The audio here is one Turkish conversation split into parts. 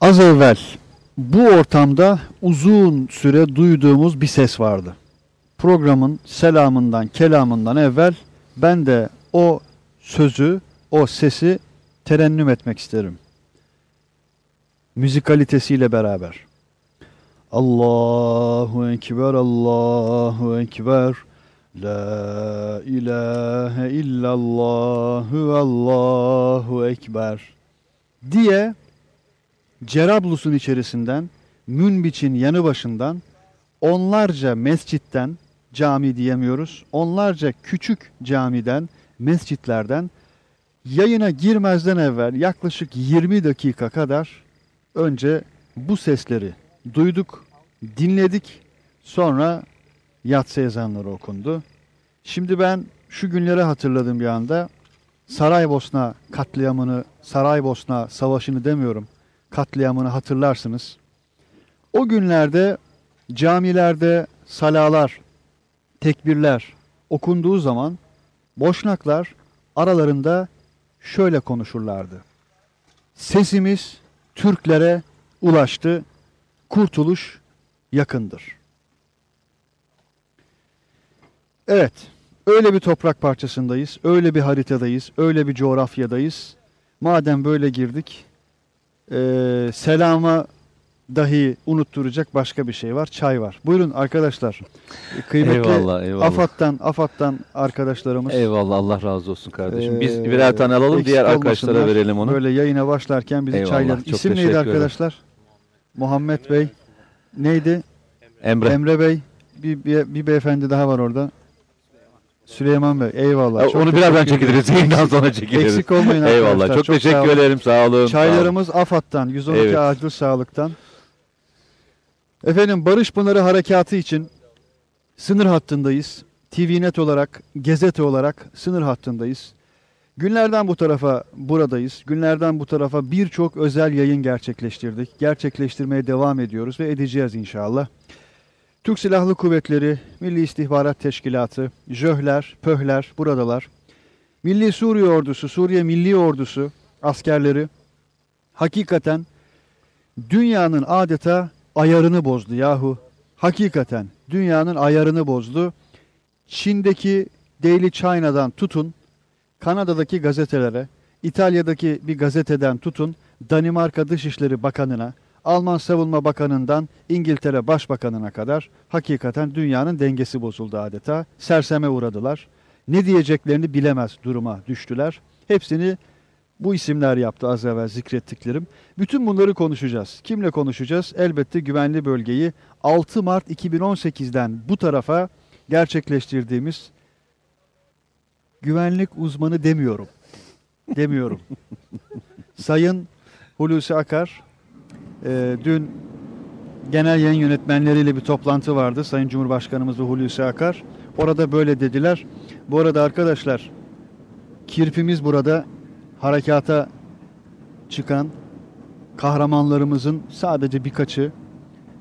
Az evvel bu ortamda uzun süre duyduğumuz bir ses vardı. Programın selamından, kelamından evvel ben de o sözü, o sesi terennüm etmek isterim. Müzikalitesiyle beraber. Allahu Ekber, Allahu Ekber. La ilahe illallahu Allahu Ekber diye Cerablus'un içerisinden Münbiç'in yanı başından onlarca mescitten cami diyemiyoruz. Onlarca küçük camiden, mescitlerden yayına girmezden evvel yaklaşık 20 dakika kadar önce bu sesleri duyduk, dinledik. Sonra yatsı ezanları okundu. Şimdi ben şu günleri hatırladım bir anda. Saraybosna katliamını, Saraybosna savaşını demiyorum. Katliamını hatırlarsınız. O günlerde camilerde salalar, tekbirler okunduğu zaman boşnaklar aralarında şöyle konuşurlardı. Sesimiz Türklere ulaştı, kurtuluş yakındır. Evet, öyle bir toprak parçasındayız, öyle bir haritadayız, öyle bir coğrafyadayız. Madem böyle girdik, e, selama dahi unutturacak başka bir şey var, çay var. Buyurun arkadaşlar, kıymetli Eyvallah, eyvallah. AFAD'dan, AFAD'dan arkadaşlarımız. Eyvallah Allah razı olsun kardeşim. Biz Ee, birer tane alalım diğer arkadaşlara verelim onu. Böyle yayına başlarken bizi Eyvallah, çaylar. İsim neydi ederim. arkadaşlar? Muhammed Bey. Neydi? Emre. Emre Bey. Bir, bir, bir beyefendi daha var orada. Süleyman Bey. Eyvallah. Ya, Çok onu birazdan çekiliriz. Yayından sonra çekiliriz. Eksik olmayın Eyvallah. arkadaşlar. Çok, Çok sağ teşekkür ederim. Sağ olun. sağ olun. Çaylarımız AFAD'dan. 112 Evet. Acil Sağlık'tan. Efendim Barış Pınarı Harekatı için sınır hattındayız. TVNet olarak, Gezete olarak sınır hattındayız. Günlerden bu tarafa buradayız. Günlerden bu tarafa birçok özel yayın gerçekleştirdik. Gerçekleştirmeye devam ediyoruz ve edeceğiz inşallah. Türk Silahlı Kuvvetleri, Milli İstihbarat Teşkilatı, JÖH'ler, PÖH'ler buradalar. Milli Suriye Ordusu, Suriye Milli Ordusu askerleri hakikaten dünyanın adeta ayarını bozdu yahu. Hakikaten dünyanın ayarını bozdu. Çin'deki Daily China'dan tutun, Kanada'daki gazetelere, İtalya'daki bir gazeteden tutun, Danimarka Dışişleri Bakanı'na, Alman Savunma Bakanı'ndan İngiltere Başbakanı'na kadar hakikaten dünyanın dengesi bozuldu adeta. Serseme uğradılar. Ne diyeceklerini bilemez duruma düştüler. Hepsini bu isimler yaptı az evvel zikrettiklerim. Bütün bunları konuşacağız. Kimle konuşacağız? Elbette güvenli bölgeyi 6 Mart 2018'den bu tarafa gerçekleştirdiğimiz güvenlik uzmanı demiyorum. Demiyorum. Sayın Hulusi Akar e, dün genel yayın yönetmenleriyle bir toplantı vardı. Sayın Cumhurbaşkanımız Hulusi Akar. Orada böyle dediler. Bu arada arkadaşlar kirpimiz burada harekata çıkan kahramanlarımızın sadece birkaçı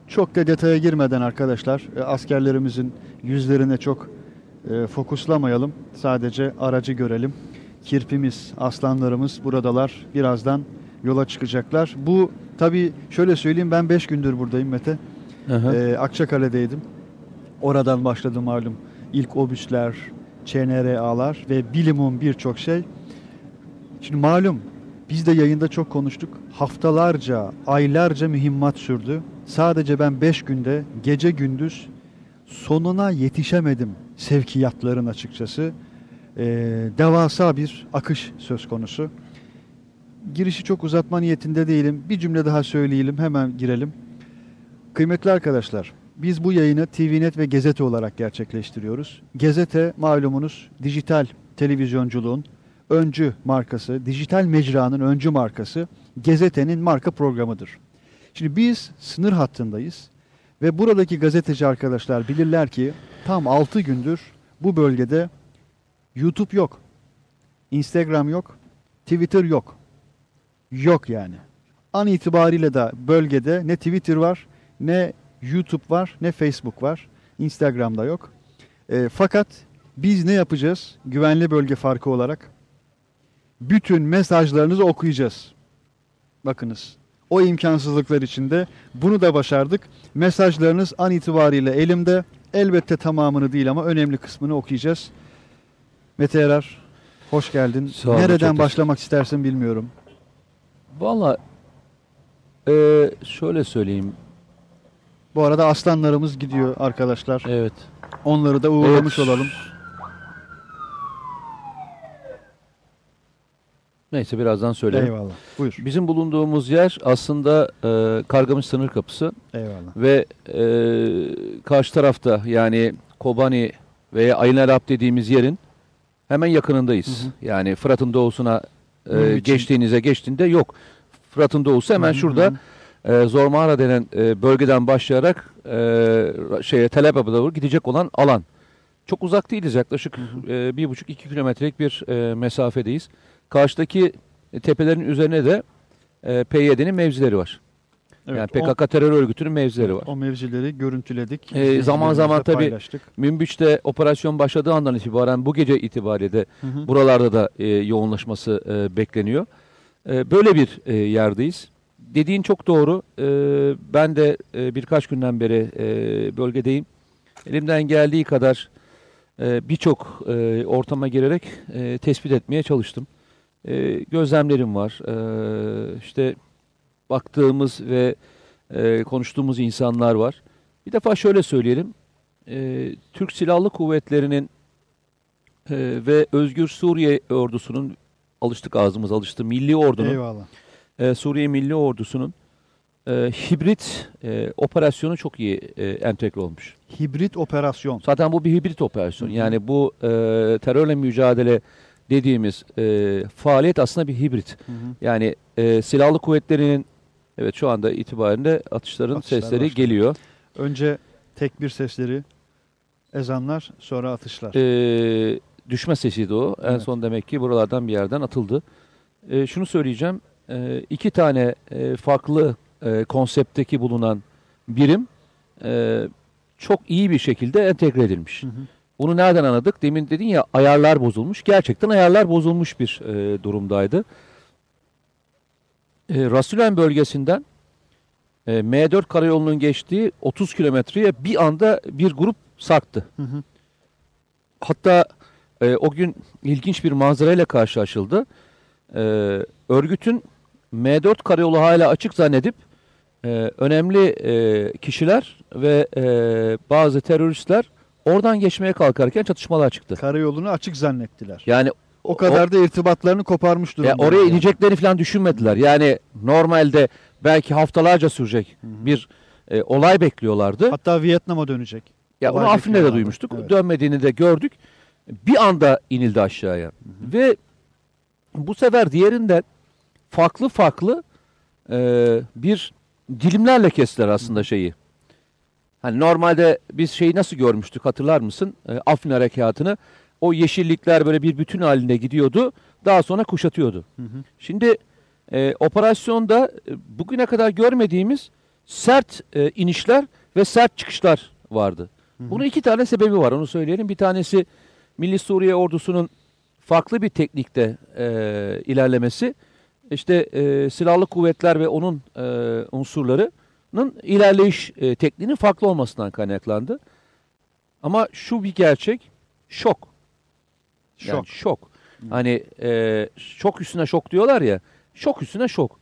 çok da detaya girmeden arkadaşlar e, askerlerimizin yüzlerine çok e, fokuslamayalım. Sadece aracı görelim. Kirpimiz, aslanlarımız buradalar. Birazdan yola çıkacaklar. Bu tabii şöyle söyleyeyim ben 5 gündür buradayım Mete. Ee, Akçakale'deydim. Oradan başladı malum. İlk obüsler, ÇNRA'lar ve bilimum birçok şey. Şimdi malum biz de yayında çok konuştuk. Haftalarca, aylarca mühimmat sürdü. Sadece ben 5 günde gece gündüz sonuna yetişemedim sevkiyatların açıkçası. Ee, devasa bir akış söz konusu. Girişi çok uzatma niyetinde değilim. Bir cümle daha söyleyelim hemen girelim. Kıymetli arkadaşlar, biz bu yayını TVNet ve Gezete olarak gerçekleştiriyoruz. Gezete malumunuz dijital televizyonculuğun öncü markası, dijital mecranın öncü markası Gezete'nin marka programıdır. Şimdi biz sınır hattındayız ve buradaki gazeteci arkadaşlar bilirler ki tam 6 gündür bu bölgede YouTube yok, Instagram yok, Twitter yok. Yok yani. An itibariyle de bölgede ne Twitter var, ne YouTube var, ne Facebook var. Instagram'da yok. E, fakat biz ne yapacağız? Güvenli bölge farkı olarak bütün mesajlarınızı okuyacağız. Bakınız. O imkansızlıklar içinde bunu da başardık. Mesajlarınız an itibariyle elimde. Elbette tamamını değil ama önemli kısmını okuyacağız. Mete Erer, hoş geldin. Sağ olun, Nereden başlamak istersin bilmiyorum. Valla eee, şöyle söyleyeyim. Bu arada aslanlarımız gidiyor arkadaşlar. Evet. Onları da uğurlamış Evet. olalım. Neyse birazdan söylerim. Eyvallah. Buyur. Bizim bulunduğumuz yer aslında eee Kargamış sınır kapısı Eyvallah. ve eee, karşı tarafta yani Kobani veya Ayınarap dediğimiz yerin hemen yakınındayız. Hı hı. Yani Fırat'ın doğusuna için- geçtiğinize geçtiğinde yok. Fırat'ın doğusu hemen Hı hı şurada e, Zormağara denen e, bölgeden başlayarak e, şeye Tel Aviv'e doğru gidecek olan alan. Çok uzak değiliz yaklaşık e, bir buçuk iki kilometrelik bir e, mesafedeyiz. Karşıdaki e, tepelerin üzerine de e, PYD'nin mevzileri var. Evet, yani o- PKK terör örgütünün mevzileri var. O mevzileri görüntüledik. Ee, zaman zaman tabii-. Münbiç'te operasyon başladığı andan itibaren bu gece itibariyle de Hı hı. buralarda da e, yoğunlaşması e, bekleniyor. E, böyle bir e, yerdeyiz. Dediğin çok doğru. E, ben de e, birkaç günden beri e, bölgedeyim. Elimden geldiği kadar e, birçok e, ortama girerek e, tespit etmeye çalıştım. E, gözlemlerim var. E, işte baktığımız ve e, konuştuğumuz insanlar var. Bir defa şöyle söyleyelim. E, Türk Silahlı Kuvvetleri'nin e, ve Özgür Suriye ordusunun alıştık ağzımız alıştı. Milli ordunun Eyvallah. e, Suriye Milli Ordusu'nun e, hibrit e, operasyonu çok iyi e, entegre olmuş. Hibrit operasyon. Zaten bu bir hibrit operasyon. Hı hı. Yani bu e, terörle mücadele dediğimiz e, faaliyet aslında bir hibrit. Hı hı. Yani e, silahlı kuvvetlerinin evet şu anda itibariyle atışların Atışlar sesleri başladı. geliyor. Önce tekbir sesleri, ezanlar, sonra atışlar. E, düşme sesiydi o. En Evet. son demek ki buralardan bir yerden atıldı. E, şunu söyleyeceğim. E, iki tane e, farklı e, konseptteki bulunan birim e, çok iyi bir şekilde entegre edilmiş. Hı hı. Bunu nereden anladık? Demin dedin ya ayarlar bozulmuş. Gerçekten ayarlar bozulmuş bir e, durumdaydı. E, Rasulen bölgesinden e, M4 karayolunun geçtiği 30 kilometreye bir anda bir grup sarktı. Hı hı. Hatta e, o gün ilginç bir manzarayla karşılaşıldı. E, örgütün M4 karayolu hala açık zannedip e, önemli e, kişiler ve e, bazı teröristler oradan geçmeye kalkarken çatışmalar çıktı. Karayolunu açık zannettiler. Yani O kadar da irtibatlarını koparmış durumda. ya oraya ineceklerini falan düşünmediler. Yani normalde belki haftalarca sürecek Hı hı. bir e, olay bekliyorlardı. Hatta Vietnam'a dönecek. Ya olay onu Afrin'de de duymuştuk. Evet. Dönmediğini de gördük. Bir anda inildi aşağıya. Ve bu sefer diğerinden farklı farklı e, bir dilimlerle kestiler aslında şeyi. Hani normalde biz şeyi nasıl görmüştük hatırlar mısın? E, Afrin harekatını. O yeşillikler böyle bir bütün halinde gidiyordu. Daha sonra kuşatıyordu. Hı hı. Şimdi e, operasyonda e, bugüne kadar görmediğimiz sert e, inişler ve sert çıkışlar vardı. Hı hı. Bunun iki tane sebebi var onu söyleyelim. Bir tanesi Milli Suriye ordusunun farklı bir teknikte e, ilerlemesi. İşte e, silahlı kuvvetler ve onun e, unsurlarının ilerleyiş e, tekniğinin farklı olmasından kaynaklandı. Ama şu bir gerçek, şok. Yani Şok. şok. Hani e, şok üstüne şok diyorlar ya. Şok üstüne şok.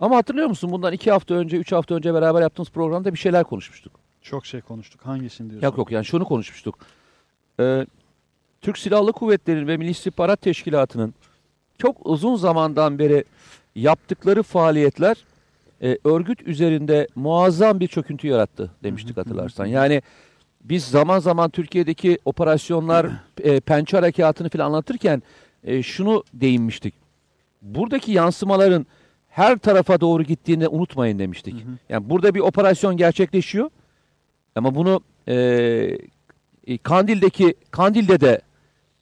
Ama hatırlıyor musun bundan iki hafta önce, üç hafta önce beraber yaptığımız programda bir şeyler konuşmuştuk. Çok şey konuştuk. Hangisini diyorsun? Yok yok yani şunu konuşmuştuk. Ee, Türk Silahlı Kuvvetleri ve Milli İstihbarat Teşkilatı'nın çok uzun zamandan beri yaptıkları faaliyetler e, örgüt üzerinde muazzam bir çöküntü yarattı demiştik hatırlarsan. Yani biz zaman zaman Türkiye'deki operasyonlar, e, pençe harekatını falan anlatırken e, şunu değinmiştik. Buradaki yansımaların her tarafa doğru gittiğini unutmayın demiştik. Hı hı. Yani burada bir operasyon gerçekleşiyor. Ama bunu e, e, Kandil'deki Kandil'de de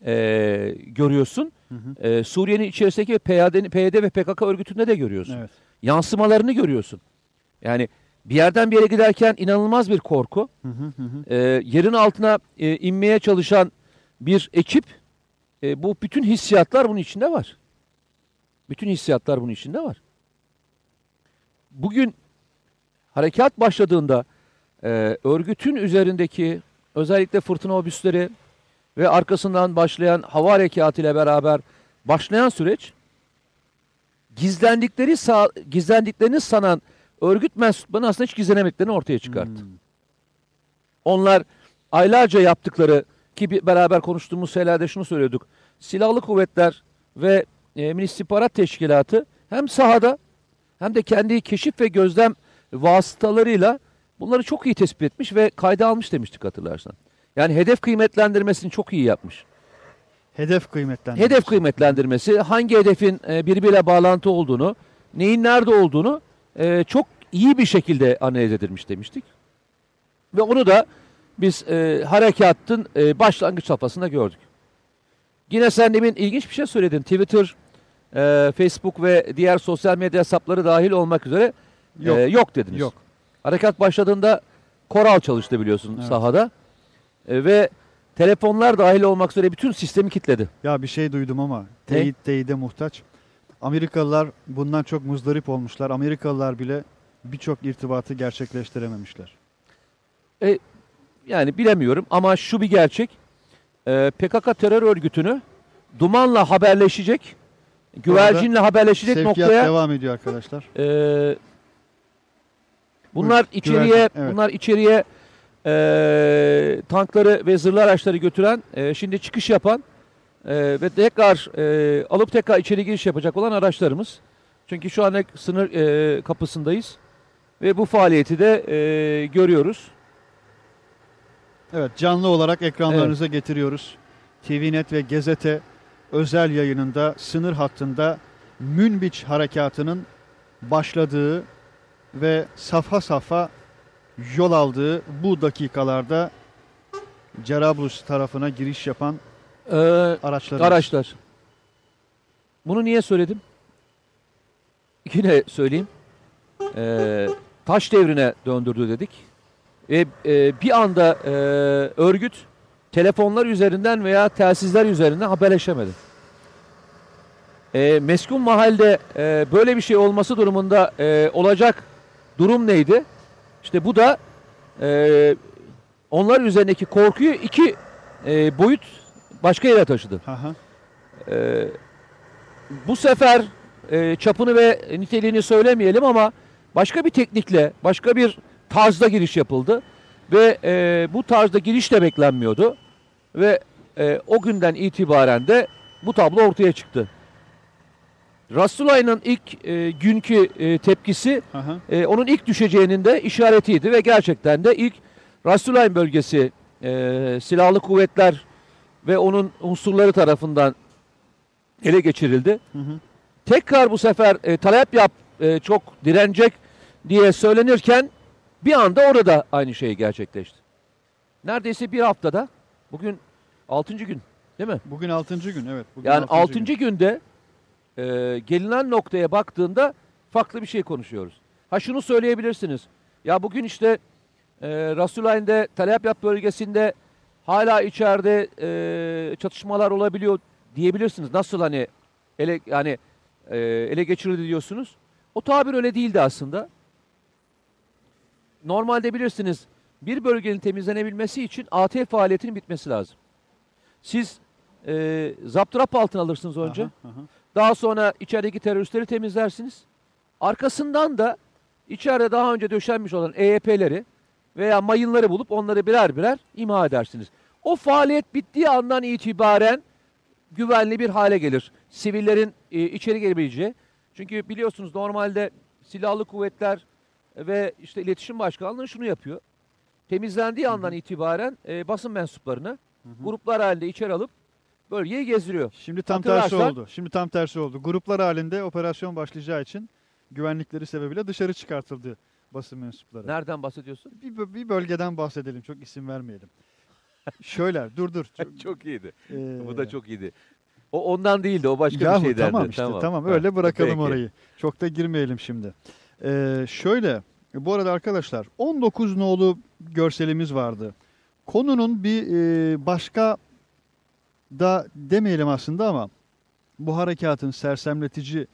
e, görüyorsun. Hı hı. E, Suriye'nin içerisindeki PYD, PYD ve PKK örgütünde de görüyorsun. Evet. Yansımalarını görüyorsun. Yani bir yerden bir yere giderken inanılmaz bir korku. Hı hı hı. E, yerin altına e, inmeye çalışan bir ekip. E, bu bütün hissiyatlar bunun içinde var. Bütün hissiyatlar bunun içinde var. bugün harekat başladığında e, örgütün üzerindeki özellikle fırtına obüsleri ve arkasından başlayan hava harekatı ile beraber başlayan süreç gizlendikleri gizlendiklerini sanan örgüt mensuplarının aslında hiç gizlenemediklerini ortaya çıkarttı. Hmm. Onlar aylarca yaptıkları ki beraber konuştuğumuz şeylerde şunu söylüyorduk. Silahlı kuvvetler ve e, Milli İstihbarat Teşkilatı hem sahada hem de kendi keşif ve gözlem vasıtalarıyla bunları çok iyi tespit etmiş ve kayda almış demiştik hatırlarsan. Yani hedef kıymetlendirmesini çok iyi yapmış. Hedef kıymetlendirmesi. Hedef kıymetlendirmesi, hangi hedefin e, birbiriyle bağlantı olduğunu, neyin nerede olduğunu e, çok iyi bir şekilde analiz edilmiş demiştik. Ve onu da biz e, harekatın e, başlangıç safhasında gördük. Yine sen demin ilginç bir şey söyledin. Twitter, e, Facebook ve diğer sosyal medya hesapları dahil olmak üzere Yok. e, yok dediniz. Yok. Harekat başladığında koral çalıştı biliyorsun Evet. sahada. E, ve telefonlar dahil olmak üzere bütün sistemi kilitledi. Ya bir şey duydum ama teyit teyide muhtaç. Amerikalılar bundan çok muzdarip olmuşlar. Amerikalılar bile birçok irtibatı gerçekleştirememişler. Yani bilemiyorum ama şu bir gerçek. Ee, PKK terör örgütünü dumanla haberleşecek, güvercinle haberleşecek Sevkiyat noktaya devam ediyor arkadaşlar. e, bunlar Buyur, içeriye güvercin, evet. bunlar içeriye e, tankları ve zırhlı araçları götüren, e, şimdi çıkış yapan e, ve tekrar e, alıp tekrar içeri giriş yapacak olan araçlarımız. Çünkü şu anda sınır e, kapısındayız ve bu faaliyeti de e, görüyoruz. Evet canlı olarak ekranlarınıza getiriyoruz. TVNet ve Gezete özel yayınında sınır hattında Münbiç harekatının başladığı ve safha safha yol aldığı bu dakikalarda Cerablus tarafına giriş yapan E, araçlarımız. Araçlar. Bunu niye söyledim? Yine söyleyeyim. Ee, taş devrine döndürdü dedik. Ve e, bir anda e, örgüt telefonlar üzerinden veya telsizler üzerinden haberleşemedi. E, meskun mahalde e, böyle bir şey olması durumunda e, olacak durum neydi? İşte bu da e, onlar üzerindeki korkuyu iki e, boyut başka yere taşıdı. Aha. Ee, bu sefer e, çapını ve niteliğini söylemeyelim ama başka bir teknikle, başka bir tarzda giriş yapıldı. Ve e, bu tarzda giriş de beklenmiyordu. Ve e, o günden itibaren de bu tablo ortaya çıktı. Rasulay'ın ilk e, günkü e, tepkisi Aha. e, onun ilk düşeceğinin de işaretiydi ve gerçekten de ilk Rasulayn bölgesi e, silahlı kuvvetler ve onun unsurları tarafından ele geçirildi. Hı hı. Tekrar bu sefer e, talep yap e, çok direnecek diye söylenirken bir anda orada aynı şey gerçekleşti. Neredeyse bir haftada bugün 6. gün değil mi? Bugün 6. gün evet. Bugün Yani altıncı 6. gün. günde e, gelinen noktaya baktığında farklı bir şey konuşuyoruz. Ha şunu söyleyebilirsiniz. Ya bugün işte e, Rasulayn'de Talyapyap bölgesinde hala içeride e, çatışmalar olabiliyor diyebilirsiniz. Nasıl hani ele yani e, ele geçirildi diyorsunuz. O tabir öyle değildi aslında. Normalde bilirsiniz bir bölgenin temizlenebilmesi için AT faaliyetinin bitmesi lazım. Siz e, zaptırap altına alırsınız önce. Aha, aha. Daha sonra içerideki teröristleri temizlersiniz. Arkasından da içeride daha önce döşenmiş olan EYP'leri veya mayınları bulup onları birer birer imha edersiniz. O faaliyet bittiği andan itibaren güvenli bir hale gelir. Sivillerin e, içeri gelebileceği. Çünkü biliyorsunuz normalde silahlı kuvvetler ve işte iletişim başkanlığı şunu yapıyor. Temizlendiği andan itibaren e, basın mensuplarını gruplar halinde içeri alıp bölgeyi gezdiriyor. Şimdi tam tersi oldu. Şimdi tam tersi oldu. Gruplar halinde operasyon başlayacağı için güvenlikleri sebebiyle dışarı çıkartıldı basın mensupları. Nereden bahsediyorsun? Bir, bir bölgeden bahsedelim. Çok isim vermeyelim. Şöyle dur dur. Çok, çok iyiydi. Ee, Bu da çok iyiydi. O ondan değildi. O başka Yahu bir şeyden. tamam işte tamam, Ha, öyle bırakalım peki. orayı. Çok da girmeyelim şimdi. Ee, şöyle bu arada arkadaşlar 19 nolu görselimiz vardı. Konunun bir e, başka da demeyelim aslında ama bu harekatın sersemletici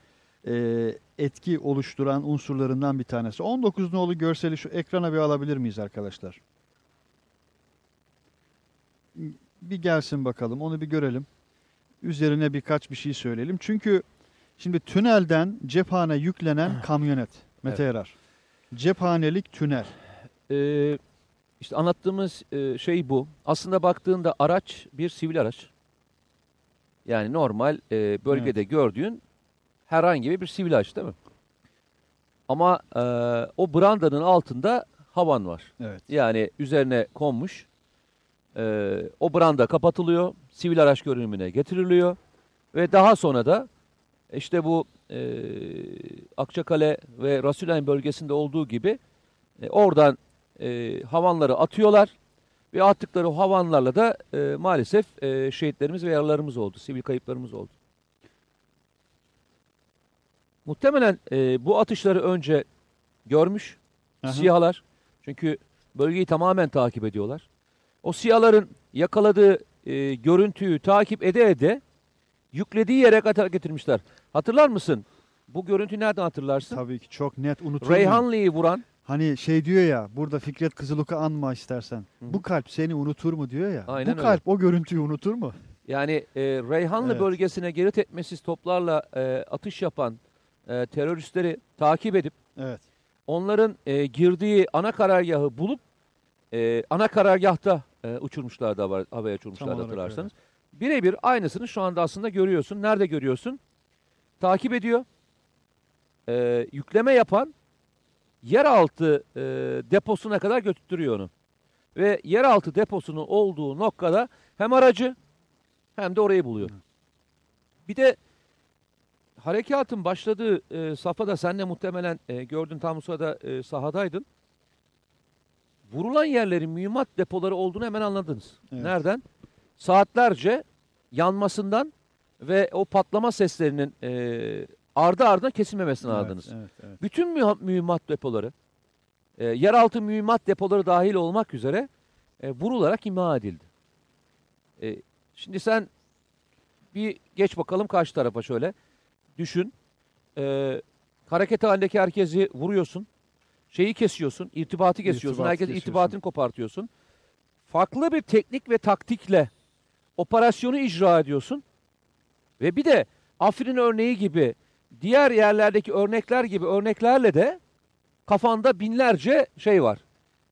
e, etki oluşturan unsurlarından bir tanesi. 19 nolu görseli şu ekrana bir alabilir miyiz arkadaşlar? Bir gelsin bakalım onu bir görelim. Üzerine birkaç bir şey söyleyelim. Çünkü şimdi tünelden cephane yüklenen kamyonet. Mete Erar. Cephanelik tünel. Ee, işte anlattığımız e, şey bu. Aslında baktığında araç bir sivil araç. Yani normal e, bölgede gördüğün herhangi bir sivil araç değil mi? Ama e, o brandanın altında havan var. Evet. Yani üzerine konmuş. E, o branda kapatılıyor. Sivil araç görünümüne getiriliyor. Ve daha sonra da işte bu e, Akçakale ve Rasulayn bölgesinde olduğu gibi e, oradan e, havanları atıyorlar. Ve attıkları havanlarla da e, maalesef e, şehitlerimiz ve yaralarımız oldu. Sivil kayıplarımız oldu. Muhtemelen e, bu atışları önce görmüş Aha. siyahlar. Çünkü bölgeyi tamamen takip ediyorlar. O siyahların yakaladığı e, görüntüyü takip ede ede yüklediği yere kadar getirmişler. Hatırlar mısın? Bu görüntüyü nereden hatırlarsın? Tabii ki çok net unutulmuyor. Reyhanlı'yı vuran Hani şey diyor ya burada Fikret Kızılok'u anma istersen. Hı. Bu kalp seni unutur mu diyor ya. Aynen bu öyle. kalp o görüntüyü unutur mu? yani e, Reyhanlı Evet. bölgesine geri tepmesiz toplarla e, atış yapan e, teröristleri takip edip Evet. onların e, girdiği ana karargahı bulup e, ana karargahta e, uçurmuşlardı hava, havaya uçurmuşlardı olarak hatırlarsanız. Birebir aynısını şu anda aslında görüyorsun. Nerede görüyorsun? Takip ediyor. E, yükleme yapan yeraltı e, deposuna kadar götürtüyor onu. Ve yeraltı deposunun olduğu noktada hem aracı hem de orayı buluyor. Bir de harekatın başladığı e, safhada sen de muhtemelen e, gördün tam sırada e, sahadaydın. Vurulan yerlerin mühimmat depoları olduğunu hemen anladınız. Evet. Nereden? Saatlerce yanmasından ve o patlama seslerinin e, ardı ardına kesilmemesini anladınız. Evet, evet, evet. Bütün mühimmat depoları, e, yeraltı mühimmat depoları dahil olmak üzere e, vurularak imha edildi. E, şimdi sen bir geç bakalım karşı tarafa şöyle. Düşün. E, hareket halindeki herkesi vuruyorsun. Şeyi kesiyorsun, irtibatı kesiyorsun. İrtibatı Herkes kesiyorsun. irtibatını kopartıyorsun. Farklı bir teknik ve taktikle operasyonu icra ediyorsun. Ve bir de Afrin örneği gibi diğer yerlerdeki örnekler gibi örneklerle de kafanda binlerce şey var.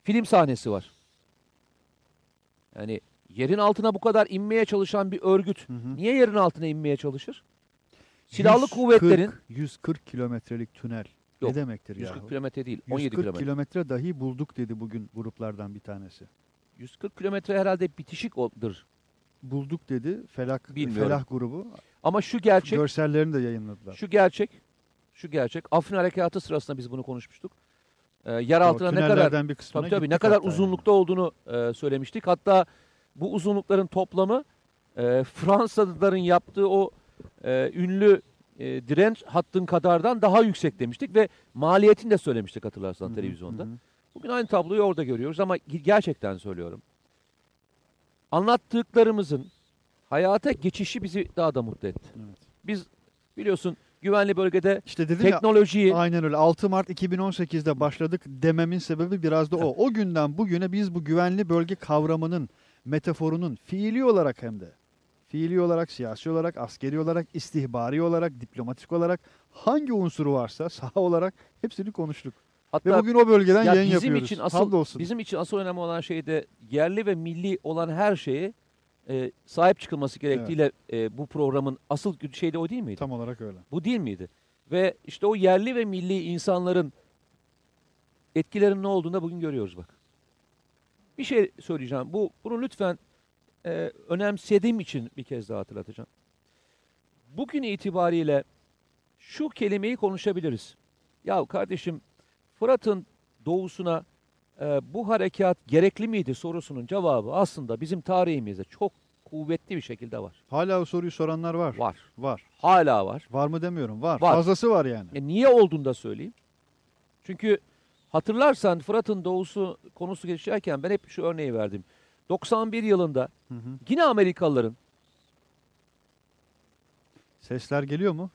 Film sahnesi var. Yani yerin altına bu kadar inmeye çalışan bir örgüt Hı hı. niye yerin altına inmeye çalışır? Silahlı 140 kuvvetlerin 140 kilometrelik tünel. Yok, Ne demektir ya? 140 kilometre değil 17 140 kilometre. kilometre dahi bulduk dedi bugün gruplardan bir tanesi. 140 kilometre herhalde bitişiktir. Bulduk dedi Felak Bilmiyorum. Felah grubu. Ama şu gerçek, Görsellerini de yayınladılar. şu gerçek, şu gerçek. Afrin harekatı sırasında biz bunu konuşmuştuk. Ee, yer altına ne kadar bir Tabii tabii ne kadar hatta yani. uzunlukta olduğunu e, söylemiştik. Hatta bu uzunlukların toplamı e, Fransalıların yaptığı o e, ünlü e, direnç hattın kadardan daha yüksek demiştik ve maliyetini de söylemiştik hatırlarsan Hı hı, televizyonda. hı. Bugün aynı tabloyu orada görüyoruz ama ge- gerçekten söylüyorum. Anlattıklarımızın hayata geçişi bizi daha da mutlu etti. Evet. Biz biliyorsun güvenli bölgede İşte dedim ya teknolojiyi Aynen öyle. 6 Mart 2018'de başladık dememin sebebi biraz da o. O günden bugüne biz bu güvenli bölge kavramının, metaforunun fiili olarak hem de fiili olarak, siyasi olarak, askeri olarak, istihbari olarak, diplomatik olarak hangi unsuru varsa saha olarak hepsini konuştuk. Ve hatta bugün o bölgeden Ya yayın bizim yapıyoruz. için asıl Hamdolsun. bizim için asıl önemli olan şey de yerli ve milli olan her şeye e, sahip çıkılması gerektiğiyle e, bu programın asıl şey de o değil miydi? Tam olarak öyle. Bu değil miydi? Ve işte o yerli ve milli insanların etkilerinin ne olduğunu da bugün görüyoruz bak. Bir şey söyleyeceğim. Bu bunu lütfen e, önemsediğim için bir kez daha hatırlatacağım. Bugün itibariyle şu kelimeyi konuşabiliriz. Ya kardeşim Fırat'ın doğusuna e, bu harekat gerekli miydi sorusunun cevabı aslında bizim tarihimizde çok kuvvetli bir şekilde var. Hala o soruyu soranlar var. Var. Var. Hala var. Var mı demiyorum. Var. Var. Fazlası var yani. E niye olduğunu da söyleyeyim. Çünkü hatırlarsan Fırat'ın doğusu konusu geçerken ben hep şu örneği verdim. 91 yılında Hı hı. yine Amerikalıların Sesler geliyor mu?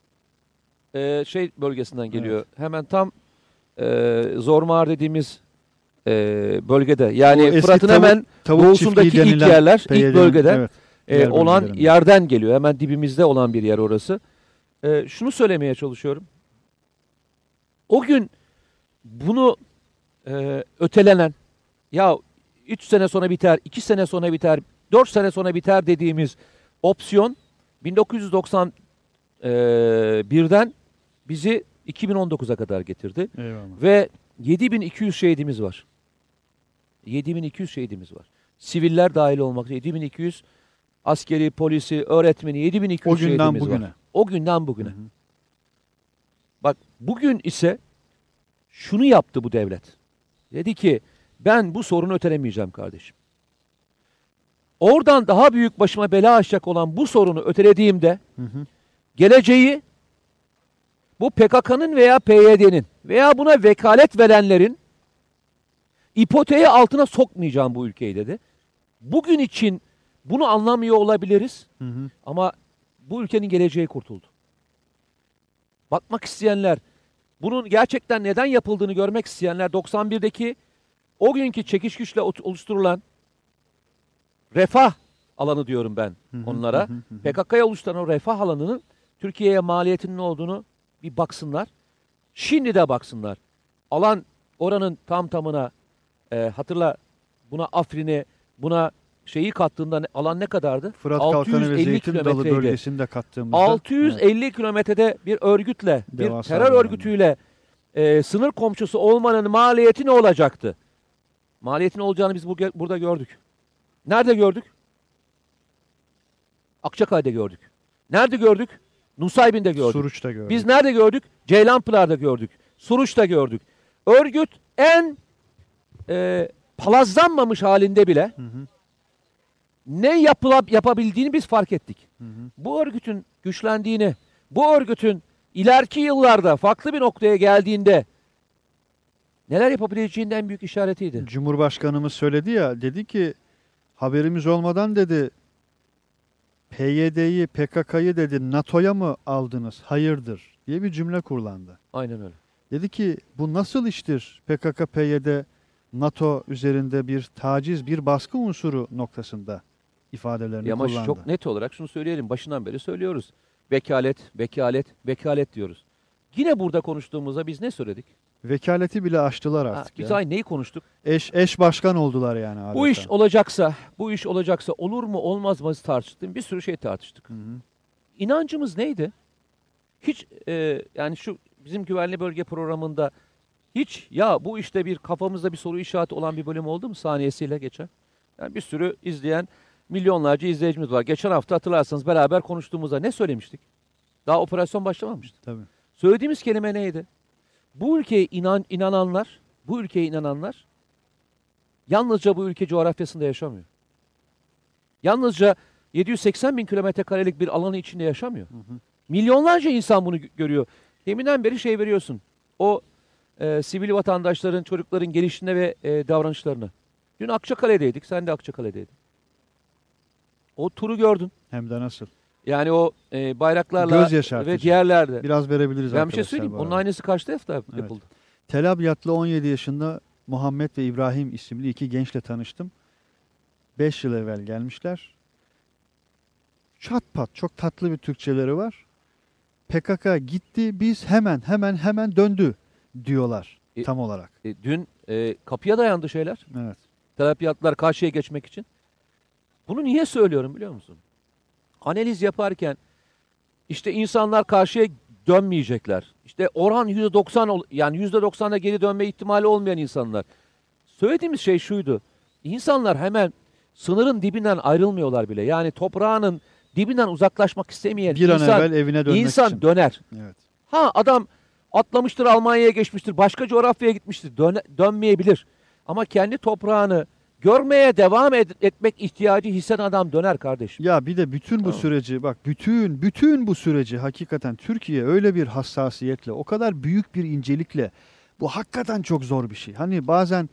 e, şey bölgesinden geliyor. Hemen tam e, Zormağır dediğimiz e, bölgede. Yani Fırat'ın tavuk- hemen Tavuk doğusundaki ilk yerler, ilk PYD'nin bölgede evet, e, olan bölgelerinden. yerden geliyor. Hemen dibimizde olan bir yer orası. E, şunu söylemeye çalışıyorum. O gün bunu e, ötelenen ya 3 sene sonra biter, 2 sene sonra biter, 4 sene sonra biter dediğimiz opsiyon 1991'den bizi 2019'a kadar getirdi. Eyvallah. Ve 7200 şehidimiz var. 7200 şehidimiz var. Siviller dahil olmak üzere 7200 askeri, polisi, öğretmeni 7200 O günden şehidimiz bugüne. var. O günden bugüne. Hı hı. Bak bugün ise şunu yaptı bu devlet. Dedi ki ben bu sorunu ötelemeyeceğim kardeşim. Oradan daha büyük başıma bela açacak olan bu sorunu ötelediğimde Hı hı. geleceği bu PKK'nın veya PYD'nin veya buna vekalet verenlerin ipoteği altına sokmayacağım bu ülkeyi dedi. Bugün için bunu anlamıyor olabiliriz Hı hı. ama bu ülkenin geleceği kurtuldu. Bakmak isteyenler, bunun gerçekten neden yapıldığını görmek isteyenler 91'deki o günkü çekiş güçle oluşturulan refah alanı diyorum ben onlara. PKK'ya oluşturan o refah alanının Türkiye'ye maliyetinin ne olduğunu bir baksınlar. Şimdi de baksınlar. Alan oranın tam tamına e, hatırla buna Afrin'i buna şeyi kattığında alan ne kadardı? Fırat Kalkanı ve 650 Zeytin Dalı bölgesini de kattığımızda 650 kilometrede bir örgütle, bir Devasa terör bir alan. örgütüyle e, sınır komşusu olmanın maliyeti ne olacaktı? Maliyetin olacağını biz bu, burada gördük. Nerede gördük? Akçakay'da gördük. Nerede gördük? Nusaybin'de gördük. Suruç'ta gördük. Biz nerede gördük? Ceylanpınar'da gördük. Suruç'ta gördük. Örgüt en e, palazlanmamış halinde bile Hı hı, ne yapılab yapabildiğini biz fark ettik. hı hı. Bu örgütün güçlendiğini, bu örgütün ileriki yıllarda farklı bir noktaya geldiğinde neler yapabileceğinin en büyük işaretiydi. Cumhurbaşkanımız söyledi ya dedi ki haberimiz olmadan dedi PYD'yi PKK'yı dedi NATO'ya mı aldınız? Hayırdır diye bir cümle kurlandı. Aynen öyle. Dedi ki bu nasıl iştir PKK PYD NATO üzerinde bir taciz bir baskı unsuru noktasında ifadelerini Ya Ama kullandı. çok net olarak şunu söyleyelim. Başından beri söylüyoruz. Vekalet, vekalet, vekalet diyoruz. Yine burada konuştuğumuzda biz ne söyledik? Vekaleti bile aştılar Ha, artık. biz ya. aynı neyi konuştuk? Eş, eş başkan oldular yani adeta. Bu iş olacaksa, bu iş olacaksa olur mu olmaz mı tartıştık. Bir sürü şey tartıştık. Hı hı. İnancımız neydi? Hiç e, yani şu bizim güvenli bölge programında hiç ya bu işte bir kafamızda bir soru işareti olan bir bölüm oldu mu saniyesiyle geçen? Yani bir sürü izleyen milyonlarca izleyicimiz var. Geçen hafta hatırlarsanız beraber konuştuğumuzda ne söylemiştik? Daha operasyon başlamamıştı. Tabii. Söylediğimiz kelime neydi? Bu ülkeye inan, inananlar, bu ülkeye inananlar yalnızca bu ülke coğrafyasında yaşamıyor. Yalnızca 780 bin kilometre karelik bir alanın içinde yaşamıyor. Milyonlarca insan bunu gö- görüyor. Deminden beri şey veriyorsun. O e, sivil vatandaşların, çocukların gelişine ve e, davranışlarını. Dün Akçakale'deydik. Sen de Akçakale'deydin. O turu gördün. Hem de nasıl. Yani o e, bayraklarla Göz yaşartıcı. ve diğerlerde. Biraz verebiliriz Ben bir şey söyleyeyim. bu Onun aynısı kaçta hafta Evet. yapıldı? Tel Abyad'lı 17 yaşında Muhammed ve İbrahim isimli iki gençle tanıştım. 5 yıl evvel gelmişler. Çat pat çok tatlı bir Türkçeleri var. PKK gitti biz hemen hemen hemen döndü diyorlar E- tam olarak. E, dün e, kapıya dayandı şeyler. Evet. Terapiyatlar karşıya geçmek için. Bunu niye söylüyorum biliyor musun? Analiz yaparken işte insanlar karşıya dönmeyecekler. İşte oran %90 ol- yani %90'da geri dönme ihtimali olmayan insanlar. Söylediğimiz şey şuydu. İnsanlar hemen sınırın dibinden ayrılmıyorlar bile. Yani toprağının dibinden uzaklaşmak istemeyen Bir an insan, evvel evine dönmek insan için. döner. Evet. Ha adam atlamıştır Almanya'ya geçmiştir, başka coğrafyaya gitmiştir, döne- dönmeyebilir. Ama kendi toprağını görmeye devam ed- etmek ihtiyacı hisseden adam döner kardeşim. Ya bir de bütün bu Tamam. süreci bak bütün bütün bu süreci hakikaten Türkiye öyle bir hassasiyetle o kadar büyük bir incelikle bu hakikaten çok zor bir şey. Hani bazen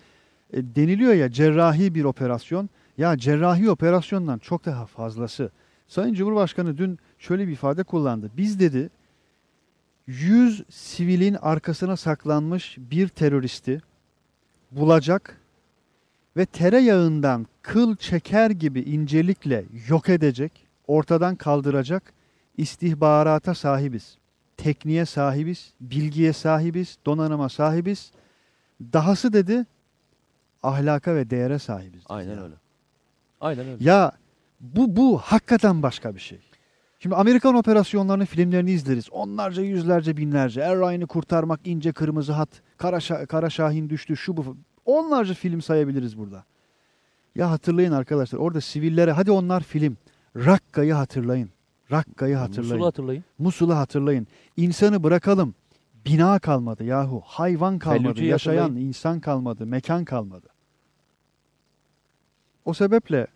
e, deniliyor ya cerrahi bir operasyon ya cerrahi operasyondan çok daha fazlası. Sayın Cumhurbaşkanı dün şöyle bir ifade kullandı. Biz dedi 100 sivilin arkasına saklanmış bir teröristi bulacak ve tereyağından kıl çeker gibi incelikle yok edecek, ortadan kaldıracak istihbarata sahibiz. Tekniğe sahibiz, bilgiye sahibiz, donanıma sahibiz. Dahası dedi ahlaka ve değere sahibiz. dedi Aynen öyle. Aynen öyle. Ya bu bu hakikaten başka bir şey. Şimdi Amerikan operasyonlarını, filmlerini izleriz. Onlarca, yüzlerce, binlerce. Er Ryan'ı kurtarmak, ince kırmızı hat, Kara, Şa- Kara Şahin düştü, şu bu. Onlarca film sayabiliriz burada. Ya hatırlayın arkadaşlar orada sivillere, hadi onlar film. Rakka'yı hatırlayın. Rakka'yı hatırlayın. Musul'u hatırlayın. Musul'u hatırlayın. İnsanı bırakalım. Bina kalmadı yahu. Hayvan kalmadı. Fellüce'yi Yaşayan hatırlayın. insan kalmadı. Mekan kalmadı. O sebeple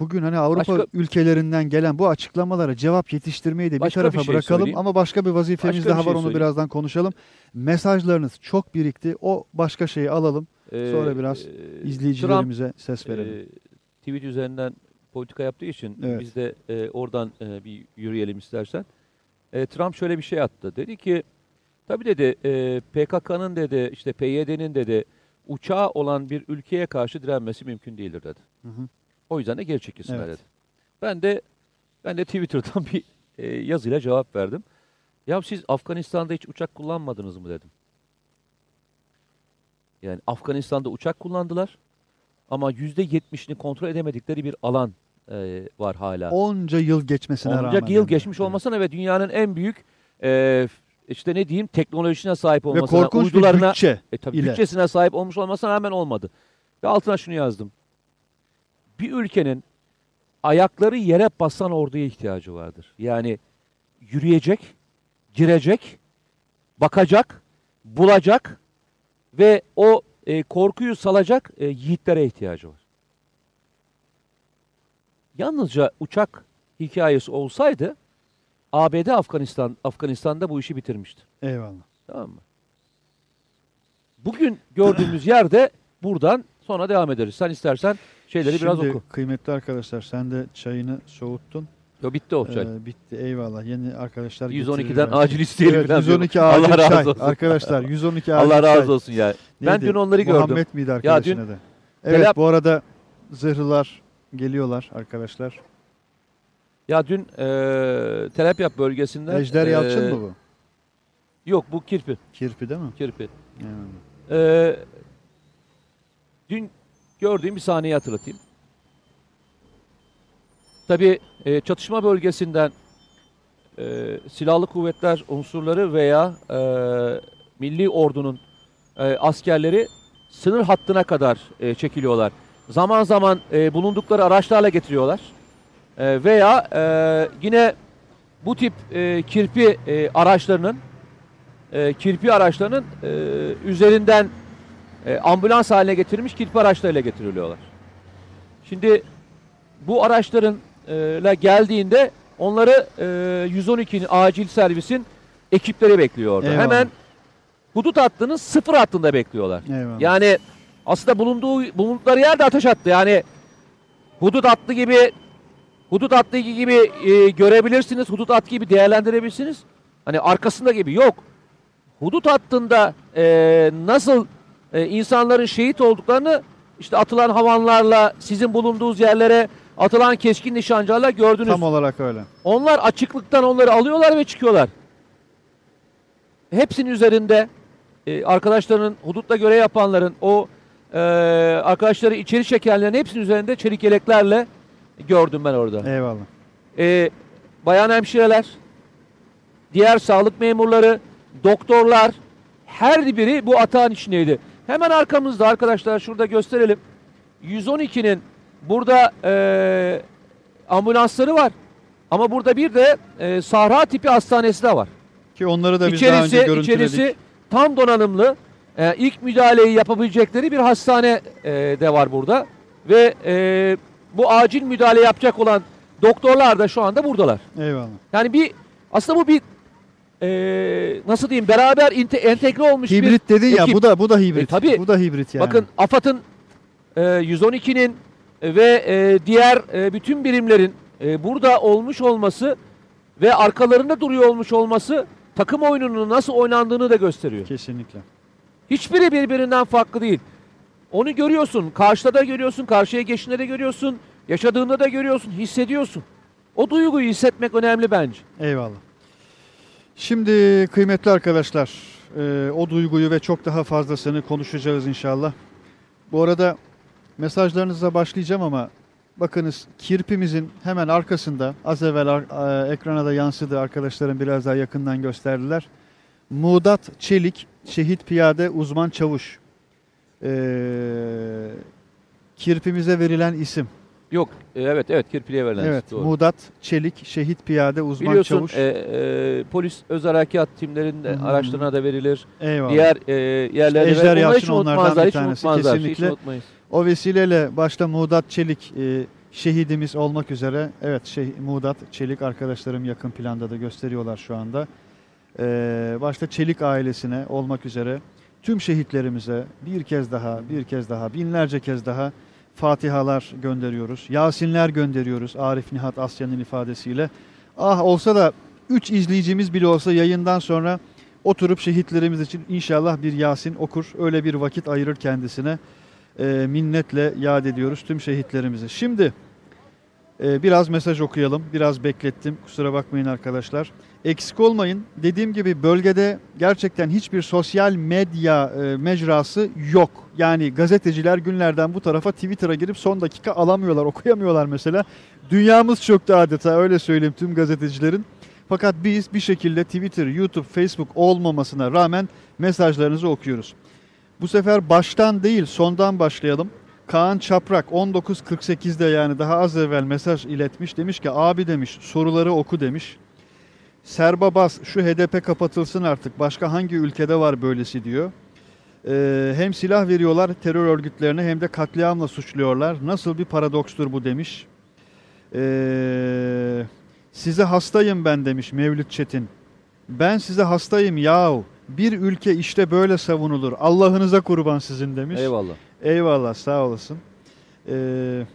bugün hani Avrupa Başka- ülkelerinden gelen bu açıklamalara cevap yetiştirmeyi de bir tarafa bir şey bırakalım. söyleyeyim. Ama başka bir vazifemiz Başka bir daha şey var onu söyleyeyim. birazdan konuşalım. Mesajlarınız çok birikti. O başka şeyi alalım. Ee, Sonra biraz e, İzleyicilerimize ses verelim. Trump, e, tweet üzerinden politika yaptığı için Evet. biz de e, oradan e, bir yürüyelim istersen. E, Trump şöyle bir şey attı. Dedi ki tabii dedi e, PKK'nın dedi işte PYD'nin dedi uçağı olan bir ülkeye karşı direnmesi mümkün değildir dedi. Hı hı. O yüzden de geri çekilsinler Evet. dedi. Ben de ben de Twitter'dan bir e, yazıyla cevap verdim. Ya siz Afganistan'da hiç uçak kullanmadınız mı dedim. Yani Afganistan'da uçak kullandılar ama yüzde yetmişini kontrol edemedikleri bir alan e, var hala. Onca yıl geçmesine rağmen. Onca yıl yani. geçmiş Evet. olmasına ve dünyanın en büyük e, işte ne diyeyim teknolojisine sahip Ve olmasına, korkunç bir uydularına, bütçe. e, tabii ile. bütçesine sahip olmuş olmasına rağmen olmadı. Ve altına şunu yazdım. Bir ülkenin ayakları yere basan orduya ihtiyacı vardır. Yani yürüyecek, girecek, bakacak, bulacak ve o e, korkuyu salacak e, yiğitlere ihtiyacı var. Yalnızca uçak hikayesi olsaydı ABD Afganistan Afganistan'da bu işi bitirmişti. Eyvallah. Tamam mı? Bugün gördüğümüz yerde buradan sonra devam ederiz. Sen istersen şeyleri biraz Şimdi oku. kıymetli arkadaşlar sen de çayını soğuttun. Yo, bitti o çay. Ee, bitti eyvallah. Yeni arkadaşlar 112'den getirirler. acil isteyelim Evet, falan 112 diyorum. acil Allah razı çay. olsun. Arkadaşlar 112 acil Allah razı olsun ya. Ben Neydi? dün onları gördüm. Muhammed miydi arkadaşın dün- adı? Evet Telap- bu arada zırhlılar geliyorlar arkadaşlar. Ya dün e, Telepyap bölgesinden Ejder e, Yalçın mı bu? Yok bu kirpi. Kirpi değil mi? Kirpi. Eyvallah. E, dün gördüğüm bir sahneyi hatırlatayım. Tabii e, çatışma bölgesinden e, silahlı kuvvetler unsurları veya e, milli ordunun e, askerleri sınır hattına kadar e, çekiliyorlar. Zaman zaman e, bulundukları araçlarla getiriyorlar. E, veya e, yine bu tip e, kirpi e, araçlarının e, kirpi araçlarının e, üzerinden e, ambulans haline getirilmiş kirpi araçlarıyla getiriliyorlar. Şimdi bu araçların e, la geldiğinde onları e, 112'nin acil servisin ekipleri bekliyor orada. Eyvallah. Hemen hudut hattının sıfır hattında bekliyorlar. Eyvallah. Yani aslında bulunduğu bulundukları yerde ateş attı. Yani hudut hattı gibi hudut hattı gibi e, görebilirsiniz. Hudut hattı gibi değerlendirebilirsiniz. Hani arkasında gibi yok. Hudut hattında e, nasıl e, insanların şehit olduklarını işte atılan havanlarla sizin bulunduğunuz yerlere atılan keskin nişancılarla gördünüz. Tam olarak öyle. Onlar açıklıktan onları alıyorlar ve çıkıyorlar. Hepsinin üzerinde e, arkadaşlarının hudutta görev yapanların o e, arkadaşları içeri çekenlerin hepsinin üzerinde çelik yeleklerle gördüm ben orada. Eyvallah. E, bayan hemşireler, diğer sağlık memurları, doktorlar her biri bu atağın içindeydi. Hemen arkamızda arkadaşlar şurada gösterelim. 112'nin burada e, ambulansları var. Ama burada bir de e, Sahra tipi hastanesi de var. Ki onları da biz daha önce İçerisi, görüntüledik. içerisi tam donanımlı. e, ilk müdahaleyi yapabilecekleri bir hastane e, de var burada. Ve e, bu acil müdahale yapacak olan doktorlar da şu anda buradalar. Eyvallah. Yani bir aslında bu bir e, nasıl diyeyim beraber inte- entegre olmuş bir Hibrit dedin ya ekip. bu da bu da hibrit. E, tabii. Bu da hibrit yani. Bakın AFAD'ın e, 112'nin ve e, diğer e, bütün birimlerin e, burada olmuş olması ve arkalarında duruyor olmuş olması takım oyununun nasıl oynandığını da gösteriyor. Kesinlikle. Hiçbiri birbirinden farklı değil. Onu görüyorsun. Karşıda da görüyorsun. Karşıya geçtiğinde de görüyorsun. Yaşadığında da görüyorsun. Hissediyorsun. O duyguyu hissetmek önemli bence. Eyvallah. Şimdi kıymetli arkadaşlar e, o duyguyu ve çok daha fazlasını konuşacağız inşallah. Bu arada mesajlarınıza başlayacağım ama bakınız kirpimizin hemen arkasında az evvel ar- e, ekrana da yansıdı arkadaşlarım biraz daha yakından gösterdiler. Muğdat Çelik şehit piyade uzman çavuş. E, kirpimize verilen isim. Yok. e, Evet evet kirpiliğe verilen. Evet, Doğru. Muğdat Çelik şehit piyade uzman Biliyorsun çavuş. e, e, polis özel harekat timlerinin hı. araçlarına da verilir. Eyvallah. Diğer e, yerlere Ejder verilir. Onları Yalçın hiç onlardan unutmazlar. bir Hiç tanesi, unutmazlar. Hiç kesinlikle. unutmayız. O vesileyle başta Muğdat Çelik e, şehidimiz olmak üzere evet şey, Muğdat Çelik arkadaşlarım yakın planda da gösteriyorlar şu anda. E, başta Çelik ailesine olmak üzere tüm şehitlerimize bir kez daha bir kez daha binlerce kez daha Fatihalar gönderiyoruz. Yasinler gönderiyoruz Arif Nihat Asya'nın ifadesiyle. Ah olsa da 3 izleyicimiz bile olsa yayından sonra oturup şehitlerimiz için inşallah bir Yasin okur. Öyle bir vakit ayırır kendisine e, minnetle yad ediyoruz tüm şehitlerimizi. Şimdi e, biraz mesaj okuyalım. Biraz beklettim. Kusura bakmayın arkadaşlar. Eksik olmayın. Dediğim gibi bölgede gerçekten hiçbir sosyal medya e, mecrası yok. Yani gazeteciler günlerden bu tarafa Twitter'a girip son dakika alamıyorlar, okuyamıyorlar mesela. Dünyamız çöktü adeta öyle söyleyeyim tüm gazetecilerin. Fakat biz bir şekilde Twitter, YouTube, Facebook olmamasına rağmen mesajlarınızı okuyoruz. Bu sefer baştan değil sondan başlayalım. Kaan Çaprak 19.48'de yani daha az evvel mesaj iletmiş. Demiş ki abi demiş soruları oku demiş. Serba Bas şu HDP kapatılsın artık başka hangi ülkede var böylesi diyor. Ee, hem silah veriyorlar terör örgütlerine hem de katliamla suçluyorlar. Nasıl bir paradokstur bu demiş. Ee, size hastayım ben demiş Mevlüt Çetin. Ben size hastayım yahu. Bir ülke işte böyle savunulur. Allah'ınıza kurban sizin demiş. Eyvallah. Eyvallah sağ olasın. Ee,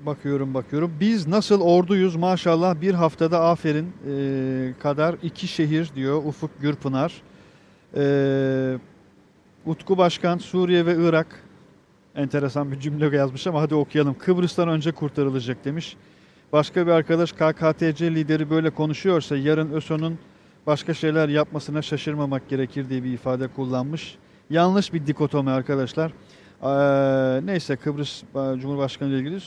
bakıyorum bakıyorum. Biz nasıl orduyuz maşallah bir haftada aferin ee, kadar iki şehir diyor Ufuk Gürpınar. Ee, Utku Başkan Suriye ve Irak enteresan bir cümle yazmış ama hadi okuyalım. Kıbrıs'tan önce kurtarılacak demiş. Başka bir arkadaş KKTC lideri böyle konuşuyorsa yarın ÖSO'nun başka şeyler yapmasına şaşırmamak gerekir diye bir ifade kullanmış. Yanlış bir dikotomi arkadaşlar. Ee, neyse Kıbrıs e, Cumhurbaşkanı ile ilgili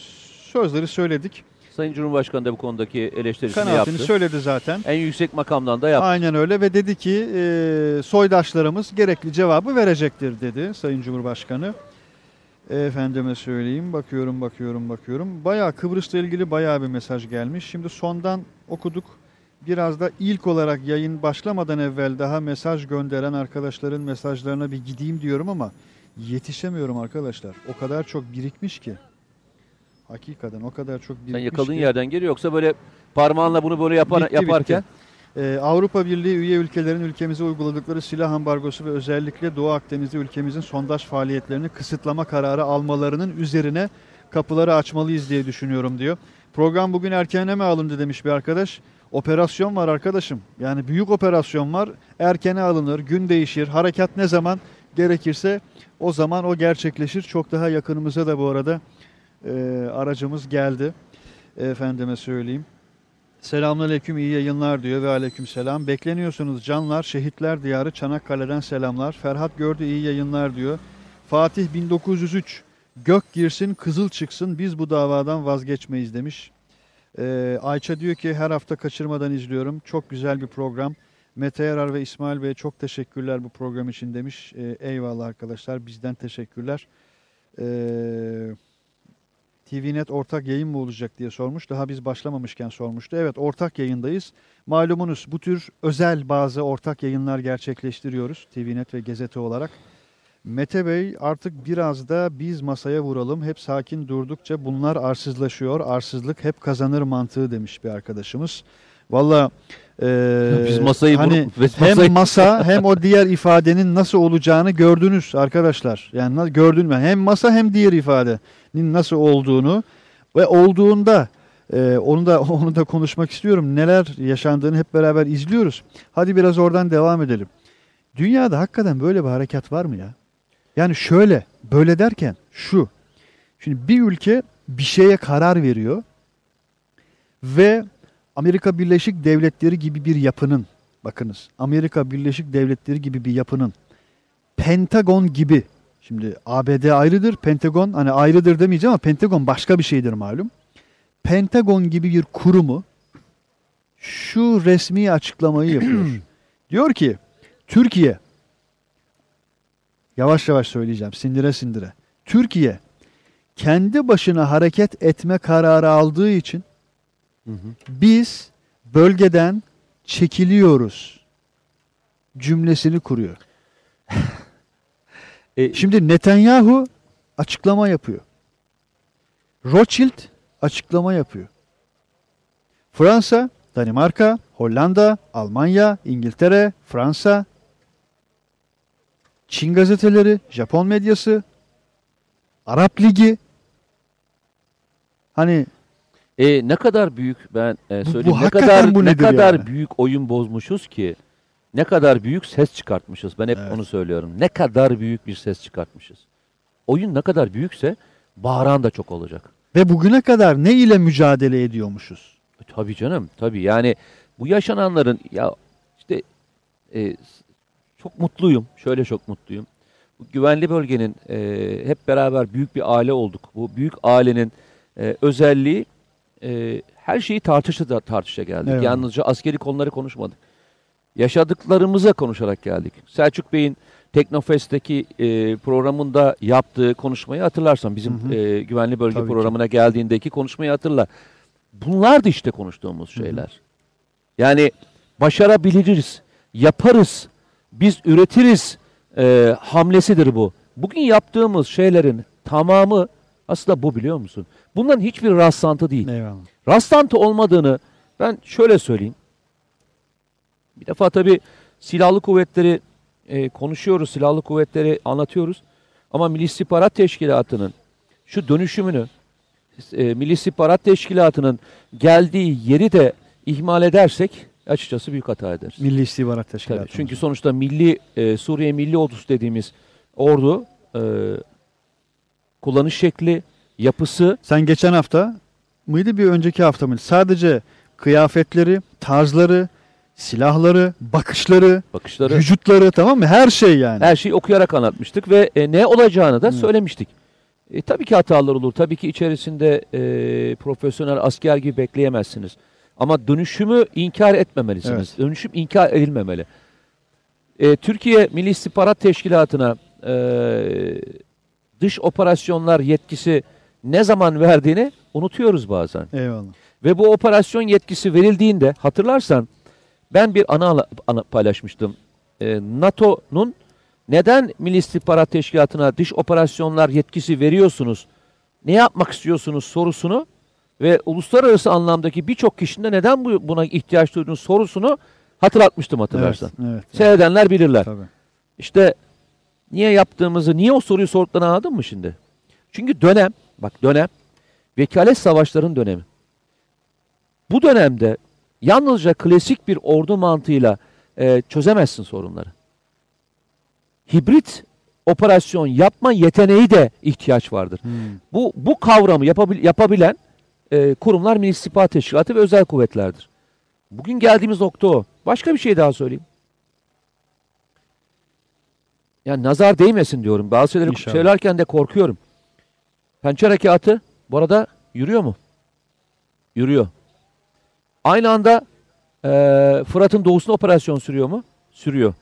sözleri söyledik. Sayın Cumhurbaşkanı da bu konudaki eleştirisini Kanaatini yaptı. söyledi zaten. En yüksek makamdan da yaptı. Aynen öyle ve dedi ki e, soydaşlarımız gerekli cevabı verecektir dedi Sayın Cumhurbaşkanı. Efendime söyleyeyim bakıyorum bakıyorum bakıyorum. Bayağı Kıbrıs'la ilgili bayağı bir mesaj gelmiş. Şimdi sondan okuduk. Biraz da ilk olarak yayın başlamadan evvel daha mesaj gönderen arkadaşların mesajlarına bir gideyim diyorum ama yetişemiyorum arkadaşlar. O kadar çok birikmiş ki. Hakikaten o kadar çok birikmiş Sen yakaladığın ki. yerden geliyor yoksa böyle parmağınla bunu böyle yapar, Bitti, yaparken Ee, Avrupa Birliği üye ülkelerin ülkemize uyguladıkları silah ambargosu ve özellikle Doğu Akdeniz'de ülkemizin sondaj faaliyetlerini kısıtlama kararı almalarının üzerine kapıları açmalıyız diye düşünüyorum diyor. Program bugün erkene mi alındı demiş bir arkadaş. Operasyon var arkadaşım. Yani büyük operasyon var. Erkene alınır, gün değişir. Harekat ne zaman gerekirse o zaman o gerçekleşir. Çok daha yakınımıza da bu arada e, aracımız geldi. Efendime söyleyeyim. Selamünaleyküm iyi yayınlar diyor ve aleykümselam. Bekleniyorsunuz canlar şehitler diyarı Çanakkale'den selamlar. Ferhat gördü iyi yayınlar diyor. Fatih 1903 gök girsin kızıl çıksın biz bu davadan vazgeçmeyiz demiş. Ee, Ayça diyor ki her hafta kaçırmadan izliyorum. Çok güzel bir program. Mete Yarar ve İsmail Bey çok teşekkürler bu program için demiş. Ee, eyvallah arkadaşlar bizden teşekkürler. Ee, TVNet ortak yayın mı olacak diye sormuş. Daha biz başlamamışken sormuştu. Evet ortak yayındayız. Malumunuz bu tür özel bazı ortak yayınlar gerçekleştiriyoruz. TVNet ve Gazete olarak. Mete Bey artık biraz da biz masaya vuralım. Hep sakin durdukça bunlar arsızlaşıyor. Arsızlık hep kazanır mantığı demiş bir arkadaşımız. Valla eee, Biz masayı hani vurup- hem masayı- masa hem o diğer ifadenin nasıl olacağını gördünüz arkadaşlar. Yani gördün mü? Hem masa hem diğer ifadenin nasıl olduğunu ve olduğunda Ee, onu da onu da konuşmak istiyorum. Neler yaşandığını hep beraber izliyoruz. Hadi biraz oradan devam edelim. Dünyada hakikaten böyle bir harekat var mı ya? Yani şöyle, böyle derken şu. Şimdi bir ülke bir şeye karar veriyor ve Amerika Birleşik Devletleri gibi bir yapının, bakınız Amerika Birleşik Devletleri gibi bir yapının Pentagon gibi, şimdi ABD ayrıdır, Pentagon hani ayrıdır demeyeceğim ama Pentagon başka bir şeydir malum. Pentagon gibi bir kurumu şu resmi açıklamayı yapıyor. Diyor ki Türkiye yavaş yavaş söyleyeceğim sindire sindire. Türkiye kendi başına hareket etme kararı aldığı için Hı hı. biz bölgeden çekiliyoruz cümlesini kuruyor. E, Şimdi Netanyahu açıklama yapıyor. Rothschild açıklama yapıyor. Fransa, Danimarka, Hollanda, Almanya, İngiltere, Fransa, Çin gazeteleri, Japon medyası, Arap Ligi. Hani E, ne kadar büyük ben e, Bu- söyleyeyim bu ne hakikaten kadar bu ne kadar yani? büyük oyun bozmuşuz ki ne kadar büyük ses çıkartmışız. Ben hep Evet. onu söylüyorum. Ne kadar büyük bir ses çıkartmışız. Oyun ne kadar büyükse bağıran da çok olacak. ve bugüne kadar ne ile mücadele ediyormuşuz? E, Tabii canım tabii yani bu yaşananların ya işte e, çok mutluyum şöyle çok mutluyum. Bu güvenli bölgenin e, hep beraber büyük bir aile olduk. Bu büyük ailenin e, özelliği e, her şeyi tartışa da tartışa geldik. Evet. Yalnızca askeri konuları konuşmadık. Yaşadıklarımıza konuşarak geldik. Selçuk Bey'in Teknofest'teki e, programında yaptığı konuşmayı hatırlarsan bizim Hı hı. e, güvenli bölge Tabii ki. programına geldiğindeki konuşmayı hatırla. Bunlar da işte konuştuğumuz şeyler. Yani başarabiliriz, yaparız, biz üretiriz e, hamlesidir bu. Bugün yaptığımız şeylerin tamamı aslında bu biliyor musun? Bunların hiçbir rastlantı değil. Eyvallah. Rastlantı olmadığını ben şöyle söyleyeyim. Bir defa tabii silahlı kuvvetleri e, konuşuyoruz, silahlı kuvvetleri anlatıyoruz. Ama Milli İstihbarat Teşkilatı'nın şu dönüşümünü, e, Milli İstihbarat Teşkilatı'nın geldiği yeri de ihmal edersek açıkçası büyük hata ederiz. Milli İstihbarat Tabii, Teşkilatı. çünkü sonuçta Milli e, Suriye Milli Ordusu dediğimiz ordu e, kullanış şekli, yapısı Sen geçen hafta mıydı bir önceki hafta mıydı? Sadece kıyafetleri, tarzları, silahları, bakışları, bakışları vücutları tamam mı? Her şey yani. Her şeyi okuyarak anlatmıştık ve e, ne olacağını da Hı. söylemiştik. E, tabii ki hatalar olur. Tabii ki içerisinde e, profesyonel asker gibi bekleyemezsiniz. Ama dönüşümü inkar etmemelisiniz. Dönüşüm inkar edilmemeli. E, Türkiye Milli İstihbarat Teşkilatı'na e, dış operasyonlar yetkisi ne zaman verdiğini unutuyoruz bazen. Eyvallah. Ve bu operasyon yetkisi verildiğinde hatırlarsan ben bir ana, ana paylaşmıştım. Ee, NATO'nun neden Milli İstihbarat Teşkilatı'na dış operasyonlar yetkisi veriyorsunuz? Ne yapmak istiyorsunuz sorusunu ve uluslararası anlamdaki birçok kişinin de neden bu, buna ihtiyaç duyduğunu sorusunu hatırlatmıştım hatırlarsan. Evet, evet. Seyredenler bilirler. Tabii. İşte niye yaptığımızı, niye o soruyu sorduklarını anladın mı şimdi? Çünkü dönem, bak dönem, vekalet savaşların dönemi. Bu dönemde yalnızca klasik bir ordu mantığıyla e, çözemezsin sorunları. Hibrit operasyon yapma yeteneği de ihtiyaç vardır. Hmm. Bu bu kavramı yapabil- yapabilen e, kurumlar Milli İstihbarat Teşkilatı ve özel kuvvetlerdir. Bugün geldiğimiz nokta o. Başka bir şey daha söyleyeyim. Yani nazar değmesin diyorum. Bazı şeyleri İnşallah. söylerken de korkuyorum. Pençe harekatı bu arada yürüyor mu? Yürüyor. Aynı anda e, Fırat'ın doğusuna operasyon sürüyor mu? Sürüyor.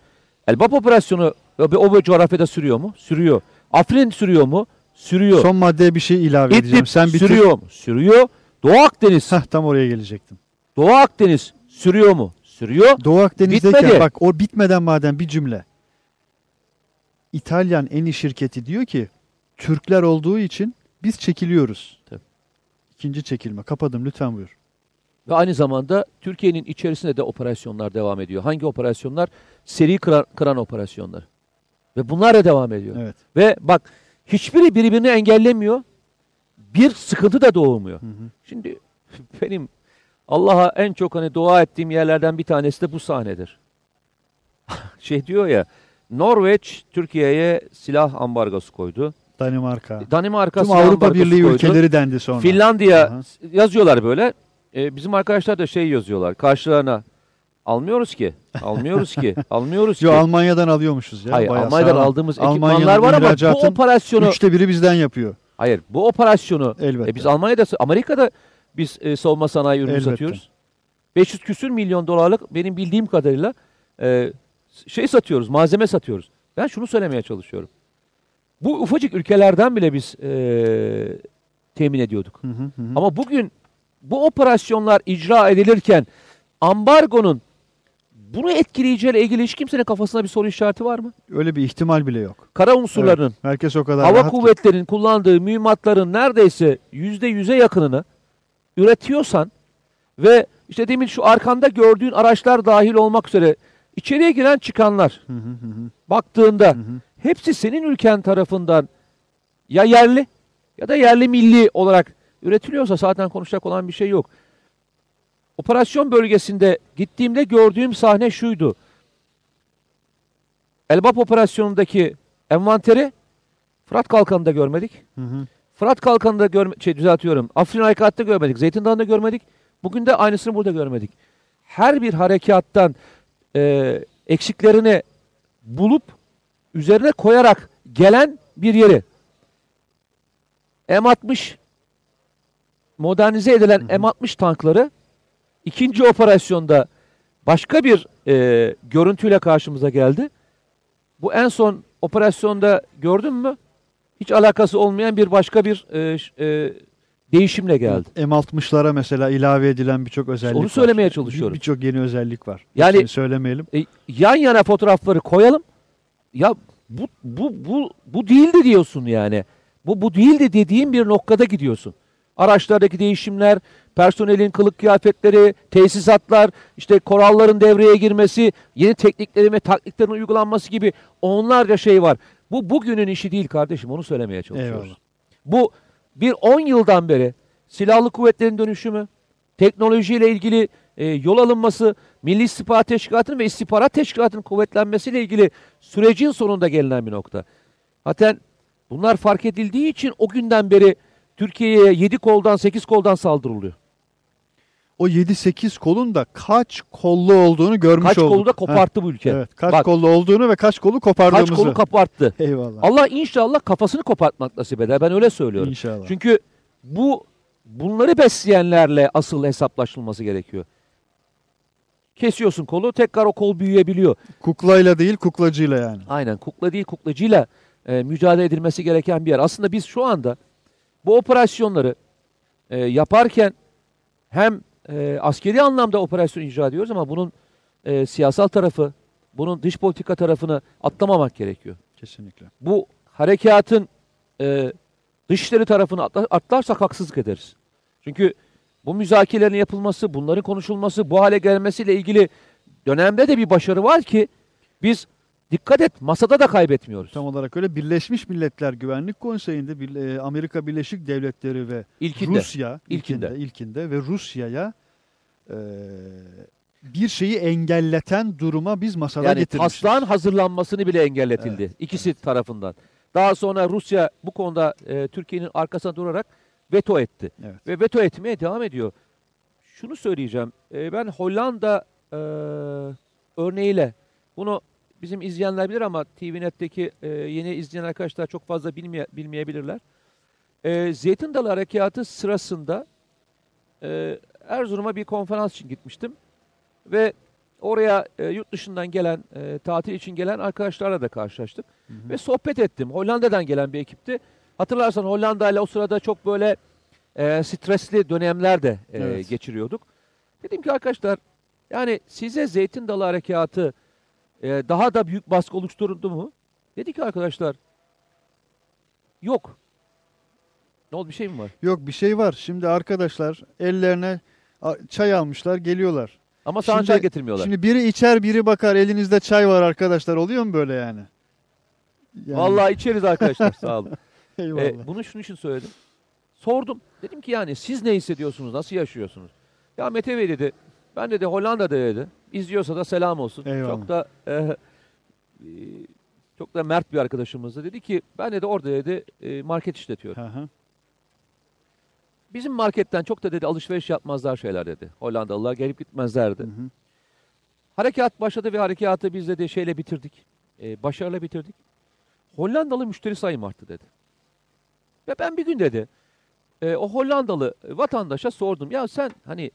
Elbap operasyonu o, o coğrafyada sürüyor mu? Sürüyor. Afrin sürüyor mu? Sürüyor. Son maddeye bir şey ilave edeceğim. İdlib Sen bitir. sürüyor mu? Sürüyor. Doğu Akdeniz. Heh, tam oraya gelecektim. Doğu Akdeniz sürüyor mu? Sürüyor. Doğu Akdeniz'deyken Bitmedi. bak o bitmeden madem bir cümle. İtalyan en iyi şirketi diyor ki Türkler olduğu için biz çekiliyoruz. Tabii. İkinci çekilme. Kapadım lütfen buyur. Ve aynı zamanda Türkiye'nin içerisinde de operasyonlar devam ediyor. Hangi operasyonlar? Seri kıran, kıran operasyonları. Ve bunlar da devam ediyor. Evet. Ve bak hiçbiri birbirini engellemiyor. Bir sıkıntı da doğmuyor. Hı hı. Şimdi benim Allah'a en çok hani dua ettiğim yerlerden bir tanesi de bu sahnedir. şey diyor ya Norveç Türkiye'ye silah ambargosu koydu. Danimarka. Danimarka Tüm Avrupa Birliği koydu. ülkeleri dendi sonra. Finlandiya Aha. yazıyorlar böyle. Ee, bizim arkadaşlar da şey yazıyorlar karşılarına. Almıyoruz ki. Almıyoruz ki. Almıyoruz ki. Yo Almanya'dan alıyormuşuz ya. Hayır bayağı Almanya'dan aldığımız ekipmanlar var ama bu operasyonu Üçte biri bizden yapıyor. hayır bu operasyonu Elbette. e, biz Almanya'da Amerika'da biz e, savunma sanayi ürünü Elbette. satıyoruz. 500 küsür milyon dolarlık benim bildiğim kadarıyla e, şey satıyoruz, malzeme satıyoruz. Ben şunu söylemeye çalışıyorum. Bu ufacık ülkelerden bile biz e, temin ediyorduk. Hı hı hı. Ama bugün bu operasyonlar icra edilirken ambargonun bunu etkileyeceğiyle ilgili hiç kimsenin kafasında bir soru işareti var mı? Öyle bir ihtimal bile yok. Kara unsurlarının, Evet, herkes o kadar hava rahat ki. kuvvetlerinin kullandığı mühimmatların neredeyse yüzde yüze yakınını üretiyorsan ve işte demin şu arkanda gördüğün araçlar dahil olmak üzere içeriye giren çıkanlar Hı hı hı hı. baktığında Hı hı. hepsi senin ülken tarafından ya yerli ya da yerli milli olarak üretiliyorsa zaten konuşacak olan bir şey yok. Operasyon bölgesinde gittiğimde gördüğüm sahne şuydu. Elbap operasyonundaki envanteri Fırat Kalkanı'nda görmedik. Hı hı. Fırat Kalkanı'nda görme şey düzeltiyorum. Afrin Harekatı'nda görmedik. Zeytin Dağı'nda görmedik. Bugün de aynısını burada görmedik. Her bir harekattan e, eksiklerini bulup üzerine koyarak gelen bir yeri M60 modernize edilen M60 tankları ikinci operasyonda başka bir e, görüntüyle karşımıza geldi. Bu en son operasyonda gördün mü? Hiç alakası olmayan bir başka bir e, e, değişimle geldi. M60'lara mesela ilave edilen birçok özellik Onu var. söylemeye Bir- çalışıyorum. Birçok yeni özellik var. Yani- Hepsini söylemeyelim. E, yan yana fotoğrafları koyalım. Ya bu bu bu bu değildi diyorsun yani. Bu bu değildi dediğin bir noktada gidiyorsun. Araçlardaki değişimler, personelin kılık kıyafetleri, tesisatlar, işte koralların devreye girmesi, yeni tekniklerin ve taktiklerin uygulanması gibi onlarca şey var. Bu bugünün işi değil kardeşim onu söylemeye çalışıyoruz. Eyvallah. Bu bir 10 yıldan beri silahlı kuvvetlerin dönüşümü, teknolojiyle ilgili e, yol alınması, Milli İstihbarat Teşkilatı'nın ve İstihbarat Teşkilatı'nın kuvvetlenmesiyle ilgili sürecin sonunda gelinen bir nokta. Zaten bunlar fark edildiği için o günden beri Türkiye'ye 7 koldan 8 koldan saldırılıyor. O 7-8 kolun da kaç kollu olduğunu görmüş Kaç olduk. kolu da koparttı bu ülke. Evet, kaç Bak, kollu olduğunu ve kaç kolu kopardığımızı. kaç kolu koparttı. Eyvallah. Allah inşallah kafasını kopartmak nasip eder. Ben öyle söylüyorum. İnşallah. Çünkü bu bunları besleyenlerle asıl hesaplaşılması gerekiyor. Kesiyorsun kolu tekrar o kol büyüyebiliyor. Kuklayla değil kuklacıyla yani. Aynen kukla değil kuklacıyla e, mücadele edilmesi gereken bir yer. Aslında biz şu anda bu operasyonları e, yaparken hem e, askeri anlamda operasyon icra ediyoruz ama bunun e, siyasal tarafı, bunun dış politika tarafını atlamamak gerekiyor. Kesinlikle. bu harekatın e, dışişleri tarafını atla- atlarsak haksızlık ederiz. Çünkü bu müzakerelerin yapılması, bunların konuşulması, bu hale gelmesiyle ilgili dönemde de bir başarı var ki biz dikkat et masada da kaybetmiyoruz. Tam olarak öyle Birleşmiş Milletler Güvenlik Konseyi'nde bir- e, Amerika Birleşik Devletleri ve İlkinde. Rusya İlkinde. ilkinde, ilkinde ve Rusya'ya e, bir şeyi engelleten duruma biz masada yani getirmişiz. taslağın hazırlanmasını bile engelletildi. Evet, ikisi tarafından. Daha sonra Rusya bu konuda e, Türkiye'nin arkasına durarak veto etti. Evet. Ve veto etmeye devam ediyor. Şunu söyleyeceğim. E, ben Hollanda e, örneğiyle bunu bizim izleyenler bilir ama TVNet'teki e, yeni izleyen arkadaşlar çok fazla bilmeye, bilmeyebilirler. E, Zeytin Dalı Harekatı sırasında e, Erzurum'a bir konferans için gitmiştim. Ve oraya e, yurt dışından gelen, e, tatil için gelen arkadaşlarla da karşılaştık. Ve sohbet ettim. Hollanda'dan gelen bir ekipti. Hatırlarsan Hollanda ile o sırada çok böyle e, stresli dönemler de e, Evet. geçiriyorduk. Dedim ki arkadaşlar yani size Zeytin Dalı Harekatı e, daha da büyük baskı oluşturdu mu? Dedi ki arkadaşlar yok. Ne oldu bir şey mi var? Yok bir şey var. Şimdi arkadaşlar ellerine çay almışlar geliyorlar. Ama sana Şimdi- çay getirmiyorlar. Şimdi biri içer biri bakar elinizde çay var arkadaşlar oluyor mu böyle yani? Yani- Vallahi içeriz arkadaşlar sağ olun. eyvallah. E, bunu şunun için söyledim. Sordum. Dedim ki yani siz ne hissediyorsunuz? Nasıl yaşıyorsunuz? Ya Mete Bey dedi. Ben dedi Hollanda'da dedi. İzliyorsa da selam olsun. Eyvallah. Çok da e, e, çok da mert bir arkadaşımızdı. Dedi ki ben dedi orada dedi e, market işletiyorum. Hı hı. Bizim marketten çok da dedi alışveriş yapmazlar şeyler dedi. Hollandalılar gelip gitmezlerdi. Hı hı. Harekat başladı ve harekatı biz dedi şeyle bitirdik. E, başarıyla bitirdik. Hollandalı müşteri sayım arttı dedi. Ve ben bir gün dedi e, o Hollandalı vatandaşa sordum. Ya sen hani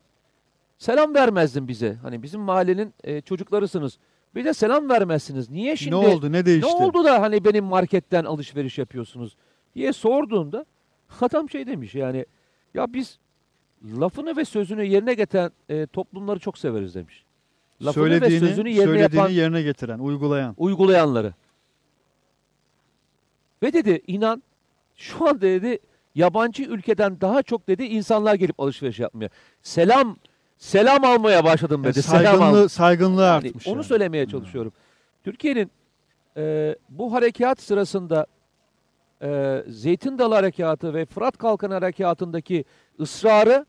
selam vermezdin bize. Hani bizim mahallenin e, çocuklarısınız. Bize selam vermezsiniz. Niye şimdi? ne oldu? Ne değişti? Ne oldu da hani benim marketten alışveriş yapıyorsunuz diye sorduğunda adam şey demiş yani ya biz lafını ve sözünü yerine getiren e, toplumları çok severiz demiş. Lafını söylediğini, ve sözünü yerine söylediğini yapan yerine getiren, uygulayan. uygulayanları. Ve dedi inan şu an dedi yabancı ülkeden daha çok dedi insanlar gelip alışveriş yapmıyor. Selam selam almaya başladım dedi. Yani selam al. saygınlığı, saygınlığı Yani artmış. onu yani. söylemeye çalışıyorum. Türkiye'nin e, bu harekat sırasında e, Zeytin Dalı Harekatı ve Fırat Kalkanı Harekatı'ndaki ısrarı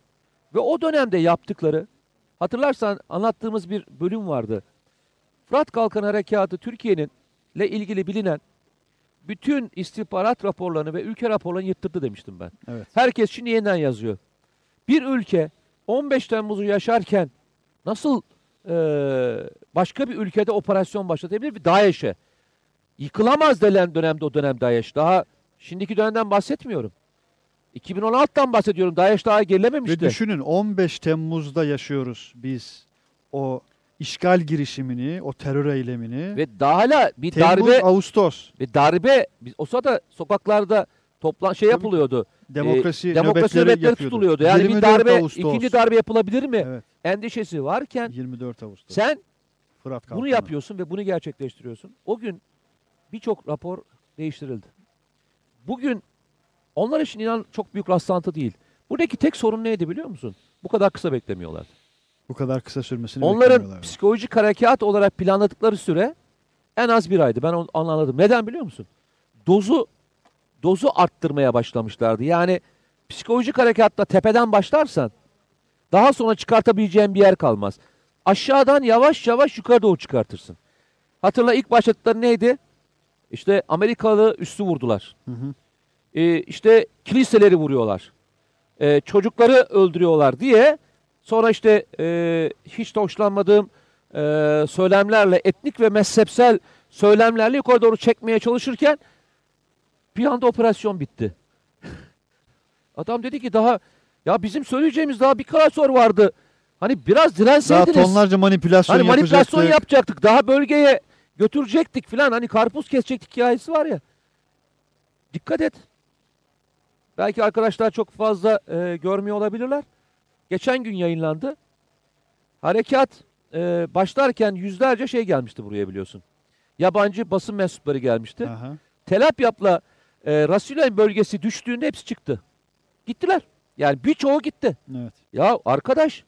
ve o dönemde yaptıkları hatırlarsan anlattığımız bir bölüm vardı. Fırat Kalkanı Harekatı Türkiye'nin ile ilgili bilinen bütün istihbarat raporlarını ve ülke raporlarını yırttırdı demiştim ben. Evet. Herkes şimdi yeniden yazıyor. Bir ülke 15 Temmuz'u yaşarken nasıl e, başka bir ülkede operasyon başlatabilir? Bir DAEŞ'e. Yıkılamaz denen dönemde o dönem DAEŞ. Daha şimdiki dönemden bahsetmiyorum. 2016'dan bahsediyorum. DAEŞ daha Ve gerilememişti. düşünün 15 Temmuz'da yaşıyoruz biz o işgal girişimini, o terör eylemini. Ve daha hala bir Temmuz, darbe Ağustos ve darbe o sırada sokaklarda toplan şey Tabii. Demokrasi, E, demokrasi nöbetleri, nöbetleri tutuluyordu. Yani bir 24 darbe, Ağustos. ikinci darbe yapılabilir mi? Evet, Endişesi varken 24 Ağustos. sen Fırat Bunu yapıyorsun ve bunu gerçekleştiriyorsun. O gün birçok rapor değiştirildi. Bugün onlar için inan çok büyük rastlantı değil. Buradaki tek sorun neydi biliyor musun? Bu kadar kısa beklemiyorlar. Bu kadar kısa sürmesini Onların psikolojik harekat olarak planladıkları süre en az bir aydı. Ben onu anladım. Neden biliyor musun? Dozu dozu arttırmaya başlamışlardı. Yani psikolojik harekatta tepeden başlarsan daha sonra çıkartabileceğin bir yer kalmaz. Aşağıdan yavaş yavaş yukarı doğru çıkartırsın. Hatırla ilk başladıkları neydi? İşte Amerikalı üssü vurdular. Hı hı. Ee, işte kiliseleri vuruyorlar. Ee, çocukları öldürüyorlar diye sonra işte e, hiç de hoşlanmadığım e, söylemlerle etnik ve mezhepsel söylemlerle yukarı doğru çekmeye çalışırken bir anda operasyon bitti. Adam dedi ki daha ya bizim söyleyeceğimiz daha bir kadar soru vardı. Hani biraz Daha direnseydiniz. tonlarca manipülasyon Hani manipülasyon yapacaktık. yapacaktık. Daha bölgeye götürecektik filan. Hani karpuz kesecektik hikayesi var ya. Dikkat et. Belki arkadaşlar çok fazla e, görmüyor olabilirler. Geçen gün yayınlandı. Harekat e, başlarken yüzlerce şey gelmişti buraya biliyorsun. Yabancı basın mensupları gelmişti. Aha. Tel Abyad'la e, Rasulayn bölgesi düştüğünde hepsi çıktı. Gittiler. Yani birçoğu gitti. Evet. Ya arkadaş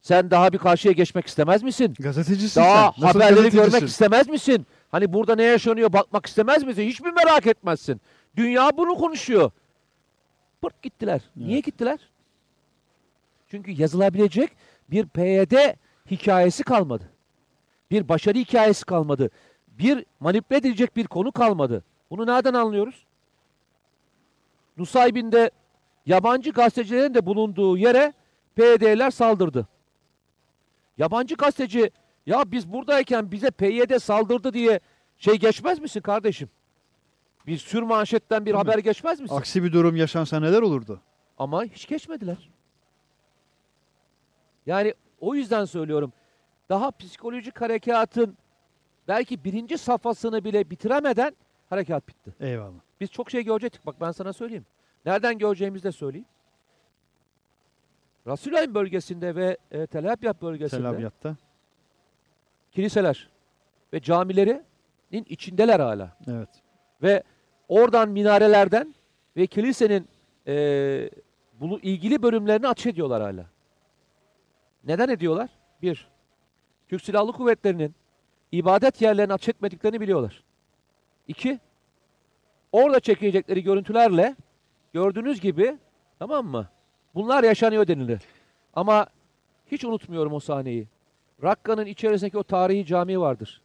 sen daha bir karşıya geçmek istemez misin? Gazetecisin Daha sen. Nasıl haberleri gazetecisin? görmek istemez misin? Hani burada ne yaşanıyor bakmak istemez misin? Hiç mi merak etmezsin? Dünya bunu konuşuyor. Pırt gittiler. Niye gittiler? Çünkü yazılabilecek bir PYD hikayesi kalmadı. Bir başarı hikayesi kalmadı. Bir manipüle edilecek bir konu kalmadı. Bunu nereden anlıyoruz? Nusaybin'de yabancı gazetecilerin de bulunduğu yere PYD'ler saldırdı. Yabancı gazeteci ya biz buradayken bize PYD saldırdı diye şey geçmez misin kardeşim? Bir sür manşetten bir Değil mi? haber geçmez misin? Aksi bir durum yaşansa neler olurdu? Ama hiç geçmediler. Yani o yüzden söylüyorum. Daha psikolojik harekatın belki birinci safhasını bile bitiremeden harekat bitti. Eyvallah. Biz çok şey görecektik. Bak ben sana söyleyeyim. Nereden göreceğimizi de söyleyeyim. Rasulayn bölgesinde ve e, Tel Abyad bölgesinde Tel Abyad'da. kiliseler ve camilerinin içindeler hala. Evet. Ve oradan minarelerden ve kilisenin e, bunu ilgili bölümlerini ateş ediyorlar hala. Neden ediyorlar? Bir, Türk Silahlı Kuvvetleri'nin ibadet yerlerini ateş etmediklerini biliyorlar. İki, orada çekecekleri görüntülerle gördüğünüz gibi tamam mı? Bunlar yaşanıyor denilir. Ama hiç unutmuyorum o sahneyi. Rakka'nın içerisindeki o tarihi cami vardır.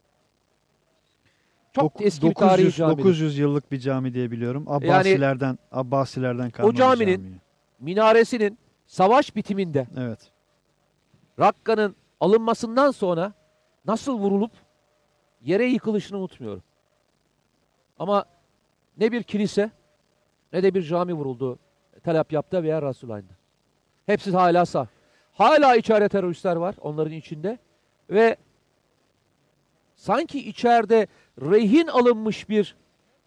Çok Dok- eski bir tarihi 900, cami. 900 yıllık bir cami diye biliyorum. Abbasilerden Abbasilerden kalma bir caminin- cami. Minaresinin savaş bitiminde Evet. Rakka'nın alınmasından sonra nasıl vurulup yere yıkılışını unutmuyorum. Ama ne bir kilise ne de bir cami vuruldu Tel Abyad'da veya Rasulayn'da. Hepsi hala sağ. Hala içeride teröristler var onların içinde ve sanki içeride rehin alınmış bir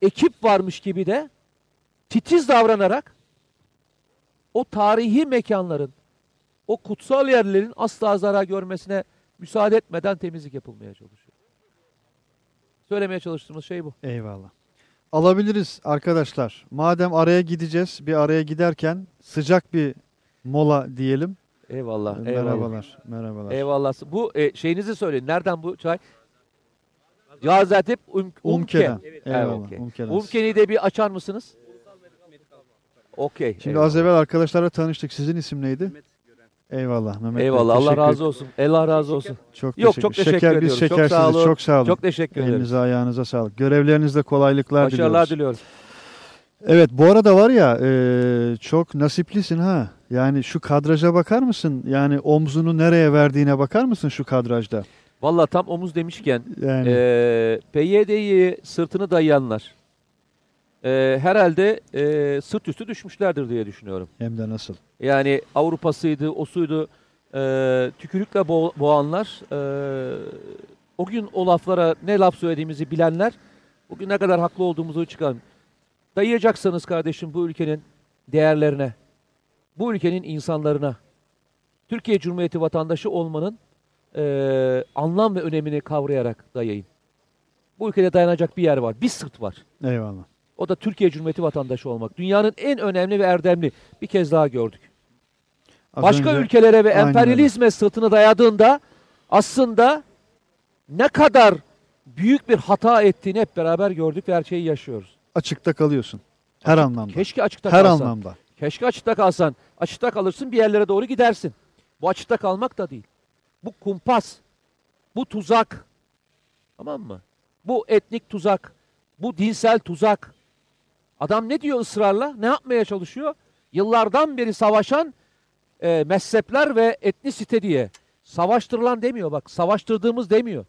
ekip varmış gibi de titiz davranarak o tarihi mekanların o kutsal yerlerin asla zarar görmesine müsaade etmeden temizlik yapılmaya çalışıyor. Söylemeye çalıştığımız şey bu. Eyvallah. Alabiliriz arkadaşlar. Madem araya gideceğiz, bir araya giderken sıcak bir mola diyelim. Eyvallah. eyvallah. Merhabalar. Merhabalar. Eyvallah. Bu e, şeyinizi söyleyin. Nereden bu çay? Gaziantep um, Umke'den. Umke. Eyvallah. okey. Umke'den. Umke'ni de bir açar mısınız? Okey. Şimdi eyvallah. az evvel arkadaşlarla tanıştık. Sizin isim neydi? Eyvallah Mehmet Bey, Eyvallah. Allah teşekkür- razı olsun. Allah razı olsun. Çok Yok, teşekkür. çok teşekkür Şeker, biz ediyorum. Çok şekersiniz. sağ olun. Çok sağ olun. Çok teşekkür ederiz. Elinize ayağınıza sağlık. Görevlerinizde kolaylıklar Başarılar diliyoruz. diliyoruz. Evet bu arada var ya e, çok nasiplisin ha. Yani şu kadraja bakar mısın? Yani omzunu nereye verdiğine bakar mısın şu kadrajda? Valla tam omuz demişken Yani e, PYD'yi sırtını dayayanlar e, herhalde e, sırt üstü düşmüşlerdir diye düşünüyorum. hem de nasıl? Yani Avrupa'sıydı, o suydu. E, tükürükle bo- boğanlar, e, o gün o laflara ne laf söylediğimizi bilenler, bugün ne kadar haklı olduğumuzu çıkan. Dayayacaksanız kardeşim bu ülkenin değerlerine, bu ülkenin insanlarına, Türkiye Cumhuriyeti vatandaşı olmanın e, anlam ve önemini kavrayarak dayayın. Bu ülkede dayanacak bir yer var, bir sırt var. Eyvallah. O da Türkiye Cumhuriyeti vatandaşı olmak. Dünyanın en önemli ve erdemli bir kez daha gördük. Az Başka önce- ülkelere ve emperyalizme sırtını dayadığında aslında ne kadar büyük bir hata ettiğini hep beraber gördük ve her şeyi yaşıyoruz. açıkta kalıyorsun. Her anlamda. Keşke açıkta Her kalsan. anlamda. Keşke açıkta kalsan. Açıkta kalırsın bir yerlere doğru gidersin. Bu açıkta kalmak da değil. Bu kumpas. Bu tuzak. Tamam mı? Bu etnik tuzak. Bu dinsel tuzak. Adam ne diyor ısrarla? Ne yapmaya çalışıyor? Yıllardan beri savaşan e, mezhepler ve etnisite diye. Savaştırılan demiyor bak. Savaştırdığımız demiyor.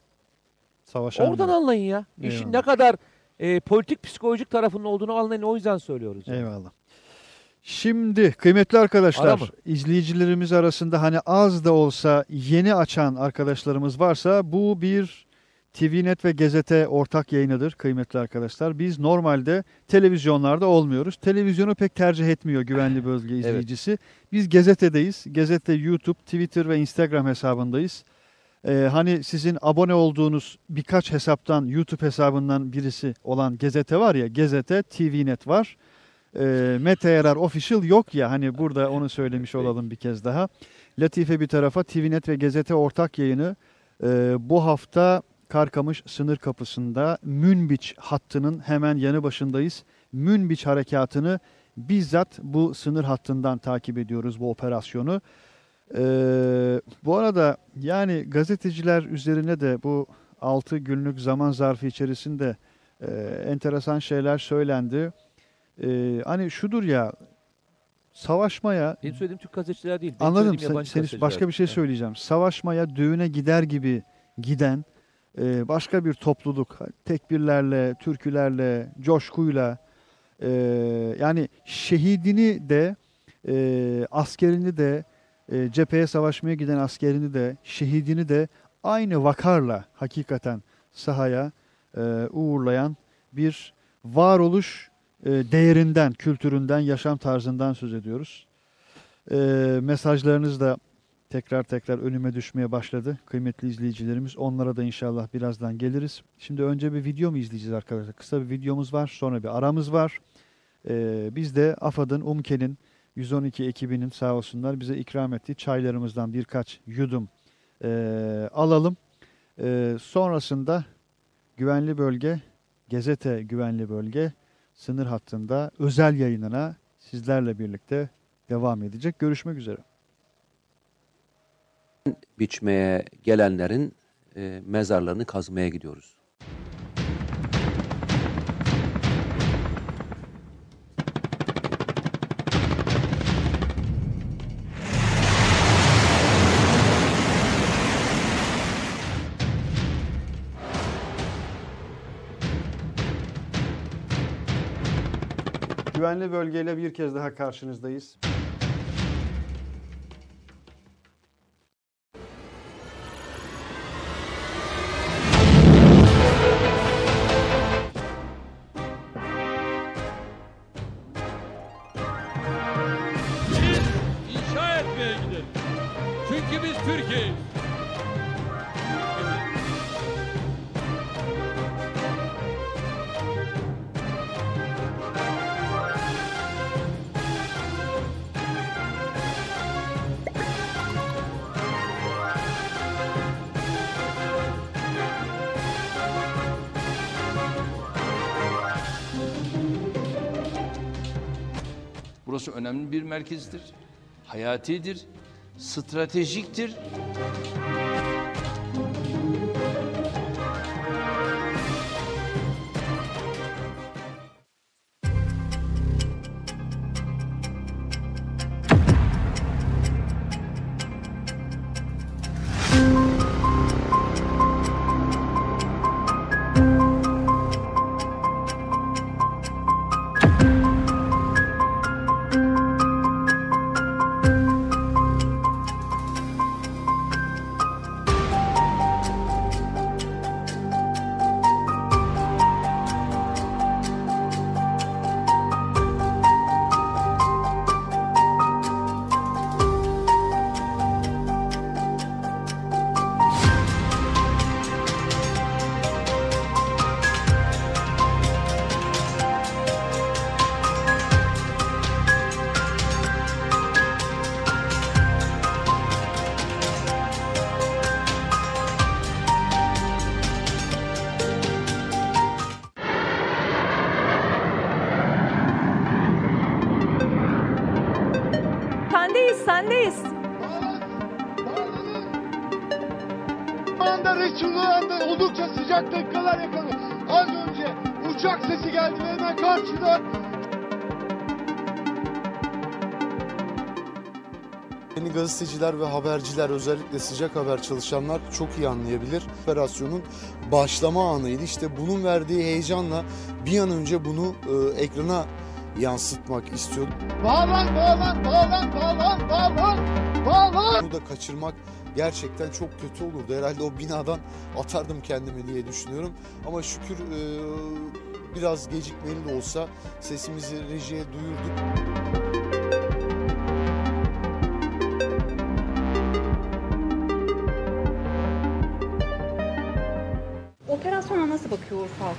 Savaşan Oradan diyor. anlayın ya. İşin Eyvallah. ne kadar e, politik psikolojik tarafının olduğunu anlayın. O yüzden söylüyoruz. yani. Eyvallah. Şimdi kıymetli arkadaşlar, mı? izleyicilerimiz arasında hani az da olsa yeni açan arkadaşlarımız varsa bu bir TVNet ve Gezete ortak yayınıdır kıymetli arkadaşlar. Biz normalde televizyonlarda olmuyoruz. Televizyonu pek tercih etmiyor güvenli bölge izleyicisi. Biz Gezete'deyiz. Gazete YouTube, Twitter ve Instagram hesabındayız. Ee, hani sizin abone olduğunuz birkaç hesaptan YouTube hesabından birisi olan Gezete var ya Gezete TVNet var. E, Mete Erar Official yok ya hani burada onu söylemiş olalım bir kez daha. Latife bir tarafa TVNet ve Gezete ortak yayını e, bu hafta Karkamış sınır kapısında Münbiç hattının hemen yanı başındayız. Münbiç harekatını bizzat bu sınır hattından takip ediyoruz bu operasyonu. E, bu arada yani gazeteciler üzerine de bu 6 günlük zaman zarfı içerisinde e, enteresan şeyler söylendi. Ee, hani şudur ya savaşmaya Benim söylediğim Türk gazeteciler değil. Benim anladım sen, gazeteciler. başka bir şey Evet. söyleyeceğim. Savaşmaya düğüne gider gibi giden e, başka bir topluluk tekbirlerle, türkülerle, coşkuyla e, yani şehidini de e, askerini de e, cepheye savaşmaya giden askerini de şehidini de aynı vakarla hakikaten sahaya uğurlayan bir varoluş değerinden, kültüründen, yaşam tarzından söz ediyoruz. Mesajlarınız da tekrar tekrar önüme düşmeye başladı. Kıymetli izleyicilerimiz onlara da inşallah birazdan geliriz. Şimdi önce bir video mu izleyeceğiz arkadaşlar? Kısa bir videomuz var, sonra bir aramız var. E, biz de AFAD'ın, UMKE'nin 112 ekibinin sağ olsunlar bize ikram ettiği çaylarımızdan birkaç yudum e, alalım. E, sonrasında güvenli bölge, Gezete güvenli bölge sınır hattında özel yayınına sizlerle birlikte devam edecek. Görüşmek üzere. Biçmeye gelenlerin e, mezarlarını kazmaya gidiyoruz. Güvenli bölgeyle bir kez daha karşınızdayız. Önemli bir merkezdir. Hayatidir, stratejiktir. Gazeteciler ve haberciler özellikle sıcak haber çalışanlar çok iyi anlayabilir. Operasyonun başlama anıydı. İşte bunun verdiği heyecanla bir an önce bunu e, ekrana yansıtmak istiyordum. Bağlan, bağlan, bağlan, bağlan, bağlan, bağlan. Bunu da kaçırmak gerçekten çok kötü olurdu. Herhalde o binadan atardım kendimi diye düşünüyorum. Ama şükür e, biraz gecikmeli de olsa sesimizi rejiye duyurduk.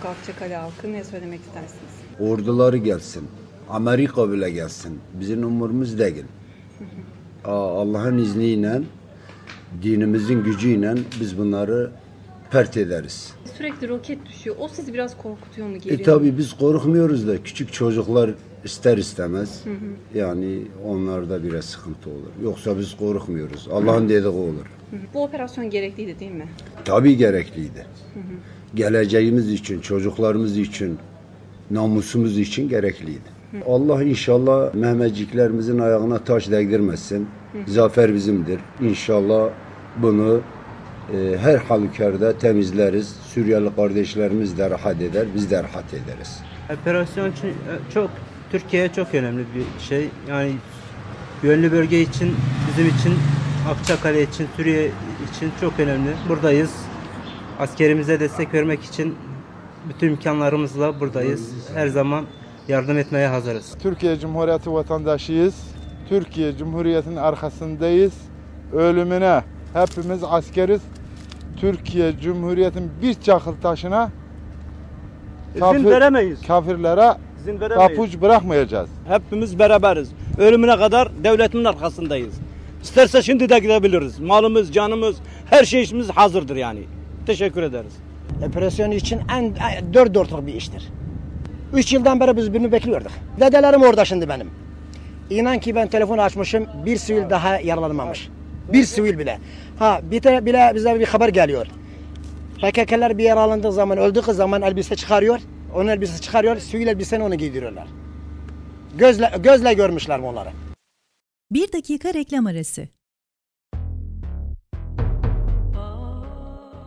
Halkı, Akçakale halkı? Ne söylemek istersiniz? orduları gelsin. Amerika bile gelsin. Bizim umurumuz değil. Allah'ın izniyle, dinimizin gücüyle biz bunları pert ederiz. Sürekli roket düşüyor. O sizi biraz korkutuyor mu? E Geriyor mu? tabi biz korkmuyoruz da küçük çocuklar ister istemez. Yani onlarda biraz sıkıntı olur. Yoksa biz korkmuyoruz. Allah'ın dediği olur. Bu operasyon gerekliydi değil mi? Tabii gerekliydi. Geleceğimiz için, çocuklarımız için, namusumuz için gerekliydi. Allah inşallah Mehmetçiklerimizin ayağına taş değdirmesin. Zafer bizimdir. İnşallah bunu e, her halükarda temizleriz. Suriyeli kardeşlerimiz de rahat eder, biz de rahat ederiz. Operasyon için e, çok Türkiye'ye çok önemli bir şey. Yani güvenli bölge için, bizim için, Akçakale için, Suriye için çok önemli. Buradayız. Askerimize destek vermek için bütün imkanlarımızla buradayız. Her zaman yardım etmeye hazırız. Türkiye Cumhuriyeti vatandaşıyız. Türkiye Cumhuriyeti'nin arkasındayız. Ölümüne hepimiz askeriz. Türkiye Cumhuriyeti'nin bir çakıl taşına kafir- veremeyiz. kafirlere İzin veremeyiz. papuç bırakmayacağız. Hepimiz beraberiz. Ölümüne kadar devletimin arkasındayız. İsterse şimdi de gidebiliriz. Malımız, canımız, her şeyimiz hazırdır yani. Teşekkür ederiz. Operasyon için en, en dört dörtlük bir iştir. Üç yıldan beri biz bunu bekliyorduk. Dedelerim orada şimdi benim. İnan ki ben telefon açmışım bir sivil daha yaralanmamış. Bir sivil bile. Ha bir de bile bize bir haber geliyor. PKK'lar bir yaralandığı zaman öldüğü zaman elbise çıkarıyor. Onun elbise çıkarıyor. Sivil elbiseni onu giydiriyorlar. Gözle, gözle görmüşler bunları. Bir dakika reklam arası.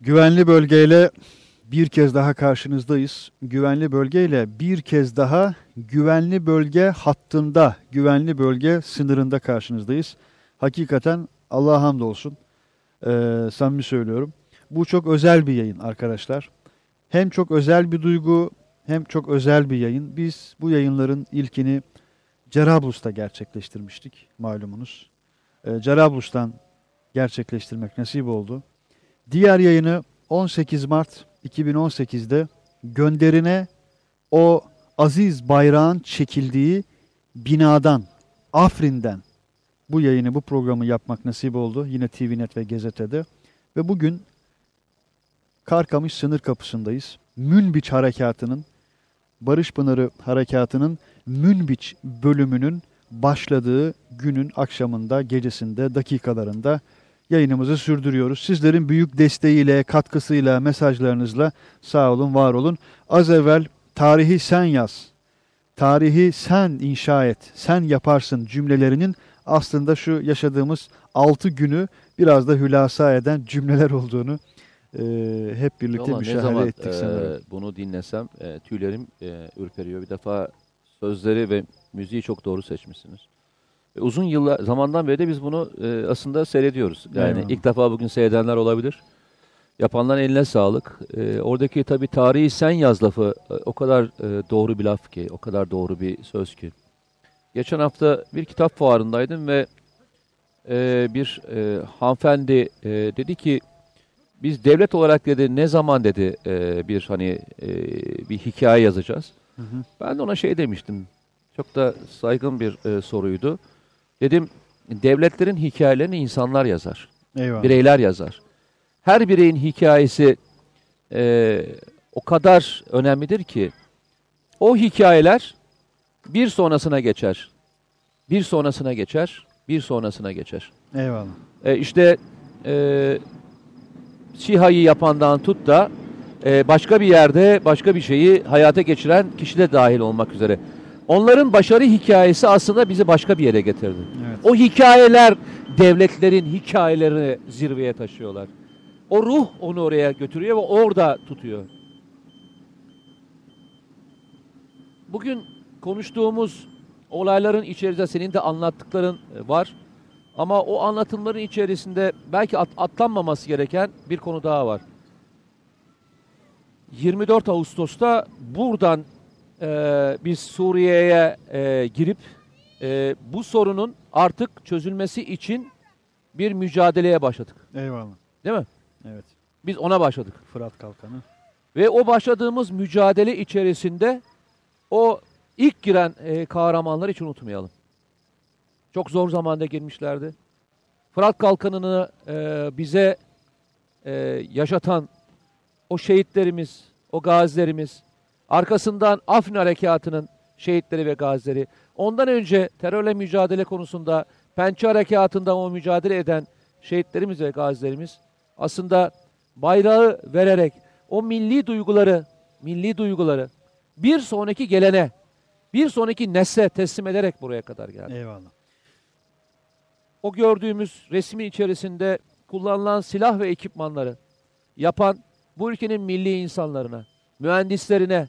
Güvenli bölgeyle bir kez daha karşınızdayız. Güvenli bölgeyle bir kez daha güvenli bölge hattında, güvenli bölge sınırında karşınızdayız. Hakikaten Allah'a hamdolsun. Ee, samimi söylüyorum. Bu çok özel bir yayın arkadaşlar. Hem çok özel bir duygu hem çok özel bir yayın. Biz bu yayınların ilkini Cerablus'ta gerçekleştirmiştik malumunuz. Ee, Cerablus'tan gerçekleştirmek nasip oldu. Diğer yayını 18 Mart 2018'de gönderine o aziz bayrağın çekildiği binadan, Afrin'den bu yayını, bu programı yapmak nasip oldu. Yine TVNet ve Gazete'de. Ve bugün Karkamış sınır kapısındayız. Münbiç Harekatı'nın, Barış Pınarı Harekatı'nın Münbiç bölümünün başladığı günün akşamında, gecesinde, dakikalarında yayınımızı sürdürüyoruz. Sizlerin büyük desteğiyle, katkısıyla, mesajlarınızla sağ olun, var olun. Az evvel tarihi sen yaz, tarihi sen inşa et, sen yaparsın cümlelerinin aslında şu yaşadığımız 6 günü biraz da hülasa eden cümleler olduğunu e, hep birlikte Vallahi müşahede zaman ettik e, sanırım. bunu dinlesem e, tüylerim e, ürperiyor. Bir defa sözleri ve müziği çok doğru seçmişsiniz. E, uzun yıllar zamandan beri de biz bunu e, aslında seyrediyoruz. Yani Eyvallah. ilk defa bugün seyredenler olabilir. Yapanların eline sağlık. E, oradaki tabii tarihi sen yaz lafı e, o kadar e, doğru bir laf ki, o kadar doğru bir söz ki. Geçen hafta bir kitap fuarındaydım ve e, bir e, hanımefendi e, dedi ki biz devlet olarak dedi ne zaman dedi e, bir hani e, bir hikaye yazacağız. Hı hı. Ben de ona şey demiştim. Çok da saygın bir e, soruydu. Dedim devletlerin hikayelerini insanlar yazar. Eyvallah. Bireyler yazar. Her bireyin hikayesi e, o kadar önemlidir ki o hikayeler bir sonrasına geçer. Bir sonrasına geçer. Bir sonrasına geçer. Eyvallah. E, işte e, SİHA'yı yapandan tut da e, başka bir yerde başka bir şeyi hayata geçiren kişi de dahil olmak üzere. Onların başarı hikayesi aslında bizi başka bir yere getirdi. Evet. O hikayeler devletlerin hikayelerini zirveye taşıyorlar. O ruh onu oraya götürüyor ve orada tutuyor. Bugün konuştuğumuz olayların içerisinde senin de anlattıkların e, var. Ama o anlatımların içerisinde belki at- atlanmaması gereken bir konu daha var. 24 Ağustos'ta buradan e, biz Suriye'ye e, girip e, bu sorunun artık çözülmesi için bir mücadeleye başladık. Eyvallah. Değil mi? Evet. Biz ona başladık. Fırat Kalkanı. Ve o başladığımız mücadele içerisinde o ilk giren e, kahramanları hiç unutmayalım. Çok zor zamanda girmişlerdi. Fırat Kalkanı'nı e, bize e, yaşatan o şehitlerimiz, o gazilerimiz, arkasından Afrin Harekatı'nın şehitleri ve gazileri, ondan önce terörle mücadele konusunda Pençe Harekatı'nda o mücadele eden şehitlerimiz ve gazilerimiz aslında bayrağı vererek o milli duyguları, milli duyguları bir sonraki gelene, bir sonraki nesle teslim ederek buraya kadar geldi. Eyvallah. O gördüğümüz resmin içerisinde kullanılan silah ve ekipmanları yapan bu ülkenin milli insanlarına, mühendislerine,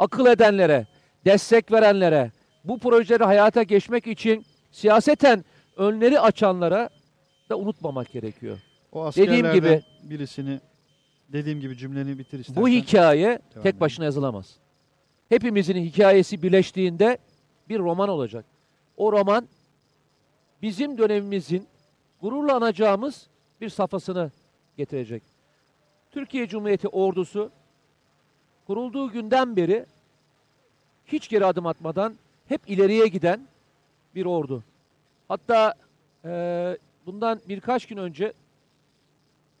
akıl edenlere, destek verenlere, bu projeleri hayata geçmek için siyaseten önleri açanlara da unutmamak gerekiyor. O Dediğim gibi birisini dediğim gibi cümleni bitir istersen. bu hikaye tek başına yazılamaz. Hepimizin hikayesi birleştiğinde bir roman olacak. O roman bizim dönemimizin gururla anacağımız bir safhasını getirecek. Türkiye Cumhuriyeti ordusu kurulduğu günden beri hiç geri adım atmadan hep ileriye giden bir ordu. Hatta eee, bundan birkaç gün önce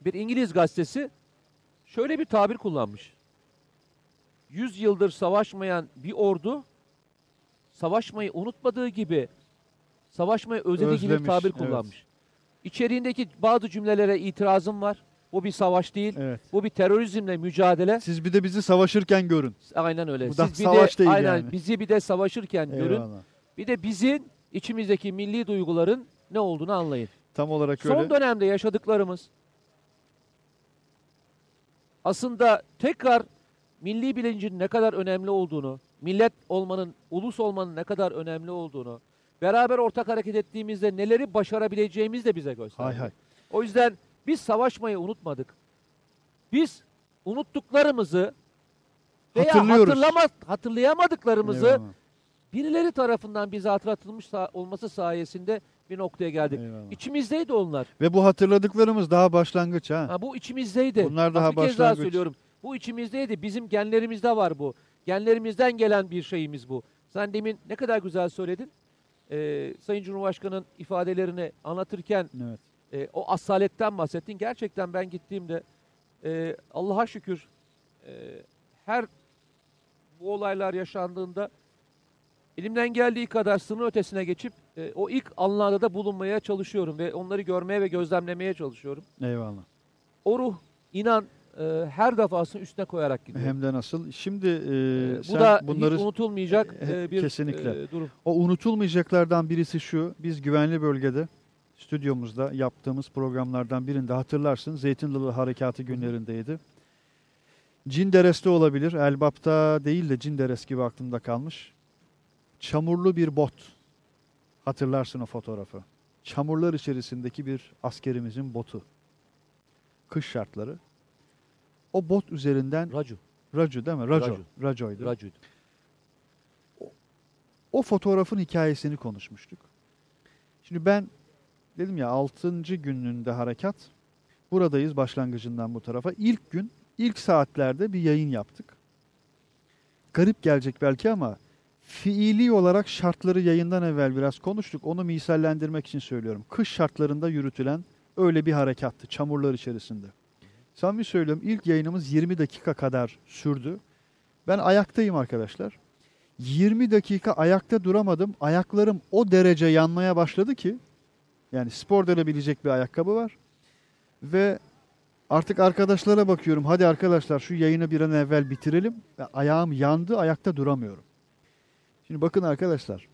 bir İngiliz gazetesi şöyle bir tabir kullanmış. 100 yıldır savaşmayan bir ordu savaşmayı unutmadığı gibi savaşmayı özlediği gibi bir Özlemiş, tabir evet. kullanmış. İçeriğindeki bazı cümlelere itirazım var. Bu bir savaş değil. Evet. Bu bir terörizmle mücadele. Siz bir de bizi savaşırken görün. Aynen öyle. Bu da Siz bir savaş de değil aynen yani. bizi bir de savaşırken görün. Eyvallah. Bir de bizim içimizdeki milli duyguların ne olduğunu anlayın. Tam olarak öyle. Son dönemde yaşadıklarımız aslında tekrar milli bilincin ne kadar önemli olduğunu, millet olmanın, ulus olmanın ne kadar önemli olduğunu, beraber ortak hareket ettiğimizde neleri başarabileceğimizi de bize gösterdi. Hay hay. O yüzden biz savaşmayı unutmadık. Biz unuttuklarımızı veya hatırlama, hatırlayamadıklarımızı Eyvallah. birileri tarafından bize hatırlatılmış olması sayesinde bir noktaya geldik. İçimizdeydi onlar. Ve bu hatırladıklarımız daha başlangıç ha. Ha, bu içimizdeydi. Bunlar Bak daha bir kez daha başlangıç. söylüyorum. Bu içimizdeydi. Bizim genlerimizde var bu. Genlerimizden gelen bir şeyimiz bu. Sen demin ne kadar güzel söyledin. Ee, Sayın Cumhurbaşkanı'nın ifadelerini anlatırken Evet. E, o asaletten bahsettin. Gerçekten ben gittiğimde e, Allah'a şükür e, her bu olaylar yaşandığında elimden geldiği kadar sınır ötesine geçip e, o ilk anlarda da bulunmaya çalışıyorum ve onları görmeye ve gözlemlemeye çalışıyorum. Eyvallah. O ruh inan e, her defasını üstüne koyarak gidiyor. Hem de nasıl. Şimdi e, E, bu da bunları hiç unutulmayacak E, e, bir kesinlikle. e, durum. O unutulmayacaklardan birisi şu. Biz güvenli bölgede stüdyomuzda yaptığımız programlardan birinde hatırlarsın Zeytin Dalı Harekatı günlerindeydi. Cinderes'te olabilir. Elbap'ta değil de Cinderes gibi aklımda kalmış. Çamurlu bir bot. Hatırlarsın o fotoğrafı. Çamurlar içerisindeki bir askerimizin botu. Kış şartları. O bot üzerinden Racu. Racu değil mi? Raco. Racu. Raco'ydu. Racu'ydu. O fotoğrafın hikayesini konuşmuştuk. Şimdi ben dedim ya 6. gününde harekat. Buradayız başlangıcından bu tarafa. İlk gün, ilk saatlerde bir yayın yaptık. Garip gelecek belki ama fiili olarak şartları yayından evvel biraz konuştuk. Onu misallendirmek için söylüyorum. Kış şartlarında yürütülen öyle bir harekattı çamurlar içerisinde. Samimi söylüyorum ilk yayınımız 20 dakika kadar sürdü. Ben ayaktayım arkadaşlar. 20 dakika ayakta duramadım. Ayaklarım o derece yanmaya başladı ki yani spor denilebilecek bir ayakkabı var. Ve artık arkadaşlara bakıyorum. Hadi arkadaşlar şu yayını bir an evvel bitirelim. Ayağım yandı. Ayakta duramıyorum. Şimdi bakın arkadaşlar.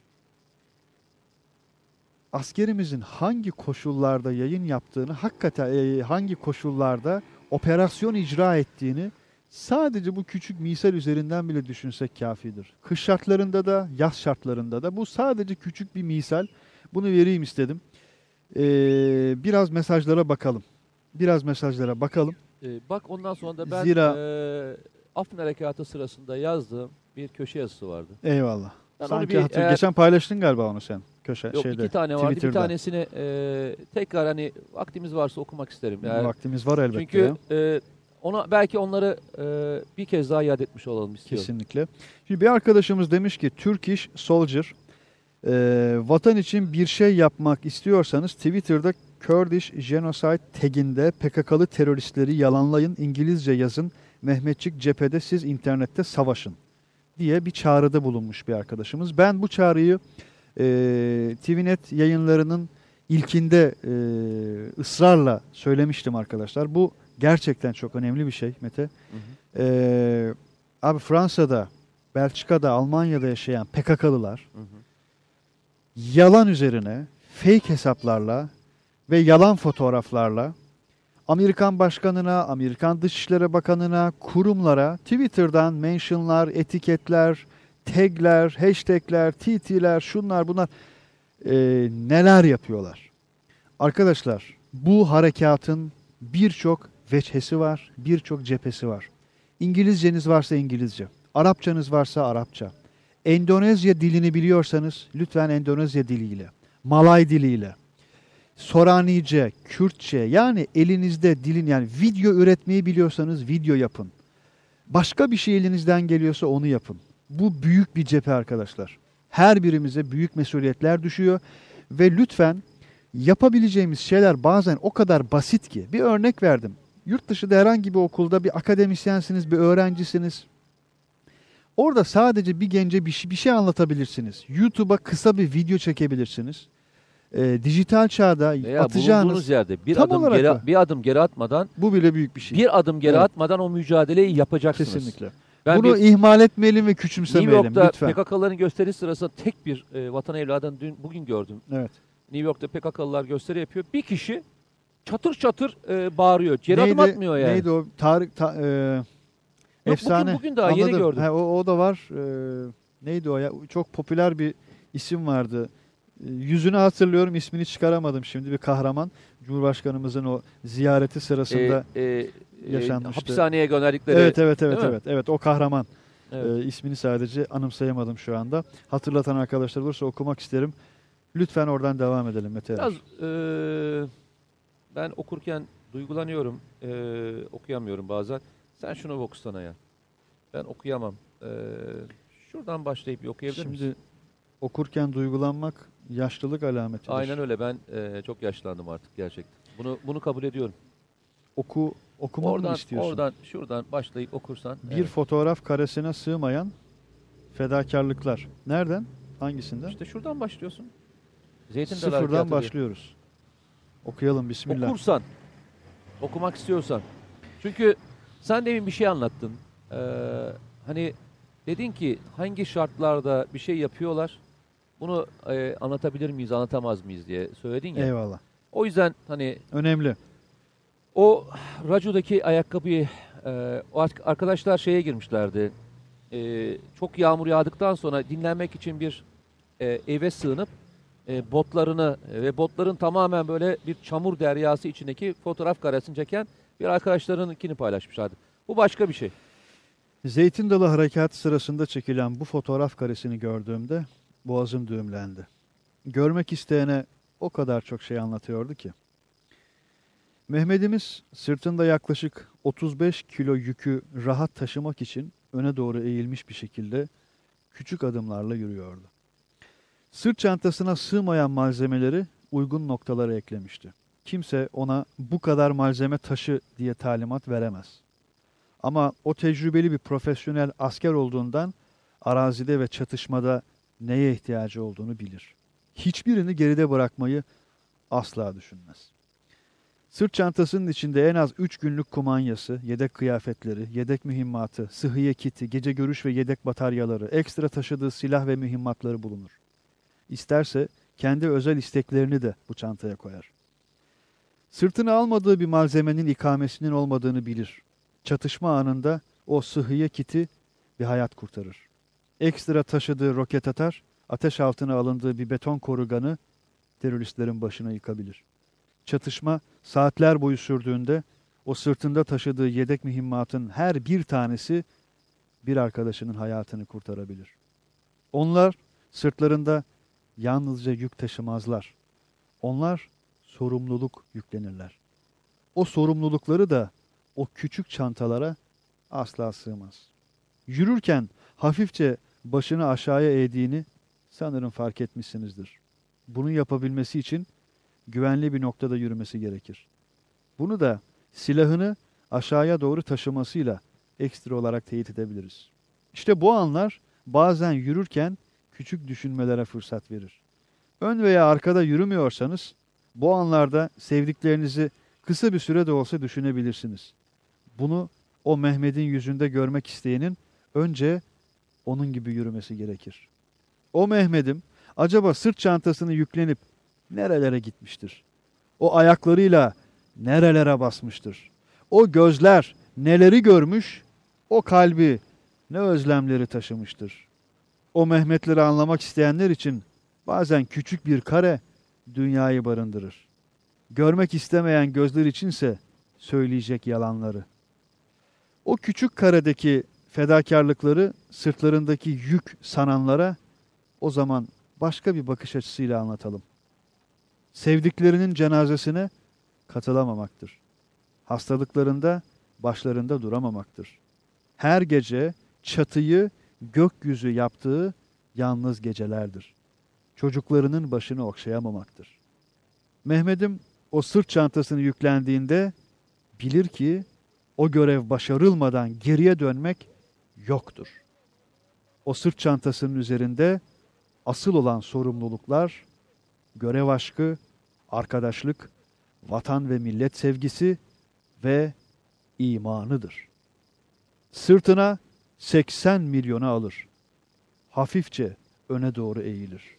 Askerimizin hangi koşullarda yayın yaptığını, hakikaten e, hangi koşullarda operasyon icra ettiğini sadece bu küçük misal üzerinden bile düşünsek kafidir. Kış şartlarında da, yaz şartlarında da bu sadece küçük bir misal. Bunu vereyim istedim. Ee, biraz mesajlara bakalım. Biraz mesajlara bakalım. E, bak ondan sonra da ben Zira- e, Afrin Harekatı sırasında yazdığım bir köşe yazısı vardı. Eyvallah. Ben Sanki bir, hatır- eğer- geçen paylaştın galiba onu sen köşe Yok şeyde. iki tane vardı. Bir Twitter'da. tanesini e, tekrar hani vaktimiz varsa okumak isterim. Eğer- Vaktimiz var elbette Çünkü e, ona belki onları e, bir kez daha iade etmiş olalım istiyorum. Kesinlikle. Şimdi bir arkadaşımız demiş ki Turkish Soldier e, vatan için bir şey yapmak istiyorsanız Twitter'da Kurdish Genocide taginde PKK'lı teröristleri yalanlayın, İngilizce yazın, Mehmetçik cephede siz internette savaşın diye bir çağrıda bulunmuş bir arkadaşımız. Ben bu çağrıyı e, TVNet yayınlarının ilkinde e, ısrarla söylemiştim arkadaşlar. Bu gerçekten çok önemli bir şey Mete. Ee, abi Fransa'da, Belçika'da, Almanya'da yaşayan PKK'lılar yalan üzerine fake hesaplarla ve yalan fotoğraflarla Amerikan Başkanına, Amerikan Dışişleri Bakanına, kurumlara Twitter'dan mentionlar, etiketler, tagler, hashtagler, TT'ler, şunlar bunlar e, neler yapıyorlar. Arkadaşlar bu harekatın birçok veçhesi var, birçok cephesi var. İngilizceniz varsa İngilizce, Arapçanız varsa Arapça. Endonezya dilini biliyorsanız lütfen Endonezya diliyle, Malay diliyle, Soranice, Kürtçe yani elinizde dilin yani video üretmeyi biliyorsanız video yapın. Başka bir şey elinizden geliyorsa onu yapın. Bu büyük bir cephe arkadaşlar. Her birimize büyük mesuliyetler düşüyor ve lütfen yapabileceğimiz şeyler bazen o kadar basit ki. Bir örnek verdim. Yurt dışında herhangi bir okulda bir akademisyensiniz, bir öğrencisiniz. Orada sadece bir gence bir şey, bir şey anlatabilirsiniz. YouTube'a kısa bir video çekebilirsiniz. Ee, dijital çağda Veya atacağınız yerde bir Tam adım geri o. bir adım geri atmadan bu bile büyük bir şey. bir adım geri Evet. atmadan o mücadeleyi yapacaksınız. Kesinlikle. Ben Bunu bir- ihmal etmeyelim ve New küçümsemeyelim York'ta lütfen. PKK'ların gösteri sırasında tek bir e, vatan evladını dün bugün gördüm. Evet. New York'ta PKK'lılar gösteri yapıyor. Bir kişi çatır çatır e, bağırıyor. Geri adım atmıyor yani. Neydi o? Tarık ta, e, bugün- efsane. bugün daha yeni Anladım. gördüm. Ha, o, o da var. E, neydi o ya? Çok popüler bir isim vardı. E, yüzünü hatırlıyorum, ismini çıkaramadım şimdi. Bir kahraman. Cumhurbaşkanımızın o ziyareti sırasında E, e, e, yaşanmıştı. hapishaneye gönderdikleri. Evet, evet, evet, evet. Evet, o kahraman. Evet. E, ismini sadece anımsayamadım şu anda. Hatırlatan arkadaşlar olursa okumak isterim. Lütfen oradan devam edelim Mete. Biraz e, ben okurken duygulanıyorum. E, okuyamıyorum bazen. Sen şunu okusana ya. Ben okuyamam. E, şuradan başlayıp bir okuyabilir Şimdi misin? okurken duygulanmak yaşlılık alametidir. Aynen öyle. Ben e, çok yaşlandım artık gerçekten. Bunu bunu kabul ediyorum. Oku okuma oradan, mı istiyorsun? Oradan şuradan başlayıp okursan. Bir evet. fotoğraf karesine sığmayan fedakarlıklar. Nereden? Hangisinden? İşte şuradan başlıyorsun. Zeytin Sıfırdan Harekatı diye. başlıyoruz. Okuyalım bismillah. Okursan, okumak istiyorsan. Çünkü sen demin bir şey anlattın. Ee, hani dedin ki hangi şartlarda bir şey yapıyorlar, bunu e, anlatabilir miyiz, anlatamaz mıyız diye söyledin ya. Eyvallah. O yüzden hani Önemli. o racodaki ayakkabıyı e, arkadaşlar şeye girmişlerdi. E, çok yağmur yağdıktan sonra dinlenmek için bir e, eve sığınıp e, botlarını ve botların tamamen böyle bir çamur deryası içindeki fotoğraf karesini çeken bir arkadaşlarınkini paylaşmışlardı. Bu başka bir şey. Zeytin Dalı Harekatı sırasında çekilen bu fotoğraf karesini gördüğümde boğazım düğümlendi. Görmek isteyene o kadar çok şey anlatıyordu ki. Mehmet'imiz sırtında yaklaşık 35 kilo yükü rahat taşımak için öne doğru eğilmiş bir şekilde küçük adımlarla yürüyordu. Sırt çantasına sığmayan malzemeleri uygun noktalara eklemişti. Kimse ona bu kadar malzeme taşı diye talimat veremez. Ama o tecrübeli bir profesyonel asker olduğundan arazide ve çatışmada neye ihtiyacı olduğunu bilir. Hiçbirini geride bırakmayı asla düşünmez. Sırt çantasının içinde en az 3 günlük kumanyası, yedek kıyafetleri, yedek mühimmatı, sıhhiye kiti, gece görüş ve yedek bataryaları, ekstra taşıdığı silah ve mühimmatları bulunur. İsterse kendi özel isteklerini de bu çantaya koyar. Sırtına almadığı bir malzemenin ikamesinin olmadığını bilir. Çatışma anında o sıhhiye kiti bir hayat kurtarır. Ekstra taşıdığı roket atar, ateş altına alındığı bir beton koruganı teröristlerin başına yıkabilir. Çatışma saatler boyu sürdüğünde o sırtında taşıdığı yedek mühimmatın her bir tanesi bir arkadaşının hayatını kurtarabilir. Onlar sırtlarında yalnızca yük taşımazlar. Onlar sorumluluk yüklenirler. O sorumlulukları da o küçük çantalara asla sığmaz. Yürürken hafifçe başını aşağıya eğdiğini sanırım fark etmişsinizdir. Bunu yapabilmesi için güvenli bir noktada yürümesi gerekir. Bunu da silahını aşağıya doğru taşımasıyla ekstra olarak teyit edebiliriz. İşte bu anlar bazen yürürken küçük düşünmelere fırsat verir. Ön veya arkada yürümüyorsanız bu anlarda sevdiklerinizi kısa bir süre de olsa düşünebilirsiniz. Bunu o Mehmet'in yüzünde görmek isteyenin önce onun gibi yürümesi gerekir. O Mehmet'im acaba sırt çantasını yüklenip nerelere gitmiştir? O ayaklarıyla nerelere basmıştır. O gözler neleri görmüş, o kalbi ne özlemleri taşımıştır. O Mehmetleri anlamak isteyenler için bazen küçük bir kare dünyayı barındırır. Görmek istemeyen gözler içinse söyleyecek yalanları. O küçük karedeki fedakarlıkları sırtlarındaki yük sananlara o zaman başka bir bakış açısıyla anlatalım. Sevdiklerinin cenazesine katılamamaktır. Hastalıklarında başlarında duramamaktır. Her gece çatıyı gökyüzü yaptığı yalnız gecelerdir. Çocuklarının başını okşayamamaktır. Mehmet'im o sırt çantasını yüklendiğinde bilir ki o görev başarılmadan geriye dönmek yoktur. O sırt çantasının üzerinde asıl olan sorumluluklar görev aşkı, arkadaşlık, vatan ve millet sevgisi ve imanıdır. Sırtına 80 milyonu alır. Hafifçe öne doğru eğilir.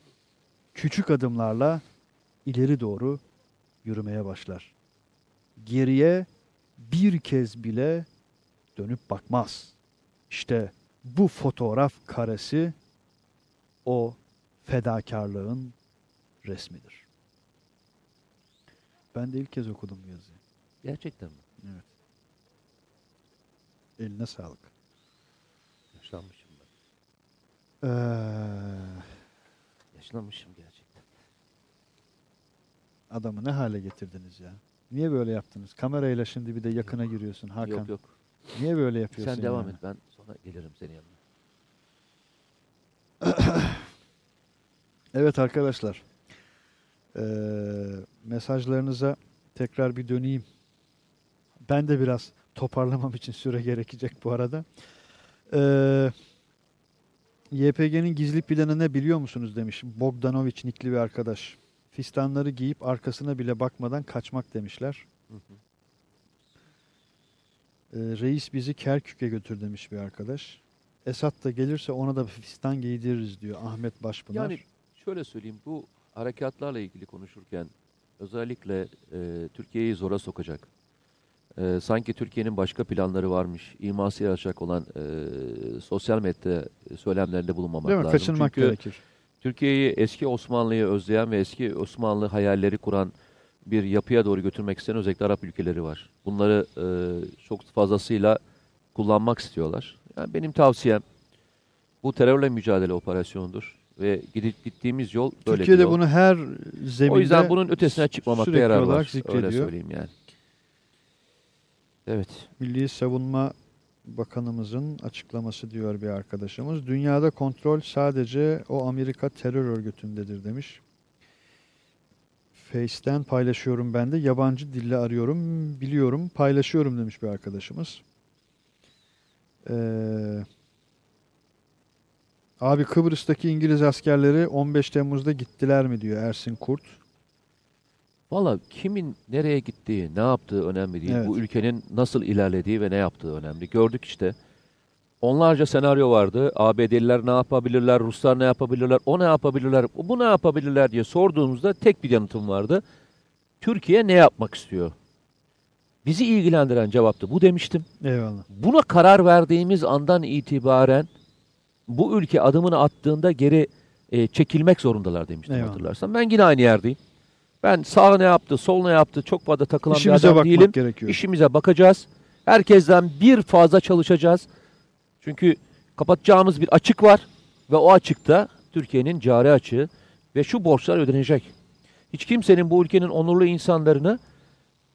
Küçük adımlarla ileri doğru yürümeye başlar. Geriye bir kez bile dönüp bakmaz. İşte bu fotoğraf karesi o fedakarlığın resmidir. Ben de ilk kez okudum bu yazıyı. Gerçekten mi? Evet. Eline sağlık. Yaşlanmışım ben. Ee, Yaşlanmışım gerçekten. Adamı ne hale getirdiniz ya? Niye böyle yaptınız? Kamerayla şimdi bir de yakına giriyorsun Hakan. Yok yok. Niye böyle yapıyorsun? Sen devam yani? et ben sonra gelirim senin yanına. Evet arkadaşlar. Ee, mesajlarınıza tekrar bir döneyim. Ben de biraz toparlamam için süre gerekecek bu arada. Ee, YPG'nin gizli planı ne biliyor musunuz demiş. Bogdanovic nikli bir arkadaş. Fistanları giyip arkasına bile bakmadan kaçmak demişler. Hı hı. Ee, reis bizi Kerkük'e götür demiş bir arkadaş. Esat da gelirse ona da fistan giydiririz diyor Ahmet Başpınar. Yani şöyle söyleyeyim bu harekatlarla ilgili konuşurken özellikle e, Türkiye'yi zora sokacak. E, sanki Türkiye'nin başka planları varmış, iması yaratacak olan e, sosyal medya söylemlerinde bulunmamak Değil mi? lazım. Kaçınmak Çünkü gerekir. Türkiye'yi eski Osmanlı'yı özleyen ve eski Osmanlı hayalleri kuran bir yapıya doğru götürmek isteyen özellikle Arap ülkeleri var. Bunları e, çok fazlasıyla kullanmak istiyorlar. Yani benim tavsiyem bu terörle mücadele operasyonudur ve gidip gittiğimiz yol böyle Türkiye'de bir yol. bunu her zeminde o yüzden bunun ötesine çıkmamakta yarar olarak var. Öyle zikrediyor. söyleyeyim yani. Evet. Milli Savunma Bakanımızın açıklaması diyor bir arkadaşımız. Dünyada kontrol sadece o Amerika terör örgütündedir demiş. Face'ten paylaşıyorum ben de. Yabancı dille arıyorum. Biliyorum. Paylaşıyorum demiş bir arkadaşımız. Ee, abi Kıbrıs'taki İngiliz askerleri 15 Temmuz'da gittiler mi diyor Ersin Kurt. Valla kimin nereye gittiği, ne yaptığı önemli değil. Evet. Bu ülkenin nasıl ilerlediği ve ne yaptığı önemli. Gördük işte. Onlarca senaryo vardı. ABD'liler ne yapabilirler, Ruslar ne yapabilirler, o ne yapabilirler, bu ne yapabilirler diye sorduğumuzda tek bir yanıtım vardı. Türkiye ne yapmak istiyor? Bizi ilgilendiren cevaptı. Bu demiştim. Eyvallah. Buna karar verdiğimiz andan itibaren bu ülke adımını attığında geri e, çekilmek zorundalar demiştim Eyvallah. hatırlarsan. Ben yine aynı yerdeyim. Ben sağ ne yaptı, sol ne yaptı çok fazla takılan İşimize bir adam değilim. gerekiyor. İşimize bakacağız. Herkesten bir fazla çalışacağız. Çünkü kapatacağımız bir açık var ve o açıkta Türkiye'nin cari açığı ve şu borçlar ödenecek. Hiç kimsenin bu ülkenin onurlu insanlarını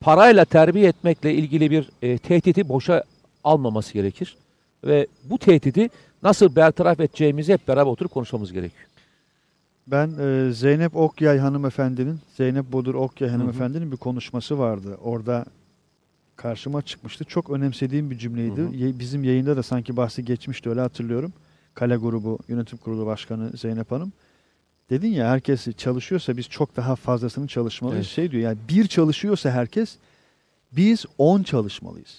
parayla terbiye etmekle ilgili bir e, tehdidi boşa almaması gerekir. Ve bu tehdidi nasıl bertaraf edeceğimizi hep beraber oturup konuşmamız gerekiyor. Ben e, Zeynep Okyay hanımefendinin, Zeynep Bodur Okyay hanımefendinin bir konuşması vardı. Orada karşıma çıkmıştı. Çok önemsediğim bir cümleydi. Hı hı. Bizim yayında da sanki bahsi geçmişti öyle hatırlıyorum. Kale Grubu Yönetim Kurulu Başkanı Zeynep Hanım. Dedin ya herkes çalışıyorsa biz çok daha fazlasını çalışmalıyız. Evet. Şey diyor yani bir çalışıyorsa herkes biz 10 çalışmalıyız.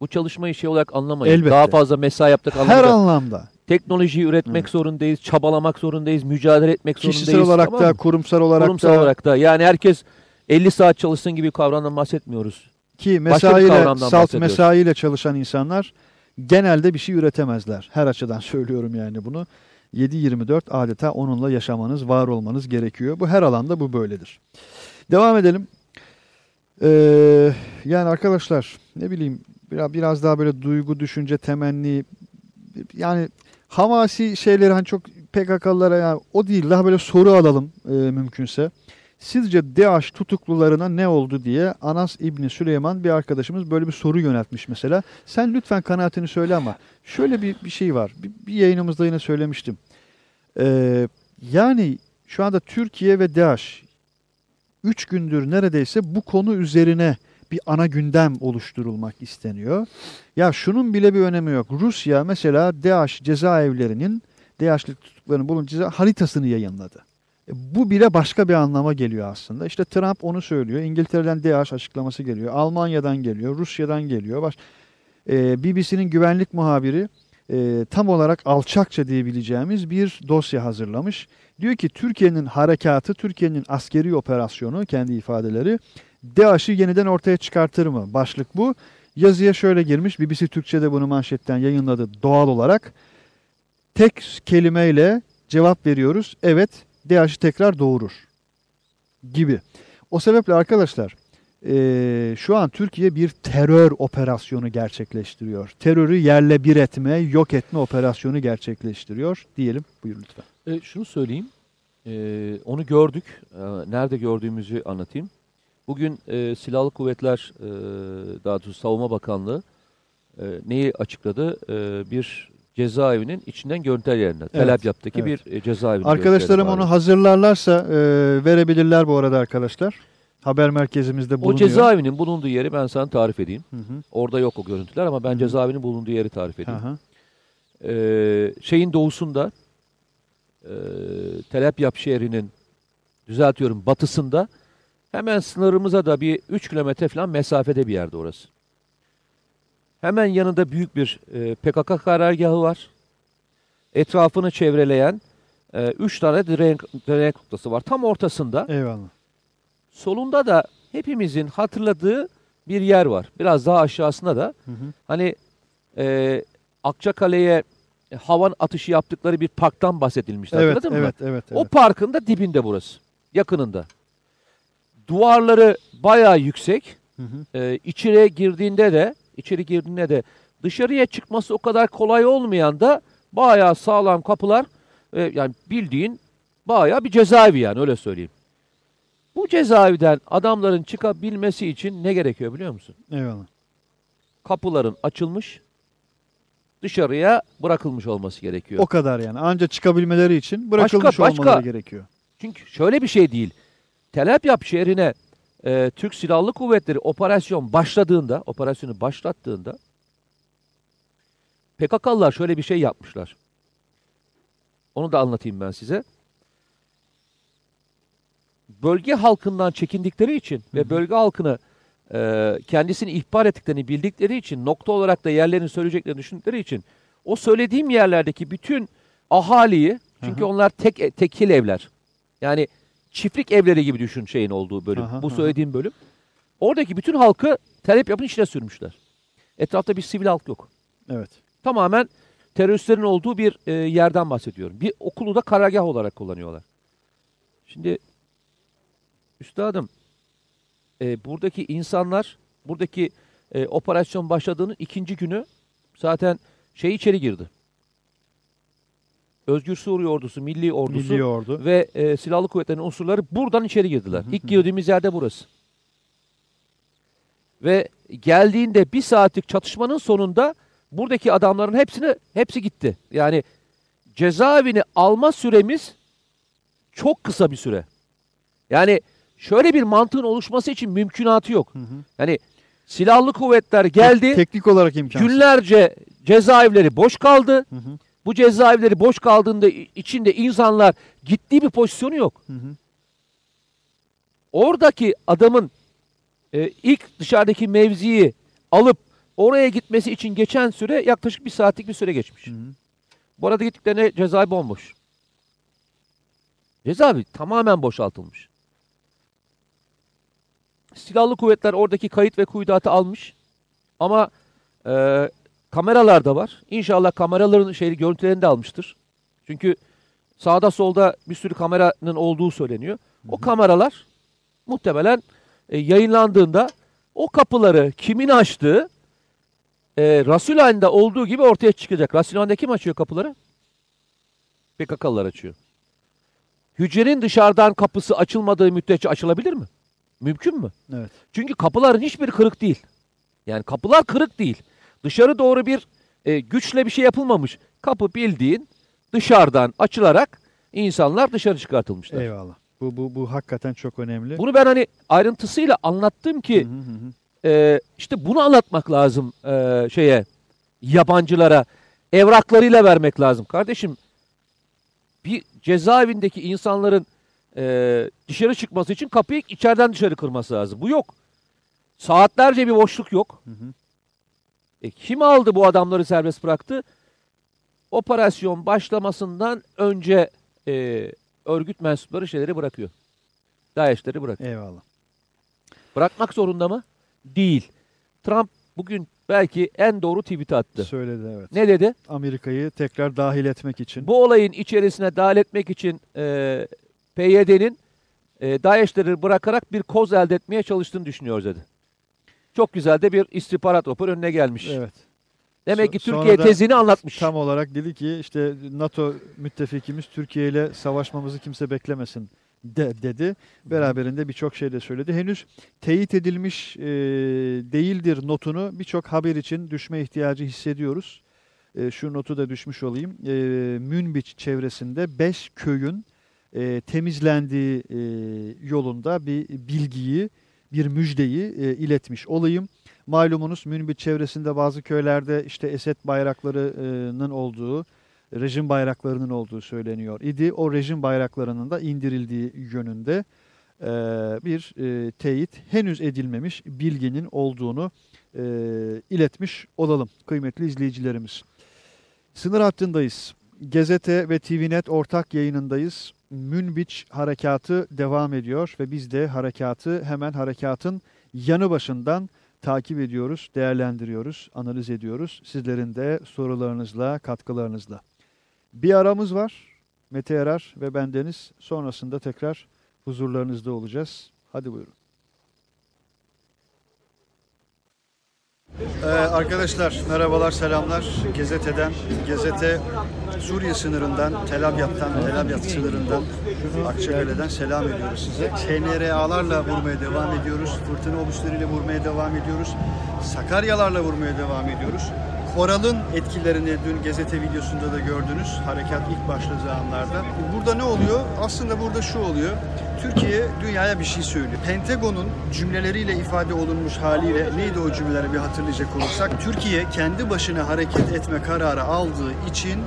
Bu çalışmayı şey olarak anlamayın. Elbette. Daha fazla mesai yaptık Her anlamında. anlamda. Teknolojiyi üretmek Evet. zorundayız, çabalamak zorundayız, mücadele etmek Kişisel zorundayız. olarak tamam da, mı? kurumsal olarak Kurumsal da olarak da. Yani herkes 50 saat çalışsın gibi kavramdan bahsetmiyoruz. Ki mesaiyle, salt mesaiyle çalışan insanlar genelde bir şey üretemezler. Her açıdan söylüyorum yani bunu. 7-24 adeta onunla yaşamanız, var olmanız gerekiyor. Bu her alanda bu böyledir. Devam edelim. Ee, yani arkadaşlar ne bileyim biraz, biraz daha böyle duygu, düşünce, temenni yani hamasi şeyleri hani çok PKK'lılara yani o değil daha böyle soru alalım e, mümkünse. Sizce DAEŞ tutuklularına ne oldu diye Anas İbni Süleyman bir arkadaşımız böyle bir soru yöneltmiş mesela. Sen lütfen kanaatini söyle ama şöyle bir, bir şey var. Bir, bir yayınımızda yine söylemiştim. Ee, yani şu anda Türkiye ve DAEŞ 3 gündür neredeyse bu konu üzerine bir ana gündem oluşturulmak isteniyor. Ya şunun bile bir önemi yok. Rusya mesela DAEŞ cezaevlerinin DAEŞ'li tutuklarının bulunduğu ceza haritasını yayınladı. E, Bu bile başka bir anlama geliyor aslında. İşte Trump onu söylüyor. İngiltere'den DAEŞ açıklaması geliyor. Almanya'dan geliyor. Rusya'dan geliyor. Baş... Ee, BBC'nin güvenlik muhabiri e, tam olarak alçakça diyebileceğimiz bir dosya hazırlamış. Diyor ki Türkiye'nin harekatı, Türkiye'nin askeri operasyonu kendi ifadeleri DAEŞ'i yeniden ortaya çıkartır mı? Başlık bu. Yazıya şöyle girmiş. BBC Türkçe'de bunu manşetten yayınladı doğal olarak. Tek kelimeyle cevap veriyoruz. Evet, DAEŞ'i tekrar doğurur. Gibi. O sebeple arkadaşlar eee, şu an Türkiye bir terör operasyonu gerçekleştiriyor. Terörü yerle bir etme, yok etme operasyonu gerçekleştiriyor diyelim. Buyur lütfen. E, şunu söyleyeyim. E, onu gördük. E, nerede gördüğümüzü anlatayım. Bugün e, Silahlı Kuvvetler, e, daha doğrusu Savunma Bakanlığı e, neyi açıkladı? E, bir cezaevinin içinden. Tel Evet, Abyad'daki evet. bir e, cezaevinin Arkadaşlarım onu hazırlarlarsa e, verebilirler bu arada arkadaşlar. Haber merkezimizde O bulunuyor. cezaevinin bulunduğu yeri ben sana tarif edeyim. Hı hı. Orada yok o görüntüler ama ben cezaevinin bulunduğu yeri tarif edeyim. Hı hı. Ee, şeyin doğusunda e, Tel Abyad şehrinin düzeltiyorum batısında hemen sınırımıza da bir 3 kilometre falan mesafede bir yerde orası. Hemen yanında büyük bir e, PKK karargahı var. Etrafını çevreleyen 3 tane direnk, direnk noktası var. Tam ortasında Eyvallah. solunda da hepimizin hatırladığı bir yer var. Biraz daha aşağısında da Hı hı. hani e, Akçakale'ye havan atışı yaptıkları bir parktan bahsedilmişti. Evet, Hatırladın evet, mı? evet, O evet. parkın da dibinde burası. Yakınında. Duvarları bayağı yüksek. Hı hı. E, içeriye girdiğinde de içeri girdiğinde de dışarıya çıkması o kadar kolay olmayan da bayağı sağlam kapılar e, yani bildiğin bayağı bir cezaevi yani öyle söyleyeyim. Bu cezaevinden adamların çıkabilmesi için ne gerekiyor biliyor musun? Eyvallah. Kapıların açılmış, dışarıya bırakılmış olması gerekiyor. O kadar yani. Anca çıkabilmeleri için bırakılmış Başka, başka. olmaları gerekiyor. Çünkü şöyle bir şey değil. Tel Abyad şehrine e, Türk Silahlı Kuvvetleri operasyon başladığında, operasyonu başlattığında PKK'lılar şöyle bir şey yapmışlar. Onu da anlatayım ben size. Bölge halkından çekindikleri için ve bölge halkını e, kendisini ihbar ettiklerini bildikleri için nokta olarak da yerlerini söyleyeceklerini düşündükleri için o söylediğim yerlerdeki bütün ahaliyi çünkü onlar tek tekil evler. Yani çiftlik evleri gibi düşün şeyin olduğu bölüm. Aha, bu aha. söylediğim bölüm. Oradaki bütün halkı talep yapın içine sürmüşler. Etrafta bir sivil halk yok. Evet. Tamamen teröristlerin olduğu bir e, yerden bahsediyorum. Bir okulu da karargah olarak kullanıyorlar. Şimdi üstadım e, buradaki insanlar buradaki e, operasyon başladığının ikinci günü zaten şey içeri girdi. Özgür Suriye Ordusu, Milli Ordusu Milli Ordu. ve e, Silahlı Kuvvetlerin unsurları buradan içeri girdiler. İlk girdiğimiz yerde burası. Ve geldiğinde bir saatlik çatışmanın sonunda buradaki adamların hepsini hepsi gitti. Yani cezaevini alma süremiz çok kısa bir süre. Yani şöyle bir mantığın oluşması için mümkünatı yok. Yani silahlı kuvvetler geldi. Teknik olarak imkansız. Günlerce cezaevleri boş kaldı. Bu cezaevleri boş kaldığında içinde insanlar gittiği bir pozisyonu yok. Oradaki adamın e, ilk dışarıdaki mevziyi alıp oraya gitmesi için geçen süre yaklaşık bir saatlik bir süre geçmiş. Bu arada gittiklerine cezaevi bomboş. Cezaevi tamamen boşaltılmış. silahlı kuvvetler oradaki kayıt ve kuyudatı almış. Ama e, kameralar da var. İnşallah kameraların şeyi görüntülerini de almıştır. Çünkü sağda solda bir sürü kameranın olduğu söyleniyor. O kameralar muhtemelen e, yayınlandığında o kapıları kimin açtığı e, Rasulayn'da olduğu gibi ortaya çıkacak. Rasulayn'da kim açıyor kapıları? PKK'lılar açıyor. Hücrenin dışarıdan kapısı açılmadığı müddetçe açılabilir mi? Mümkün mü? Evet. Çünkü kapıların hiçbir kırık değil. Yani kapılar kırık değil. Dışarı doğru bir e, güçle bir şey yapılmamış. Kapı bildiğin dışarıdan açılarak insanlar dışarı çıkartılmışlar. Eyvallah. Bu, bu, bu hakikaten çok önemli. Bunu ben hani ayrıntısıyla anlattım ki e, işte bunu anlatmak lazım e, şeye yabancılara evraklarıyla vermek lazım. Kardeşim bir cezaevindeki insanların e, dışarı çıkması için kapıyı içeriden dışarı kırması lazım. Bu yok. Saatlerce bir boşluk yok. E, kim aldı bu adamları serbest bıraktı? Operasyon başlamasından önce e, örgüt mensupları şeyleri bırakıyor. DAEŞ'leri bırakıyor. Eyvallah. Bırakmak zorunda mı? Değil. Trump bugün belki en doğru tweet attı. Söyledi evet. Ne dedi? Amerika'yı tekrar dahil etmek için. Bu olayın içerisine dahil etmek için e, PYD'nin e, DAEŞ'leri bırakarak bir koz elde etmeye çalıştığını düşünüyoruz dedi. Çok güzel de bir istihbarat raporu önüne gelmiş. Evet. Demek ki Türkiye sonra da tezini anlatmış. Tam olarak dedi ki işte NATO müttefikimiz Türkiye ile savaşmamızı kimse beklemesin de, dedi. Beraberinde birçok şey de söyledi. Henüz teyit edilmiş e, değildir notunu birçok haber için düşme ihtiyacı hissediyoruz. E, şu notu da düşmüş olayım. E, Münbiç çevresinde 5 köyün e, temizlendiği e, yolunda bir bilgiyi, bir müjdeyi e, iletmiş olayım. Malumunuz Münbiç çevresinde bazı köylerde işte Esed bayraklarının olduğu, rejim bayraklarının olduğu söyleniyor idi. O rejim bayraklarının da indirildiği yönünde e, bir e, teyit henüz edilmemiş bilginin olduğunu e, iletmiş olalım kıymetli izleyicilerimiz. Sınır hattındayız. Gazete ve TVNet ortak yayınındayız. Münbiç harekatı devam ediyor ve biz de harekatı hemen harekatın yanı başından takip ediyoruz, değerlendiriyoruz, analiz ediyoruz. Sizlerin de sorularınızla, katkılarınızla. Bir aramız var. Mete Erar ve bendeniz. Sonrasında tekrar huzurlarınızda olacağız. Hadi buyurun. Ee, arkadaşlar merhabalar, selamlar. Gezete'den, Gezete Suriye sınırından, Tel Abyad'dan, Tel Abyad sınırından, Akçakale'den selam ediyoruz size. TNRA'larla vurmaya devam ediyoruz. Fırtına obüsleriyle vurmaya devam ediyoruz. Sakaryalarla vurmaya devam ediyoruz. Koral'ın etkilerini dün gazete videosunda da gördünüz. Harekat ilk başladığı anlarda. Burada ne oluyor? Aslında burada şu oluyor. Türkiye dünyaya bir şey söylüyor. Pentagon'un cümleleriyle ifade olunmuş haliyle neydi o cümleleri bir hatırlayacak olursak. Türkiye kendi başına hareket etme kararı aldığı için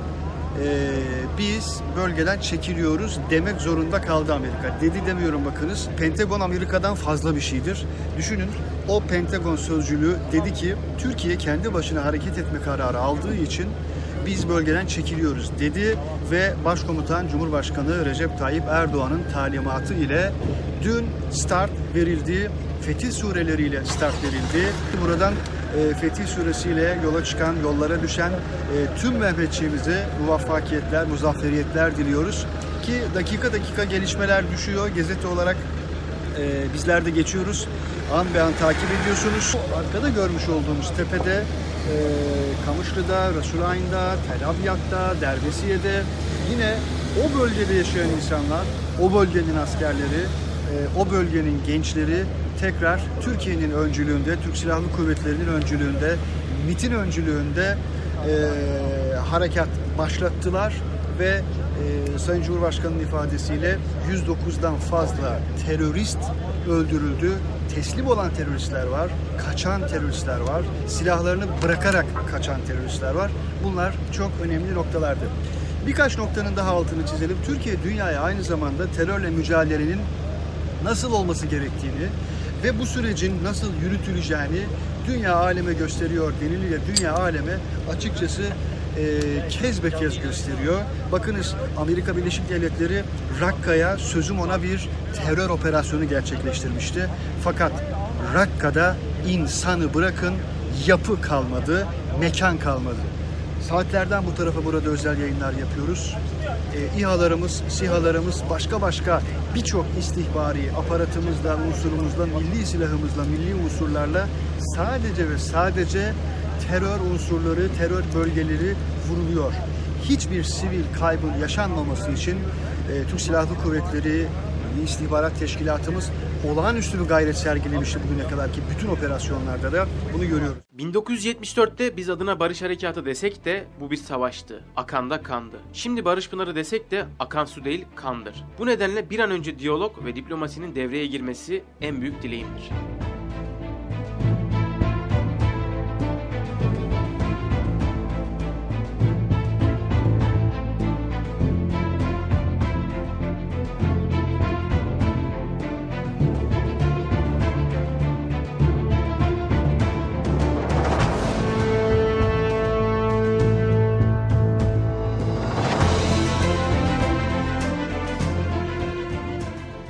e, biz bölgeden çekiliyoruz demek zorunda kaldı Amerika. Dedi demiyorum bakınız. Pentagon Amerika'dan fazla bir şeydir. Düşünün o Pentagon sözcülüğü dedi ki Türkiye kendi başına hareket etme kararı aldığı için biz bölgeden çekiliyoruz dedi ve Başkomutan Cumhurbaşkanı Recep Tayyip Erdoğan'ın talimatı ile dün start verildi. Fetih sureleriyle start verildi. Buradan e, Fetih suresiyle yola çıkan, yollara düşen e, tüm Mehmetçiğimize muvaffakiyetler, muzafferiyetler diliyoruz. Ki dakika dakika gelişmeler düşüyor. Gazete olarak e, bizler de geçiyoruz. An be an takip ediyorsunuz. Arkada görmüş olduğumuz tepede e, Kamışlı'da, Resulayn'da, Tel Abyad'da, Derbesiye'de yine o bölgede yaşayan insanlar, o bölgenin askerleri, e, o bölgenin gençleri tekrar Türkiye'nin öncülüğünde, Türk Silahlı Kuvvetleri'nin öncülüğünde, MIT'in öncülüğünde e, harekat başlattılar ve e, Sayın Cumhurbaşkanı'nın ifadesiyle 109'dan fazla terörist öldürüldü. Teslim olan teröristler var, kaçan teröristler var, silahlarını bırakarak kaçan teröristler var. Bunlar çok önemli noktalardı. Birkaç noktanın daha altını çizelim. Türkiye dünyaya aynı zamanda terörle mücadelenin nasıl olması gerektiğini ve bu sürecin nasıl yürütüleceğini dünya aleme gösteriyor deniliyle dünya aleme açıkçası e, kez be kez gösteriyor. Bakınız Amerika Birleşik Devletleri Rakka'ya sözüm ona bir terör operasyonu gerçekleştirmişti. Fakat Rakka'da insanı bırakın yapı kalmadı, mekan kalmadı. Saatlerden bu tarafa burada özel yayınlar yapıyoruz. E, İHA'larımız, SİHA'larımız, başka başka birçok istihbari aparatımızla, unsurumuzla, milli silahımızla, milli unsurlarla sadece ve sadece terör unsurları, terör bölgeleri vuruluyor. Hiçbir sivil kaybın yaşanmaması için e, Türk Silahlı Kuvvetleri, İstihbarat Teşkilatımız olağanüstü bir gayret sergilemişti bugüne kadar ki bütün operasyonlarda da bunu görüyoruz. 1974'te biz adına barış harekatı desek de bu bir savaştı. Akan da kandı. Şimdi barış pınarı desek de akan su değil kandır. Bu nedenle bir an önce diyalog ve diplomasinin devreye girmesi en büyük dileğimdir.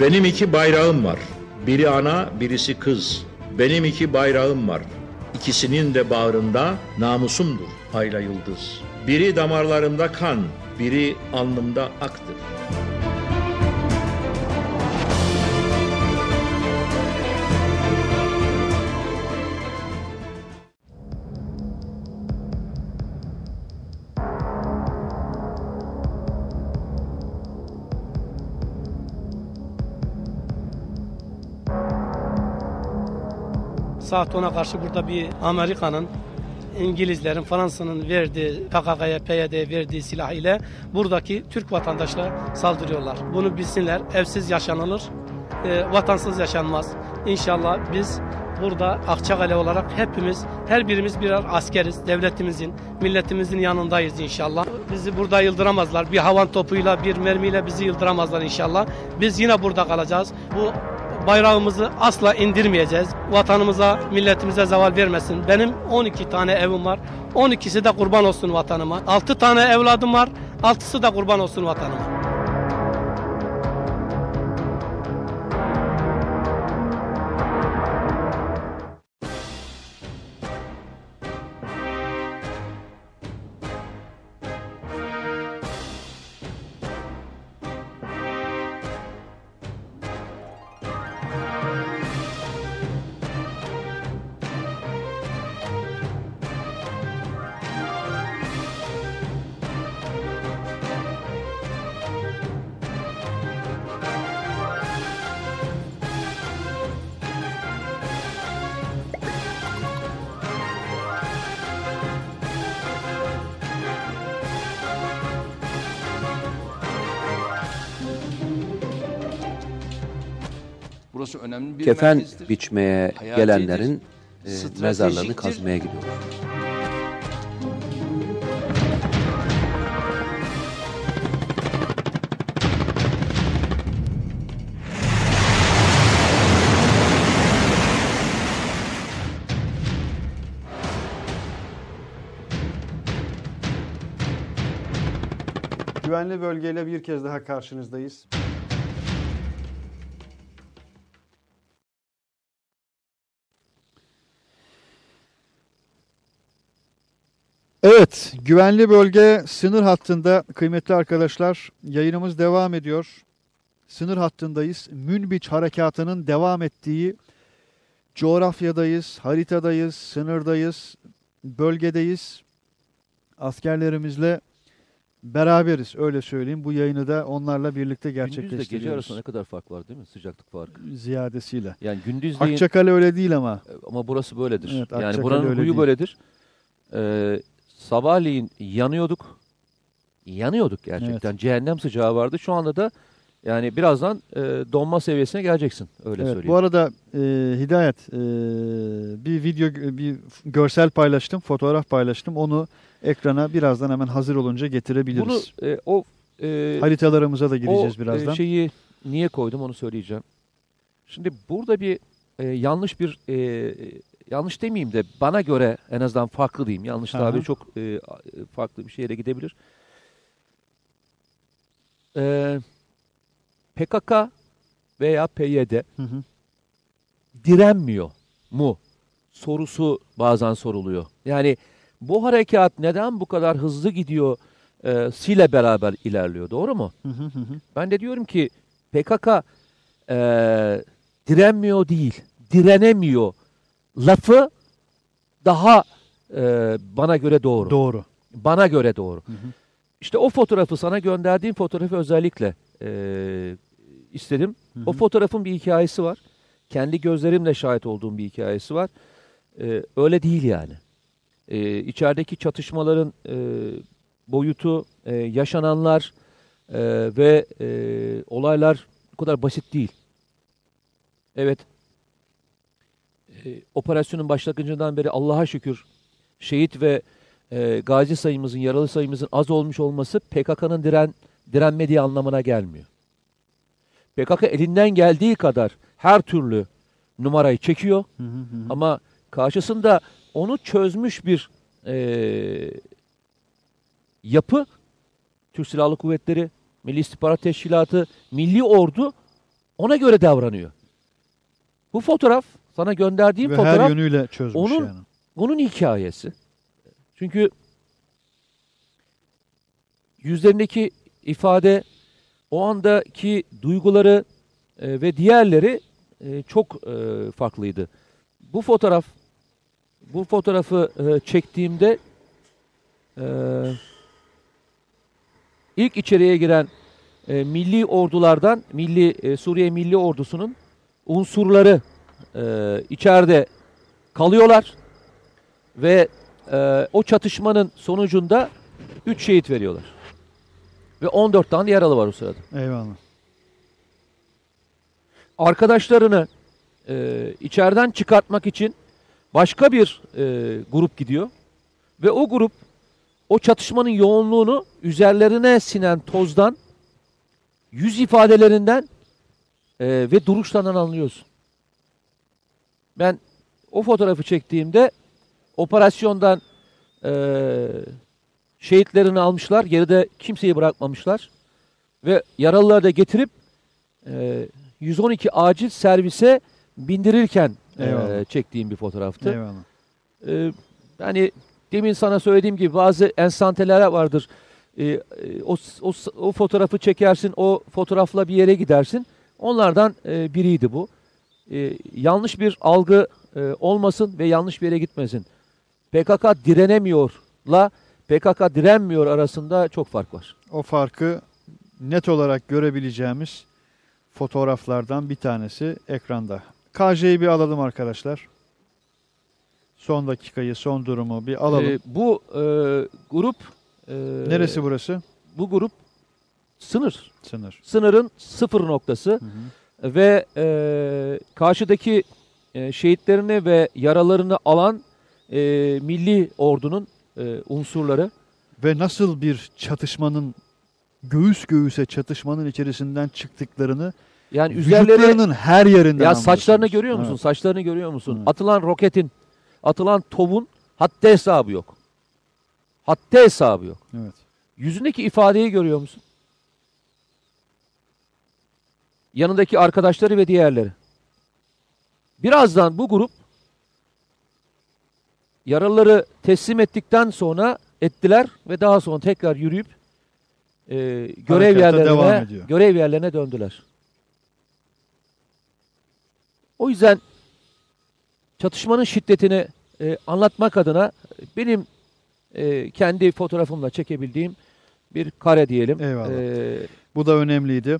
Benim iki bayrağım var. Biri ana, birisi kız. Benim iki bayrağım var. İkisinin de bağrında namusumdur ayla yıldız. Biri damarlarımda kan, biri alnımda aktır. Saat 10'a karşı burada bir Amerika'nın, İngilizlerin, Fransa'nın verdiği, PKK'ya, PYD'ye verdiği silah ile buradaki Türk vatandaşlara saldırıyorlar. Bunu bilsinler. Evsiz yaşanılır, e, vatansız yaşanmaz. İnşallah biz burada Akçakale olarak hepimiz, her birimiz birer askeriz. Devletimizin, milletimizin yanındayız inşallah. Bizi burada yıldıramazlar. Bir havan topuyla, bir mermiyle bizi yıldıramazlar inşallah. Biz yine burada kalacağız. Bu bayrağımızı asla indirmeyeceğiz. Vatanımıza, milletimize zeval vermesin. Benim 12 tane evim var. 12'si de kurban olsun vatanıma. 6 tane evladım var. 6'sı da kurban olsun vatanıma. Kefen biçmeye gelenlerin e, mezarlarını kazmaya gidiyor. Güvenli bölgeyle bir kez daha karşınızdayız. Evet, güvenli bölge sınır hattında kıymetli arkadaşlar yayınımız devam ediyor. Sınır hattındayız. Münbiç harekatının devam ettiği coğrafyadayız, haritadayız, sınırdayız, bölgedeyiz. Askerlerimizle beraberiz öyle söyleyeyim. Bu yayını da onlarla birlikte Gündüzle gerçekleştiriyoruz. gece arasında ne kadar fark var değil mi? Sıcaklık farkı. Ziyadesiyle. Yani gündüzleyin... Akçakale öyle değil ama. Ama burası böyledir. Evet, yani buranın huyu değil. böyledir. Ee, sabahleyin yanıyorduk. Yanıyorduk gerçekten. Cehennem sıcağı vardı. Şu anda da yani birazdan e, donma seviyesine geleceksin. Öyle Evet, söyleyeyim. bu arada e, Hidayet e, bir video bir görsel paylaştım, fotoğraf paylaştım. Onu ekrana birazdan hemen hazır olunca getirebiliriz. Bunu e, o e, Haritalarımıza da gireceğiz o, e, birazdan. şeyi niye koydum onu söyleyeceğim. Şimdi burada bir e, yanlış bir e, yanlış demeyeyim de bana göre en azından farklı diyeyim. Yanlış Aha. tabir çok e, farklı bir şeye gidebilir. E, PKK veya PYD Hı hı. direnmiyor mu sorusu bazen soruluyor. Yani bu harekat neden bu kadar hızlı gidiyor e, ile beraber ilerliyor doğru mu? Hı hı hı. Ben de diyorum ki PKK e, direnmiyor değil, direnemiyor. Lafı daha e, bana göre doğru. Doğru. Bana göre doğru. İşte o fotoğrafı sana gönderdiğim fotoğrafı özellikle e, istedim. O fotoğrafın bir hikayesi var. Kendi gözlerimle şahit olduğum bir hikayesi var. E, öyle değil yani. E, içerideki çatışmaların e, boyutu, e, yaşananlar e, ve e, olaylar bu kadar basit değil. Evet. E, operasyonun başlangıcından beri Allah'a şükür şehit ve e, gazi sayımızın, yaralı sayımızın az olmuş olması PKK'nın diren, direnmediği anlamına gelmiyor. PKK elinden geldiği kadar her türlü numarayı çekiyor ama karşısında onu çözmüş bir e, yapı Türk Silahlı Kuvvetleri, Milli İstihbarat Teşkilatı, Milli Ordu ona göre davranıyor. Bu fotoğraf, sana gönderdiğim Ve fotoğraf her yönüyle çözmüş onun, yani. onun hikayesi. Çünkü yüzlerindeki ifade, o andaki duyguları e, ve diğerleri e, çok e, farklıydı. Bu fotoğraf, bu fotoğrafı e, çektiğimde e, ilk içeriye giren e, milli ordulardan, milli e, Suriye Milli Ordusu'nun unsurları e, içeride kalıyorlar ve e, o çatışmanın sonucunda 3 şehit veriyorlar. Ve 14 tane yaralı var o sırada. Eyvallah. Arkadaşlarını e, içeriden çıkartmak için başka bir e, grup gidiyor. Ve o grup o çatışmanın yoğunluğunu üzerlerine sinen tozdan, yüz ifadelerinden e, ve duruşlarından anlıyorsun. Ben o fotoğrafı çektiğimde operasyondan e, şehitlerini almışlar. Geride kimseyi bırakmamışlar. Ve yaralıları da getirip e, 112 acil servise bindirirken e, çektiğim bir fotoğraftı. Eyvallah. E, yani demin sana söylediğim gibi bazı enstanteler vardır. E, e, o, o, o fotoğrafı çekersin, o fotoğrafla bir yere gidersin. Onlardan e, biriydi bu. E, yanlış bir algı e, olmasın ve yanlış bir yere gitmesin. PKK direnemiyorla PKK direnmiyor arasında çok fark var. O farkı net olarak görebileceğimiz fotoğraflardan bir tanesi ekranda. KJ'yi bir alalım arkadaşlar. Son dakikayı, son durumu bir alalım. E, bu e, grup e, Neresi burası? Bu grup sınır. Sınır. Sınırın sıfır noktası ve e, karşıdaki e, şehitlerini ve yaralarını alan e, milli ordunun e, unsurları. Ve nasıl bir çatışmanın göğüs göğüse çatışmanın içerisinden çıktıklarını Yani üzerleri vücutlarının her yerinden ya saçlarını görüyor musun? Evet. Saçlarını görüyor musun? Atılan roketin, atılan tovun haddi hesabı yok. Haddi hesabı yok. Evet. Yüzündeki ifadeyi görüyor musun? Yanındaki arkadaşları ve diğerleri. Birazdan bu grup yaralıları teslim ettikten sonra ettiler ve daha sonra tekrar yürüyüp e, görev Harekata yerlerine görev yerlerine döndüler. O yüzden çatışmanın şiddetini e, anlatmak adına benim e, kendi fotoğrafımla çekebildiğim bir kare diyelim. Eyvallah. E, Bu da önemliydi.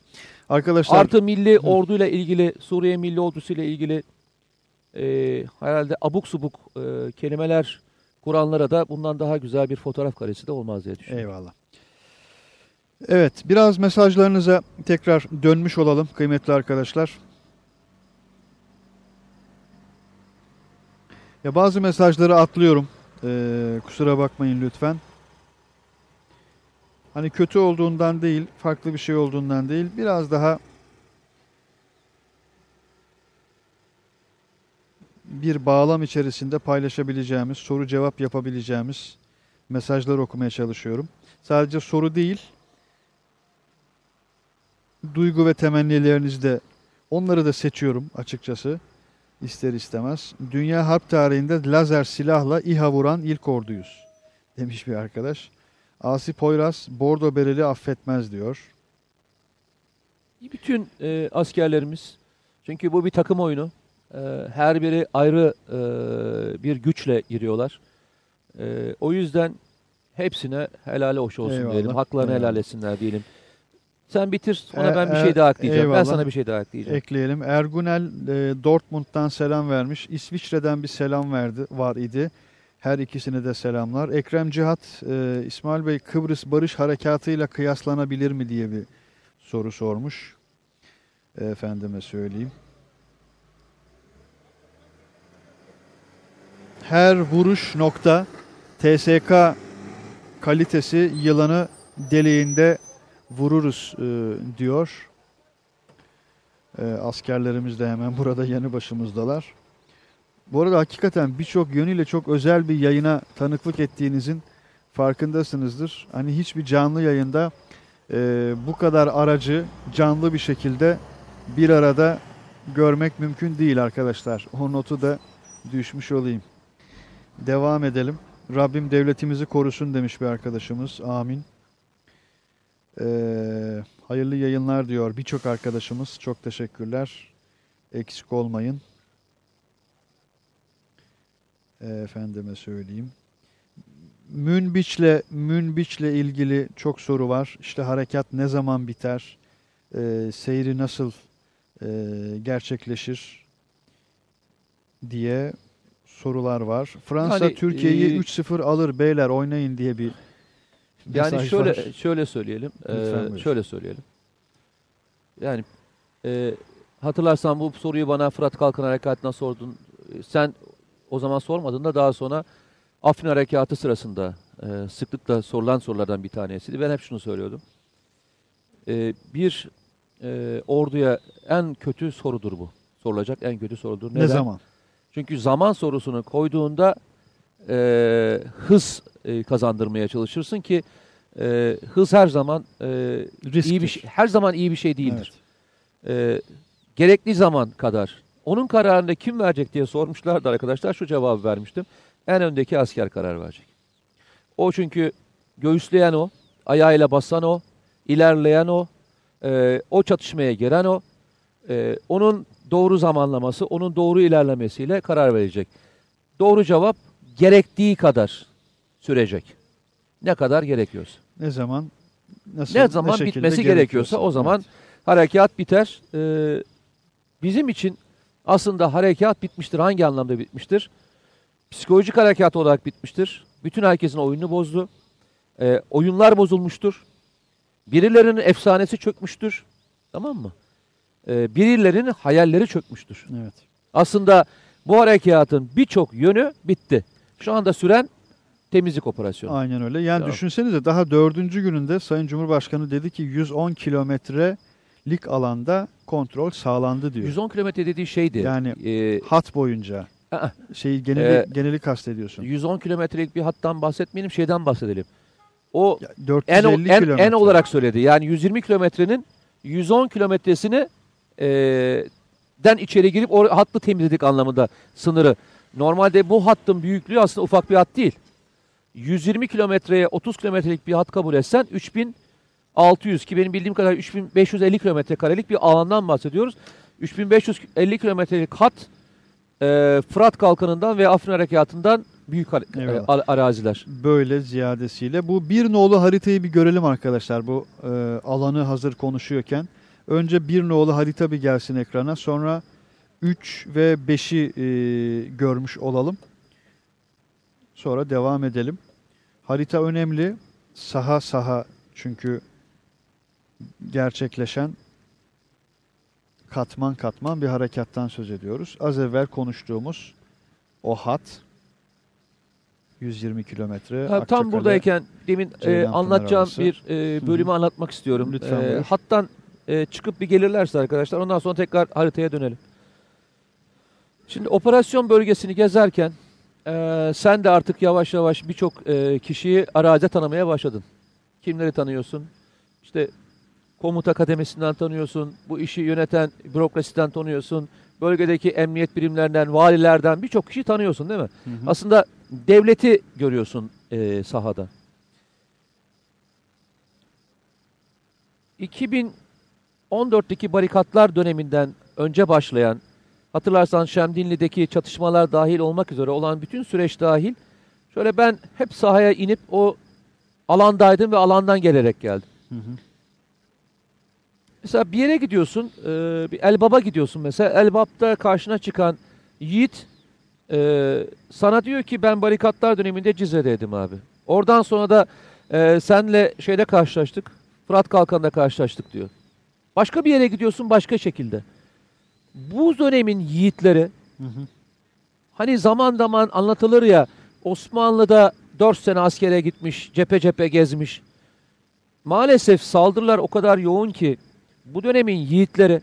Arkadaşlar Artı milli orduyla ilgili, Suriye Milli Ordusu ile ilgili e, herhalde abuk subuk e, kelimeler kuranlara da bundan daha güzel bir fotoğraf karesi de olmaz diye düşünüyorum. Eyvallah. Evet, biraz mesajlarınıza tekrar dönmüş olalım kıymetli arkadaşlar. Ya bazı mesajları atlıyorum. Ee, kusura bakmayın lütfen. Hani kötü olduğundan değil, farklı bir şey olduğundan değil, biraz daha bir bağlam içerisinde paylaşabileceğimiz, soru cevap yapabileceğimiz mesajlar okumaya çalışıyorum. Sadece soru değil, duygu ve temennilerinizi de onları da seçiyorum açıkçası ister istemez. Dünya harp tarihinde lazer silahla İHA vuran ilk orduyuz demiş bir arkadaş. Asi Poyraz bordo bereli affetmez diyor. Bütün e, askerlerimiz çünkü bu bir takım oyunu. E, her biri ayrı e, bir güçle giriyorlar. E, o yüzden hepsine helal hoş olsun Eyvallah, diyelim. Haklarını eyvallah. helal etsinler diyelim. Sen bitir sonra E- ben bir e- şey daha ekleyeceğim. Ben eyvallah. sana bir şey daha ekleyeceğim. Ekleyelim. Ergunel e, Dortmund'dan selam vermiş. İsviçre'den bir selam verdi var idi. Her ikisine de selamlar. Ekrem Cihat e, İsmail Bey Kıbrıs Barış Harekatı ile kıyaslanabilir mi diye bir soru sormuş. Efendime söyleyeyim. Her vuruş nokta TSK kalitesi yılanı deliğinde vururuz e, diyor. E, askerlerimiz de hemen burada yanı başımızdalar. Bu arada hakikaten birçok yönüyle çok özel bir yayına tanıklık ettiğinizin farkındasınızdır. Hani hiçbir canlı yayında e, bu kadar aracı canlı bir şekilde bir arada görmek mümkün değil arkadaşlar. O notu da düşmüş olayım. Devam edelim. Rabbim devletimizi korusun demiş bir arkadaşımız. Amin. Ee, hayırlı yayınlar diyor birçok arkadaşımız. Çok teşekkürler. Eksik olmayın. Ee, efendime söyleyeyim. Münbiç'le Münbiç'le ilgili çok soru var. İşte harekat ne zaman biter? Ee, seyri nasıl e, gerçekleşir? diye sorular var. Fransa Yani, Türkiye'yi e, 3-0 alır beyler oynayın diye bir Yani mesaj şöyle var. şöyle söyleyelim. Buyurun. şöyle söyleyelim. Yani eee hatırlarsan bu soruyu bana Fırat Kalkın Harekatı'na sordun. E, Sen o zaman sormadın da daha sonra Afrin Harekatı sırasında eee, sıklıkla sorulan sorulardan bir tanesiydi. Ben hep şunu söylüyordum. Eee, bir eee, orduya en kötü sorudur bu. Sorulacak en kötü sorudur. Ne zaman? Çünkü zaman sorusunu koyduğunda eee, hız e, kazandırmaya çalışırsın ki e, hız her zaman e, iyi bir şey, her zaman iyi bir şey değildir. E, gerekli zaman kadar. Onun kararını kim verecek diye sormuşlardı arkadaşlar. Şu cevabı vermiştim. En öndeki asker karar verecek. O çünkü göğüsleyen o, ayağıyla basan o, ilerleyen o, e, o çatışmaya giren o. E, onun doğru zamanlaması, onun doğru ilerlemesiyle karar verecek. Doğru cevap gerektiği kadar sürecek. Ne kadar gerekiyorsa. Ne zaman nasıl ne zaman şekilde bitmesi gerekiyorsa o zaman harekat biter. Ee, bizim için aslında harekat bitmiştir. Hangi anlamda bitmiştir? Psikolojik harekat olarak bitmiştir. Bütün herkesin oyununu bozdu. Ee, oyunlar bozulmuştur. Birilerinin efsanesi çökmüştür. Tamam mı? Ee, birilerinin hayalleri çökmüştür. Evet. Aslında bu harekatın birçok yönü bitti. Şu anda süren temizlik operasyonu. Aynen öyle. Yani Tamam. düşünsenize daha dördüncü gününde Sayın Cumhurbaşkanı dedi ki 110 kilometrelik alanda kontrol sağlandı diyor. 110 kilometre dediği şeydi. Yani e, hat boyunca. Aa, Şeyi geneli, Ee, geneli kastediyorsun. 110 kilometrelik bir hattan bahsetmeyelim, şeyden bahsedelim. O en, 450 o- en, kilometre. en olarak söyledi. Yani 120 kilometrenin 110 kilometresini e, den içeri girip o hattı temizledik anlamında sınırı. Normalde bu hattın büyüklüğü aslında ufak bir hat değil. 120 kilometreye 30 kilometrelik bir hat kabul etsen 3600 ki benim bildiğim kadar 3550 kilometre karelik bir alandan bahsediyoruz. 3550 kilometrelik hat e, Fırat Kalkanı'ndan ve Afrin Harekatı'ndan büyük ar- araziler. Böyle ziyadesiyle. Bu bir nolu haritayı bir görelim arkadaşlar bu e, alanı hazır konuşuyorken. Önce bir nolu harita bir gelsin ekrana. Sonra 3 ve 5'i e, görmüş olalım. Sonra devam edelim. Harita önemli. Saha saha çünkü gerçekleşen katman katman bir harekattan söz ediyoruz. Az evvel konuştuğumuz o hat 120 kilometre. Tam Akçakale, buradayken demin e, anlatacağım arası. bir e, bölümü anlatmak istiyorum. Lütfen E, buyur. hattan e, çıkıp bir gelirlerse arkadaşlar ondan sonra tekrar haritaya dönelim. Şimdi operasyon bölgesini gezerken e, sen de artık yavaş yavaş birçok e, kişiyi arazide tanımaya başladın. Kimleri tanıyorsun? İşte komuta kademesinden tanıyorsun, bu işi yöneten bürokrasiden tanıyorsun, bölgedeki emniyet birimlerinden, valilerden birçok kişi tanıyorsun değil mi? Hı hı. Aslında devleti görüyorsun e, sahada. 2014'teki barikatlar döneminden önce başlayan, hatırlarsan Şemdinli'deki çatışmalar dahil olmak üzere olan bütün süreç dahil, şöyle ben hep sahaya inip o alandaydım ve alandan gelerek geldim. Hı hı. Mesela bir yere gidiyorsun, e, bir Elbap'a gidiyorsun mesela. Elbap'ta karşına çıkan yiğit e, sana diyor ki ben barikatlar döneminde Cizre'deydim abi. Oradan sonra da e, senle şeyde karşılaştık, Fırat Kalkan'da karşılaştık diyor. Başka bir yere gidiyorsun başka şekilde. Bu dönemin yiğitleri Hı hı. hani zaman zaman anlatılır ya Osmanlı'da 4 sene askere gitmiş, cephe cephe gezmiş. Maalesef saldırılar o kadar yoğun ki bu dönemin yiğitleri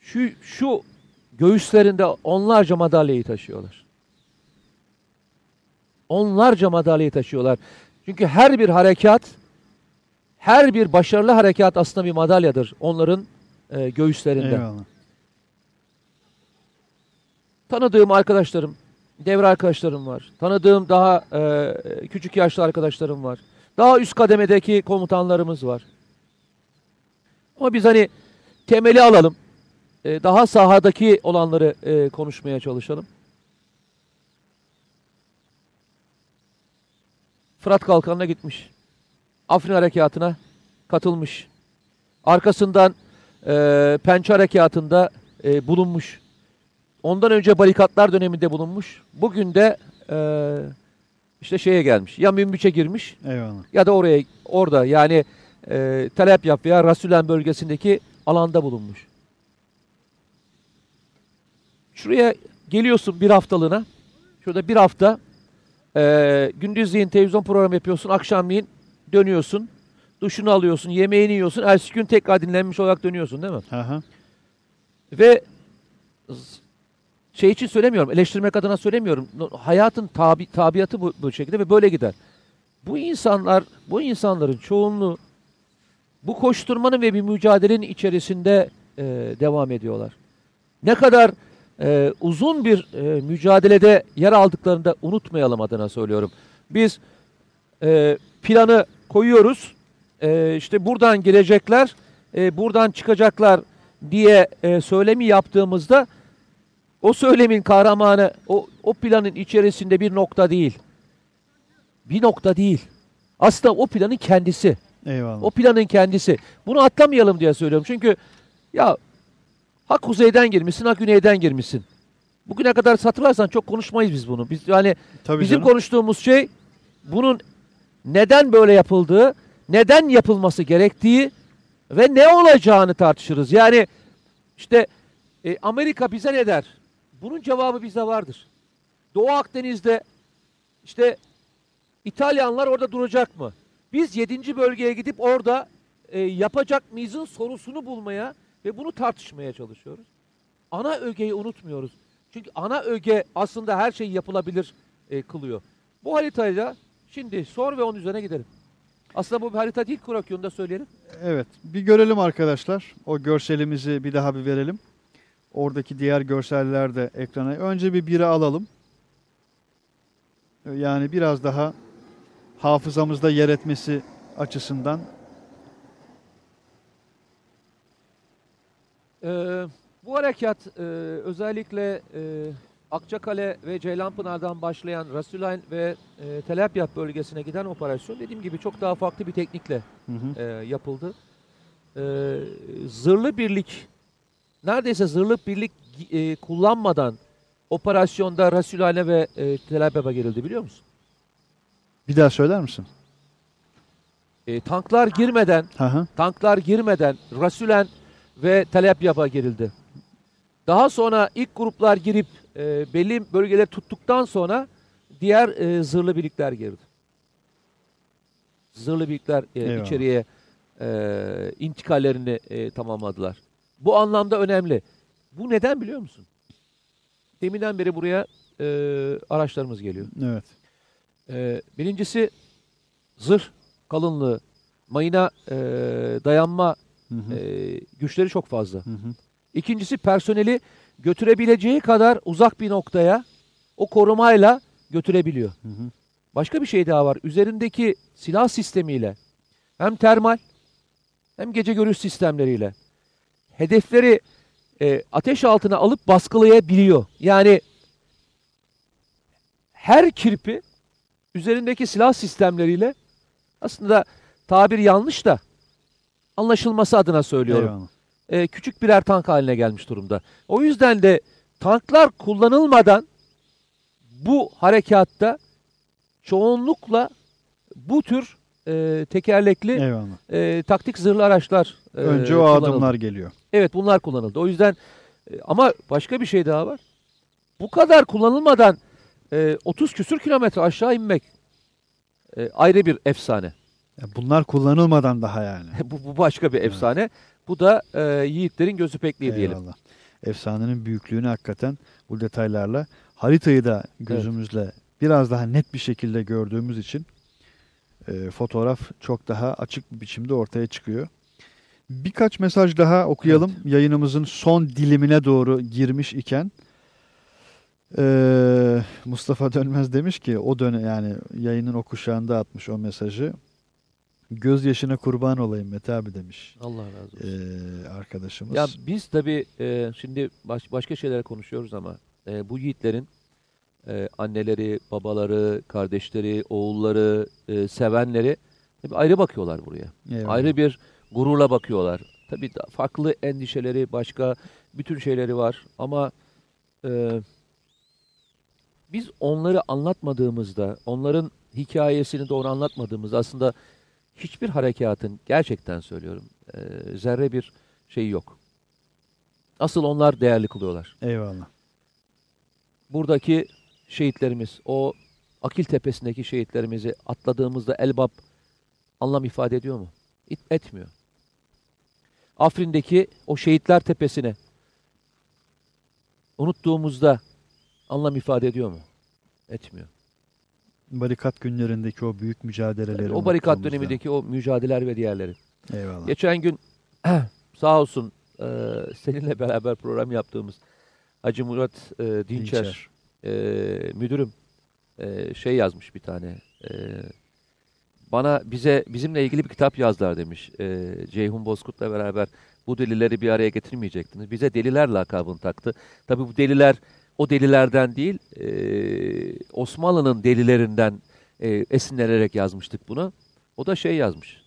şu, şu göğüslerinde onlarca madalyayı taşıyorlar. Onlarca madalyayı taşıyorlar. Çünkü her bir harekat, her bir başarılı harekat aslında bir madalyadır onların e, göğüslerinde. Eyvallah. Tanıdığım arkadaşlarım, devre arkadaşlarım var. Tanıdığım daha e, küçük yaşlı arkadaşlarım var. Daha üst kademedeki komutanlarımız var. Ama biz hani temeli alalım. E, daha sahadaki olanları e, konuşmaya çalışalım. Fırat Kalkanı'na gitmiş. Afrin Harekatı'na katılmış. Arkasından e, Pençe Harekatı'nda e, bulunmuş. Ondan önce barikatlar döneminde bulunmuş. Bugün de e, işte şeye gelmiş. Ya Münbiç'e girmiş Eyvallah. ya da oraya orada yani e, Talep yap veya Rasülen bölgesindeki alanda bulunmuş. Şuraya geliyorsun bir haftalığına. Şurada bir hafta e, gündüzleyin televizyon programı yapıyorsun. Akşamleyin dönüyorsun. Duşunu alıyorsun, yemeğini yiyorsun. Ertesi gün tekrar dinlenmiş olarak dönüyorsun değil mi? Hı. Ve şey için söylemiyorum, eleştirmek adına söylemiyorum. Hayatın tabi, tabiatı bu, bu şekilde ve böyle gider. Bu insanlar, bu insanların çoğunluğu bu koşturmanın ve bir mücadelenin içerisinde e, devam ediyorlar. Ne kadar e, uzun bir e, mücadelede yer aldıklarını da unutmayalım adına söylüyorum. Biz e, planı koyuyoruz. E, işte buradan gelecekler, e, buradan çıkacaklar diye e, söylemi yaptığımızda o söylemin kahramanı o, o planın içerisinde bir nokta değil. Bir nokta değil. Aslında o planın kendisi. Eyvallah. O planın kendisi. Bunu atlamayalım diye söylüyorum. Çünkü ya ha kuzeyden girmişsin, ha güneyden girmişsin. Bugüne kadar hatırlarsan çok konuşmayız biz bunu. Biz yani Tabii bizim canım. konuştuğumuz şey bunun neden böyle yapıldığı, neden yapılması gerektiği ve ne olacağını tartışırız. Yani işte e, Amerika bize ne der? Bunun cevabı bizde vardır. Doğu Akdeniz'de işte İtalyanlar orada duracak mı? Biz 7. bölgeye gidip orada e, yapacak mıyızın sorusunu bulmaya ve bunu tartışmaya çalışıyoruz. Ana ögeyi unutmuyoruz. Çünkü ana öge aslında her şey yapılabilir e, kılıyor. Bu haritayla şimdi sor ve onun üzerine gidelim. Aslında bu bir harita değil Kurakyo'nu da söyleyelim. Evet. Bir görelim arkadaşlar. O görselimizi bir daha bir verelim. Oradaki diğer görseller de ekrana. Önce bir biri alalım. Yani biraz daha hafızamızda yer etmesi açısından. Ee, bu harekat e, özellikle e, Akçakale ve Ceylanpınar'dan başlayan Rasulayn ve e, Telepyap bölgesine giden operasyon dediğim gibi çok daha farklı bir teknikle Hı hı. e, yapıldı. E, zırhlı birlik, neredeyse zırhlı birlik e, kullanmadan operasyonda Rasulayn'e ve e, Telepyap'a girildi biliyor musun? Bir daha söyler misin? E, tanklar girmeden, hı. tanklar girmeden Rasülen ve Telepyap'a girildi. Daha sonra ilk gruplar girip e, belli bölgeleri tuttuktan sonra diğer e, zırhlı birlikler girdi. Zırhlı birlikler e, Eyvallah. içeriye e, intikallerini e, tamamladılar. Bu anlamda önemli. Bu neden biliyor musun? deminden beri buraya e, araçlarımız geliyor. Evet. E, birincisi zırh kalınlığı, mayına e, dayanma e, güçleri çok fazla. İkincisi personeli götürebileceği kadar uzak bir noktaya o korumayla götürebiliyor. Başka bir şey daha var. Üzerindeki silah sistemiyle hem termal hem gece görüş sistemleriyle hedefleri e, ateş altına alıp baskılayabiliyor. Yani her kirpi üzerindeki silah sistemleriyle aslında tabir yanlış da anlaşılması adına söylüyorum. Eyvallah. E, küçük birer tank haline gelmiş durumda. O yüzden de tanklar kullanılmadan bu harekatta çoğunlukla bu tür e, tekerlekli Eyvallah. e, taktik zırhlı araçlar e, Önce o kullanıldı. adımlar geliyor. Evet bunlar kullanıldı. O yüzden e, ama başka bir şey daha var. Bu kadar kullanılmadan e, 30 küsür kilometre aşağı inmek e, ayrı bir efsane. Bunlar kullanılmadan daha yani. bu, bu başka bir efsane. Bu da e, yiğitlerin gözü pekliği diyelim. Eyvallah. Efsanenin büyüklüğünü hakikaten bu detaylarla haritayı da gözümüzle biraz daha net bir şekilde gördüğümüz için e, fotoğraf çok daha açık bir biçimde ortaya çıkıyor. Birkaç mesaj daha okuyalım. Yayınımızın son dilimine doğru girmiş iken e, Mustafa Dönmez demiş ki o dönem yani yayının o kuşağında atmış o mesajı. Gözyaşına kurban olayım Mete abi demiş. Allah razı olsun. e, arkadaşımız. Ya biz tabii e, şimdi baş, başka şeyler konuşuyoruz ama e, bu yiğitlerin e, anneleri, babaları, kardeşleri, oğulları, e, sevenleri tabii ayrı bakıyorlar buraya. Eyvallah. Ayrı bir gururla bakıyorlar. Tabii farklı endişeleri, başka bütün şeyleri var ama e, biz onları anlatmadığımızda, onların hikayesini doğru anlatmadığımızda aslında hiçbir harekatın gerçekten söylüyorum e, zerre bir şey yok. Asıl onlar değerli kılıyorlar. Eyvallah. Buradaki şehitlerimiz, o Akil Tepesi'ndeki şehitlerimizi atladığımızda Elbap anlam ifade ediyor mu? İt- etmiyor. Afrin'deki o şehitler tepesine unuttuğumuzda anlam ifade ediyor mu? Etmiyor. Barikat günlerindeki o büyük mücadeleleri. o barikat dönemindeki o mücadeleler ve diğerleri. Eyvallah. Geçen gün sağ olsun e, seninle beraber program yaptığımız Hacı Murat e, Dinçer, Dinçer. e, müdürüm e, şey yazmış bir tane. E, bana bize bizimle ilgili bir kitap yazdılar demiş. E, Ceyhun Bozkurt'la beraber bu delileri bir araya getirmeyecektiniz. Bize deliler lakabını taktı. Tabii bu deliler o delilerden değil e, Osmanlı'nın delilerinden e, esinlenerek yazmıştık bunu. O da şey yazmış.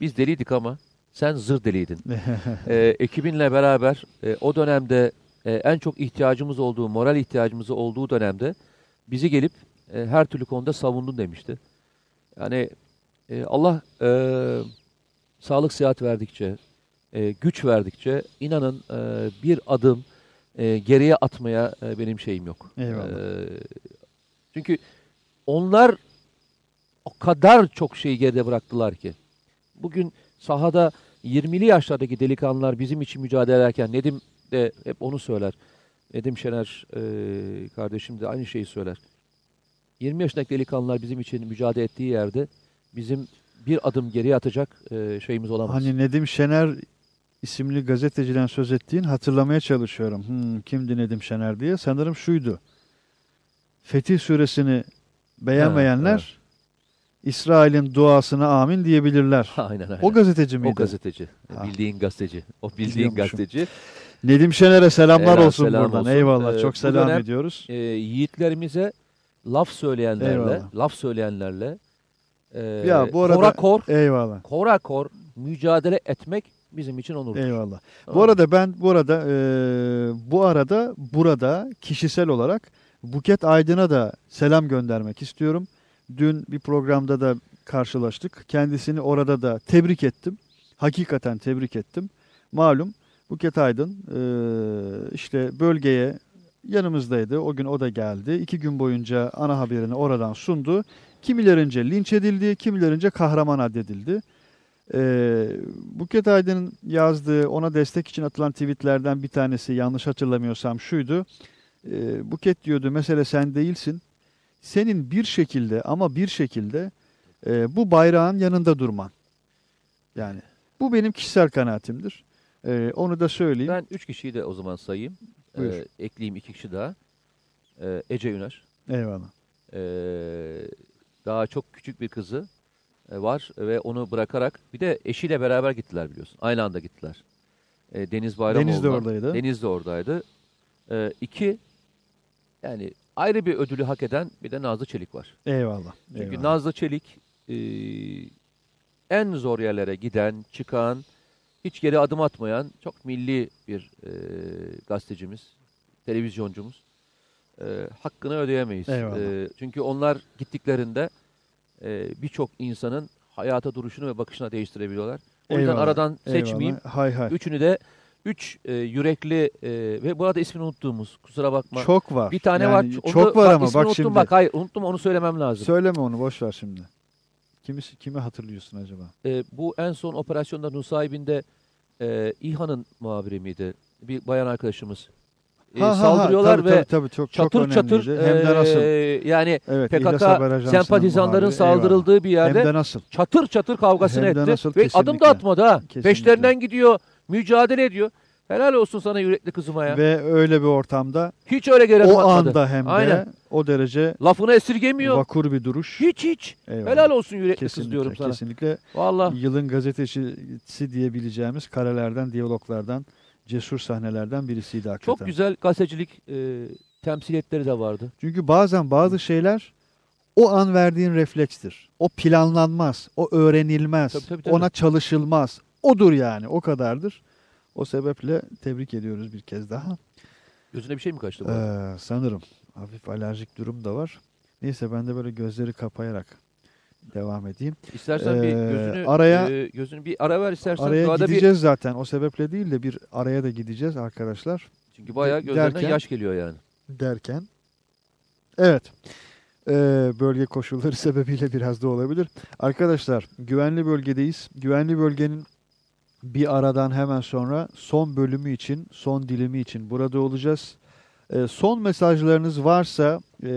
Biz deliydik ama sen zır deliydin. e, ekibinle beraber e, o dönemde e, en çok ihtiyacımız olduğu, moral ihtiyacımız olduğu dönemde bizi gelip e, her türlü konuda savundun demişti. Yani e, Allah e, sağlık sıhhat verdikçe, e, güç verdikçe inanın e, bir adım e, geriye atmaya e, benim şeyim yok. Eyvallah. E, çünkü onlar o kadar çok şeyi geride bıraktılar ki. Bugün sahada 20'li yaşlardaki delikanlılar bizim için mücadele ederken Nedim de hep onu söyler. Nedim Şener e, kardeşim de aynı şeyi söyler. 20 yaşındaki delikanlılar bizim için mücadele ettiği yerde bizim bir adım geriye atacak e, şeyimiz olamaz. Hani Nedim Şener isimli gazeteciden söz ettiğin hatırlamaya çalışıyorum. Hmm, kimdi Nedim Şener diye. Sanırım şuydu. Fetih suresini beğenmeyenler Evet, İsrail'in duasına amin diyebilirler. Aynen aynen. O gazeteci miydi? O gazeteci. Ha. Bildiğin gazeteci. O bildiğin gazeteci. Nedim Şener'e selamlar Helal, olsun selam buradan. olsun. Eyvallah. Ee, Çok selam dönem, ediyoruz. e, yiğitlerimize laf söyleyenlerle, Eyvallah. laf söyleyenlerle e, Ya bu arada kora kor, eyvallah. kora kor mücadele etmek bizim için onurdur. Eyvallah. Tamam. Bu arada ben bu arada e, bu arada burada kişisel olarak Buket Aydın'a da selam göndermek istiyorum. Dün bir programda da karşılaştık. Kendisini orada da tebrik ettim. Hakikaten tebrik ettim. Malum Buket Aydın e, işte bölgeye yanımızdaydı. O gün o da geldi. İki gün boyunca ana haberini oradan sundu. Kimilerince linç edildi, kimilerince kahraman addedildi. Ee, Buket Aydın'ın yazdığı ona destek için atılan tweetlerden bir tanesi yanlış hatırlamıyorsam şuydu. E, Buket diyordu mesele sen değilsin. Senin bir şekilde ama bir şekilde e, bu bayrağın yanında durman. Yani bu benim kişisel kanaatimdir. E, onu da söyleyeyim. Ben üç kişiyi de o zaman sayayım. Buyur. Ee, ekleyeyim iki kişi daha. Ee, Ece Üner. Eyvallah. Ee, daha çok küçük bir kızı var ve onu bırakarak bir de eşiyle beraber gittiler biliyorsun. Aynı anda gittiler. Ee, Deniz Bayramoğlu. Deniz de oradaydı. Deniz de oradaydı. Ee, iki yani ayrı bir ödülü hak eden bir de Nazlı Çelik var. Eyvallah. Çünkü eyvallah. Nazlı Çelik e, en zor yerlere giden, çıkan, hiç geri adım atmayan çok milli bir e, gazetecimiz, televizyoncumuz. E, hakkını ödeyemeyiz. Eyvallah. E, çünkü onlar gittiklerinde e, birçok insanın hayata duruşunu ve bakışına değiştirebiliyorlar. O yüzden Eyvallah, aradan eyvallah. seçmeyeyim. Hay hay. Üçünü de üç e, yürekli e, ve bu arada ismini unuttuğumuz kusura bakma. Çok var. Bir tane Yani var. Onu çok da- var bak, ama bak unuttum şimdi. Bak hayır unuttum onu söylemem lazım. Söyleme onu boş ver şimdi. Kimi, kimi hatırlıyorsun acaba? E, bu en son operasyonda Nusaybin'de e, İHA'nın muhabiri miydi? Bir bayan arkadaşımız. E, Ha, saldırıyorlar tabii, ve tabii, tabii, çok- çok çatır çatır önemliydi. Hem de nasıl? e, yani Evet, PKK sempatizanların saldırıldığı bir yerde Hem de nasıl? çatır çatır kavgasını Hem etti nasıl, ve adım da atmadı ha. Kesinlikle. Peşlerinden gidiyor, mücadele ediyor. Helal olsun sana yürekli kızıma ya. Ve öyle bir ortamda Hiç öyle geri o atmadı. anda hem de Aynen. o derece Lafını esirgemiyor. vakur bir duruş. Hiç hiç. Eyvallah. Helal olsun yürekli kesinlikle, kız diyorum sana. Kesinlikle Vallahi. yılın gazetecisi diyebileceğimiz karelerden, diyaloglardan, cesur sahnelerden birisiydi hakikaten. Çok güzel gazetecilik e, temsiliyetleri de vardı. Çünkü bazen bazı şeyler o an verdiğin reflekstir. O planlanmaz, o öğrenilmez, Tabii, tabii, tabii. ona çalışılmaz. Odur yani, o kadardır. O sebeple tebrik ediyoruz bir kez daha. Gözüne bir şey mi kaçtı bu? Ee, sanırım hafif alerjik durum da var. Neyse ben de böyle gözleri kapayarak devam edeyim. İstersen bir Ee, gözünü araya e, gözünü bir ara ver istersen. araya Arada bir- gideceğiz zaten. O sebeple değil de bir araya da gideceğiz arkadaşlar. Çünkü bayağı De- gözlerinden derken- yaş geliyor yani. derken evet Ee, bölge koşulları sebebiyle biraz da olabilir. Arkadaşlar güvenli bölgedeyiz. Güvenli bölgenin bir aradan hemen sonra son bölümü için, son dilimi için burada olacağız. Ee, son mesajlarınız varsa e,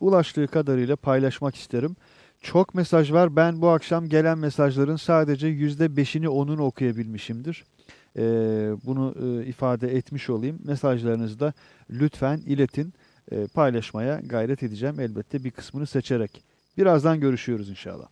ulaştığı kadarıyla paylaşmak isterim. Çok mesaj var. Ben bu akşam gelen mesajların sadece %5'ini onun okuyabilmişimdir. Ee, bunu e, ifade etmiş olayım. Mesajlarınızı da lütfen iletin. Ee, paylaşmaya gayret edeceğim elbette bir kısmını seçerek. Birazdan görüşüyoruz inşallah.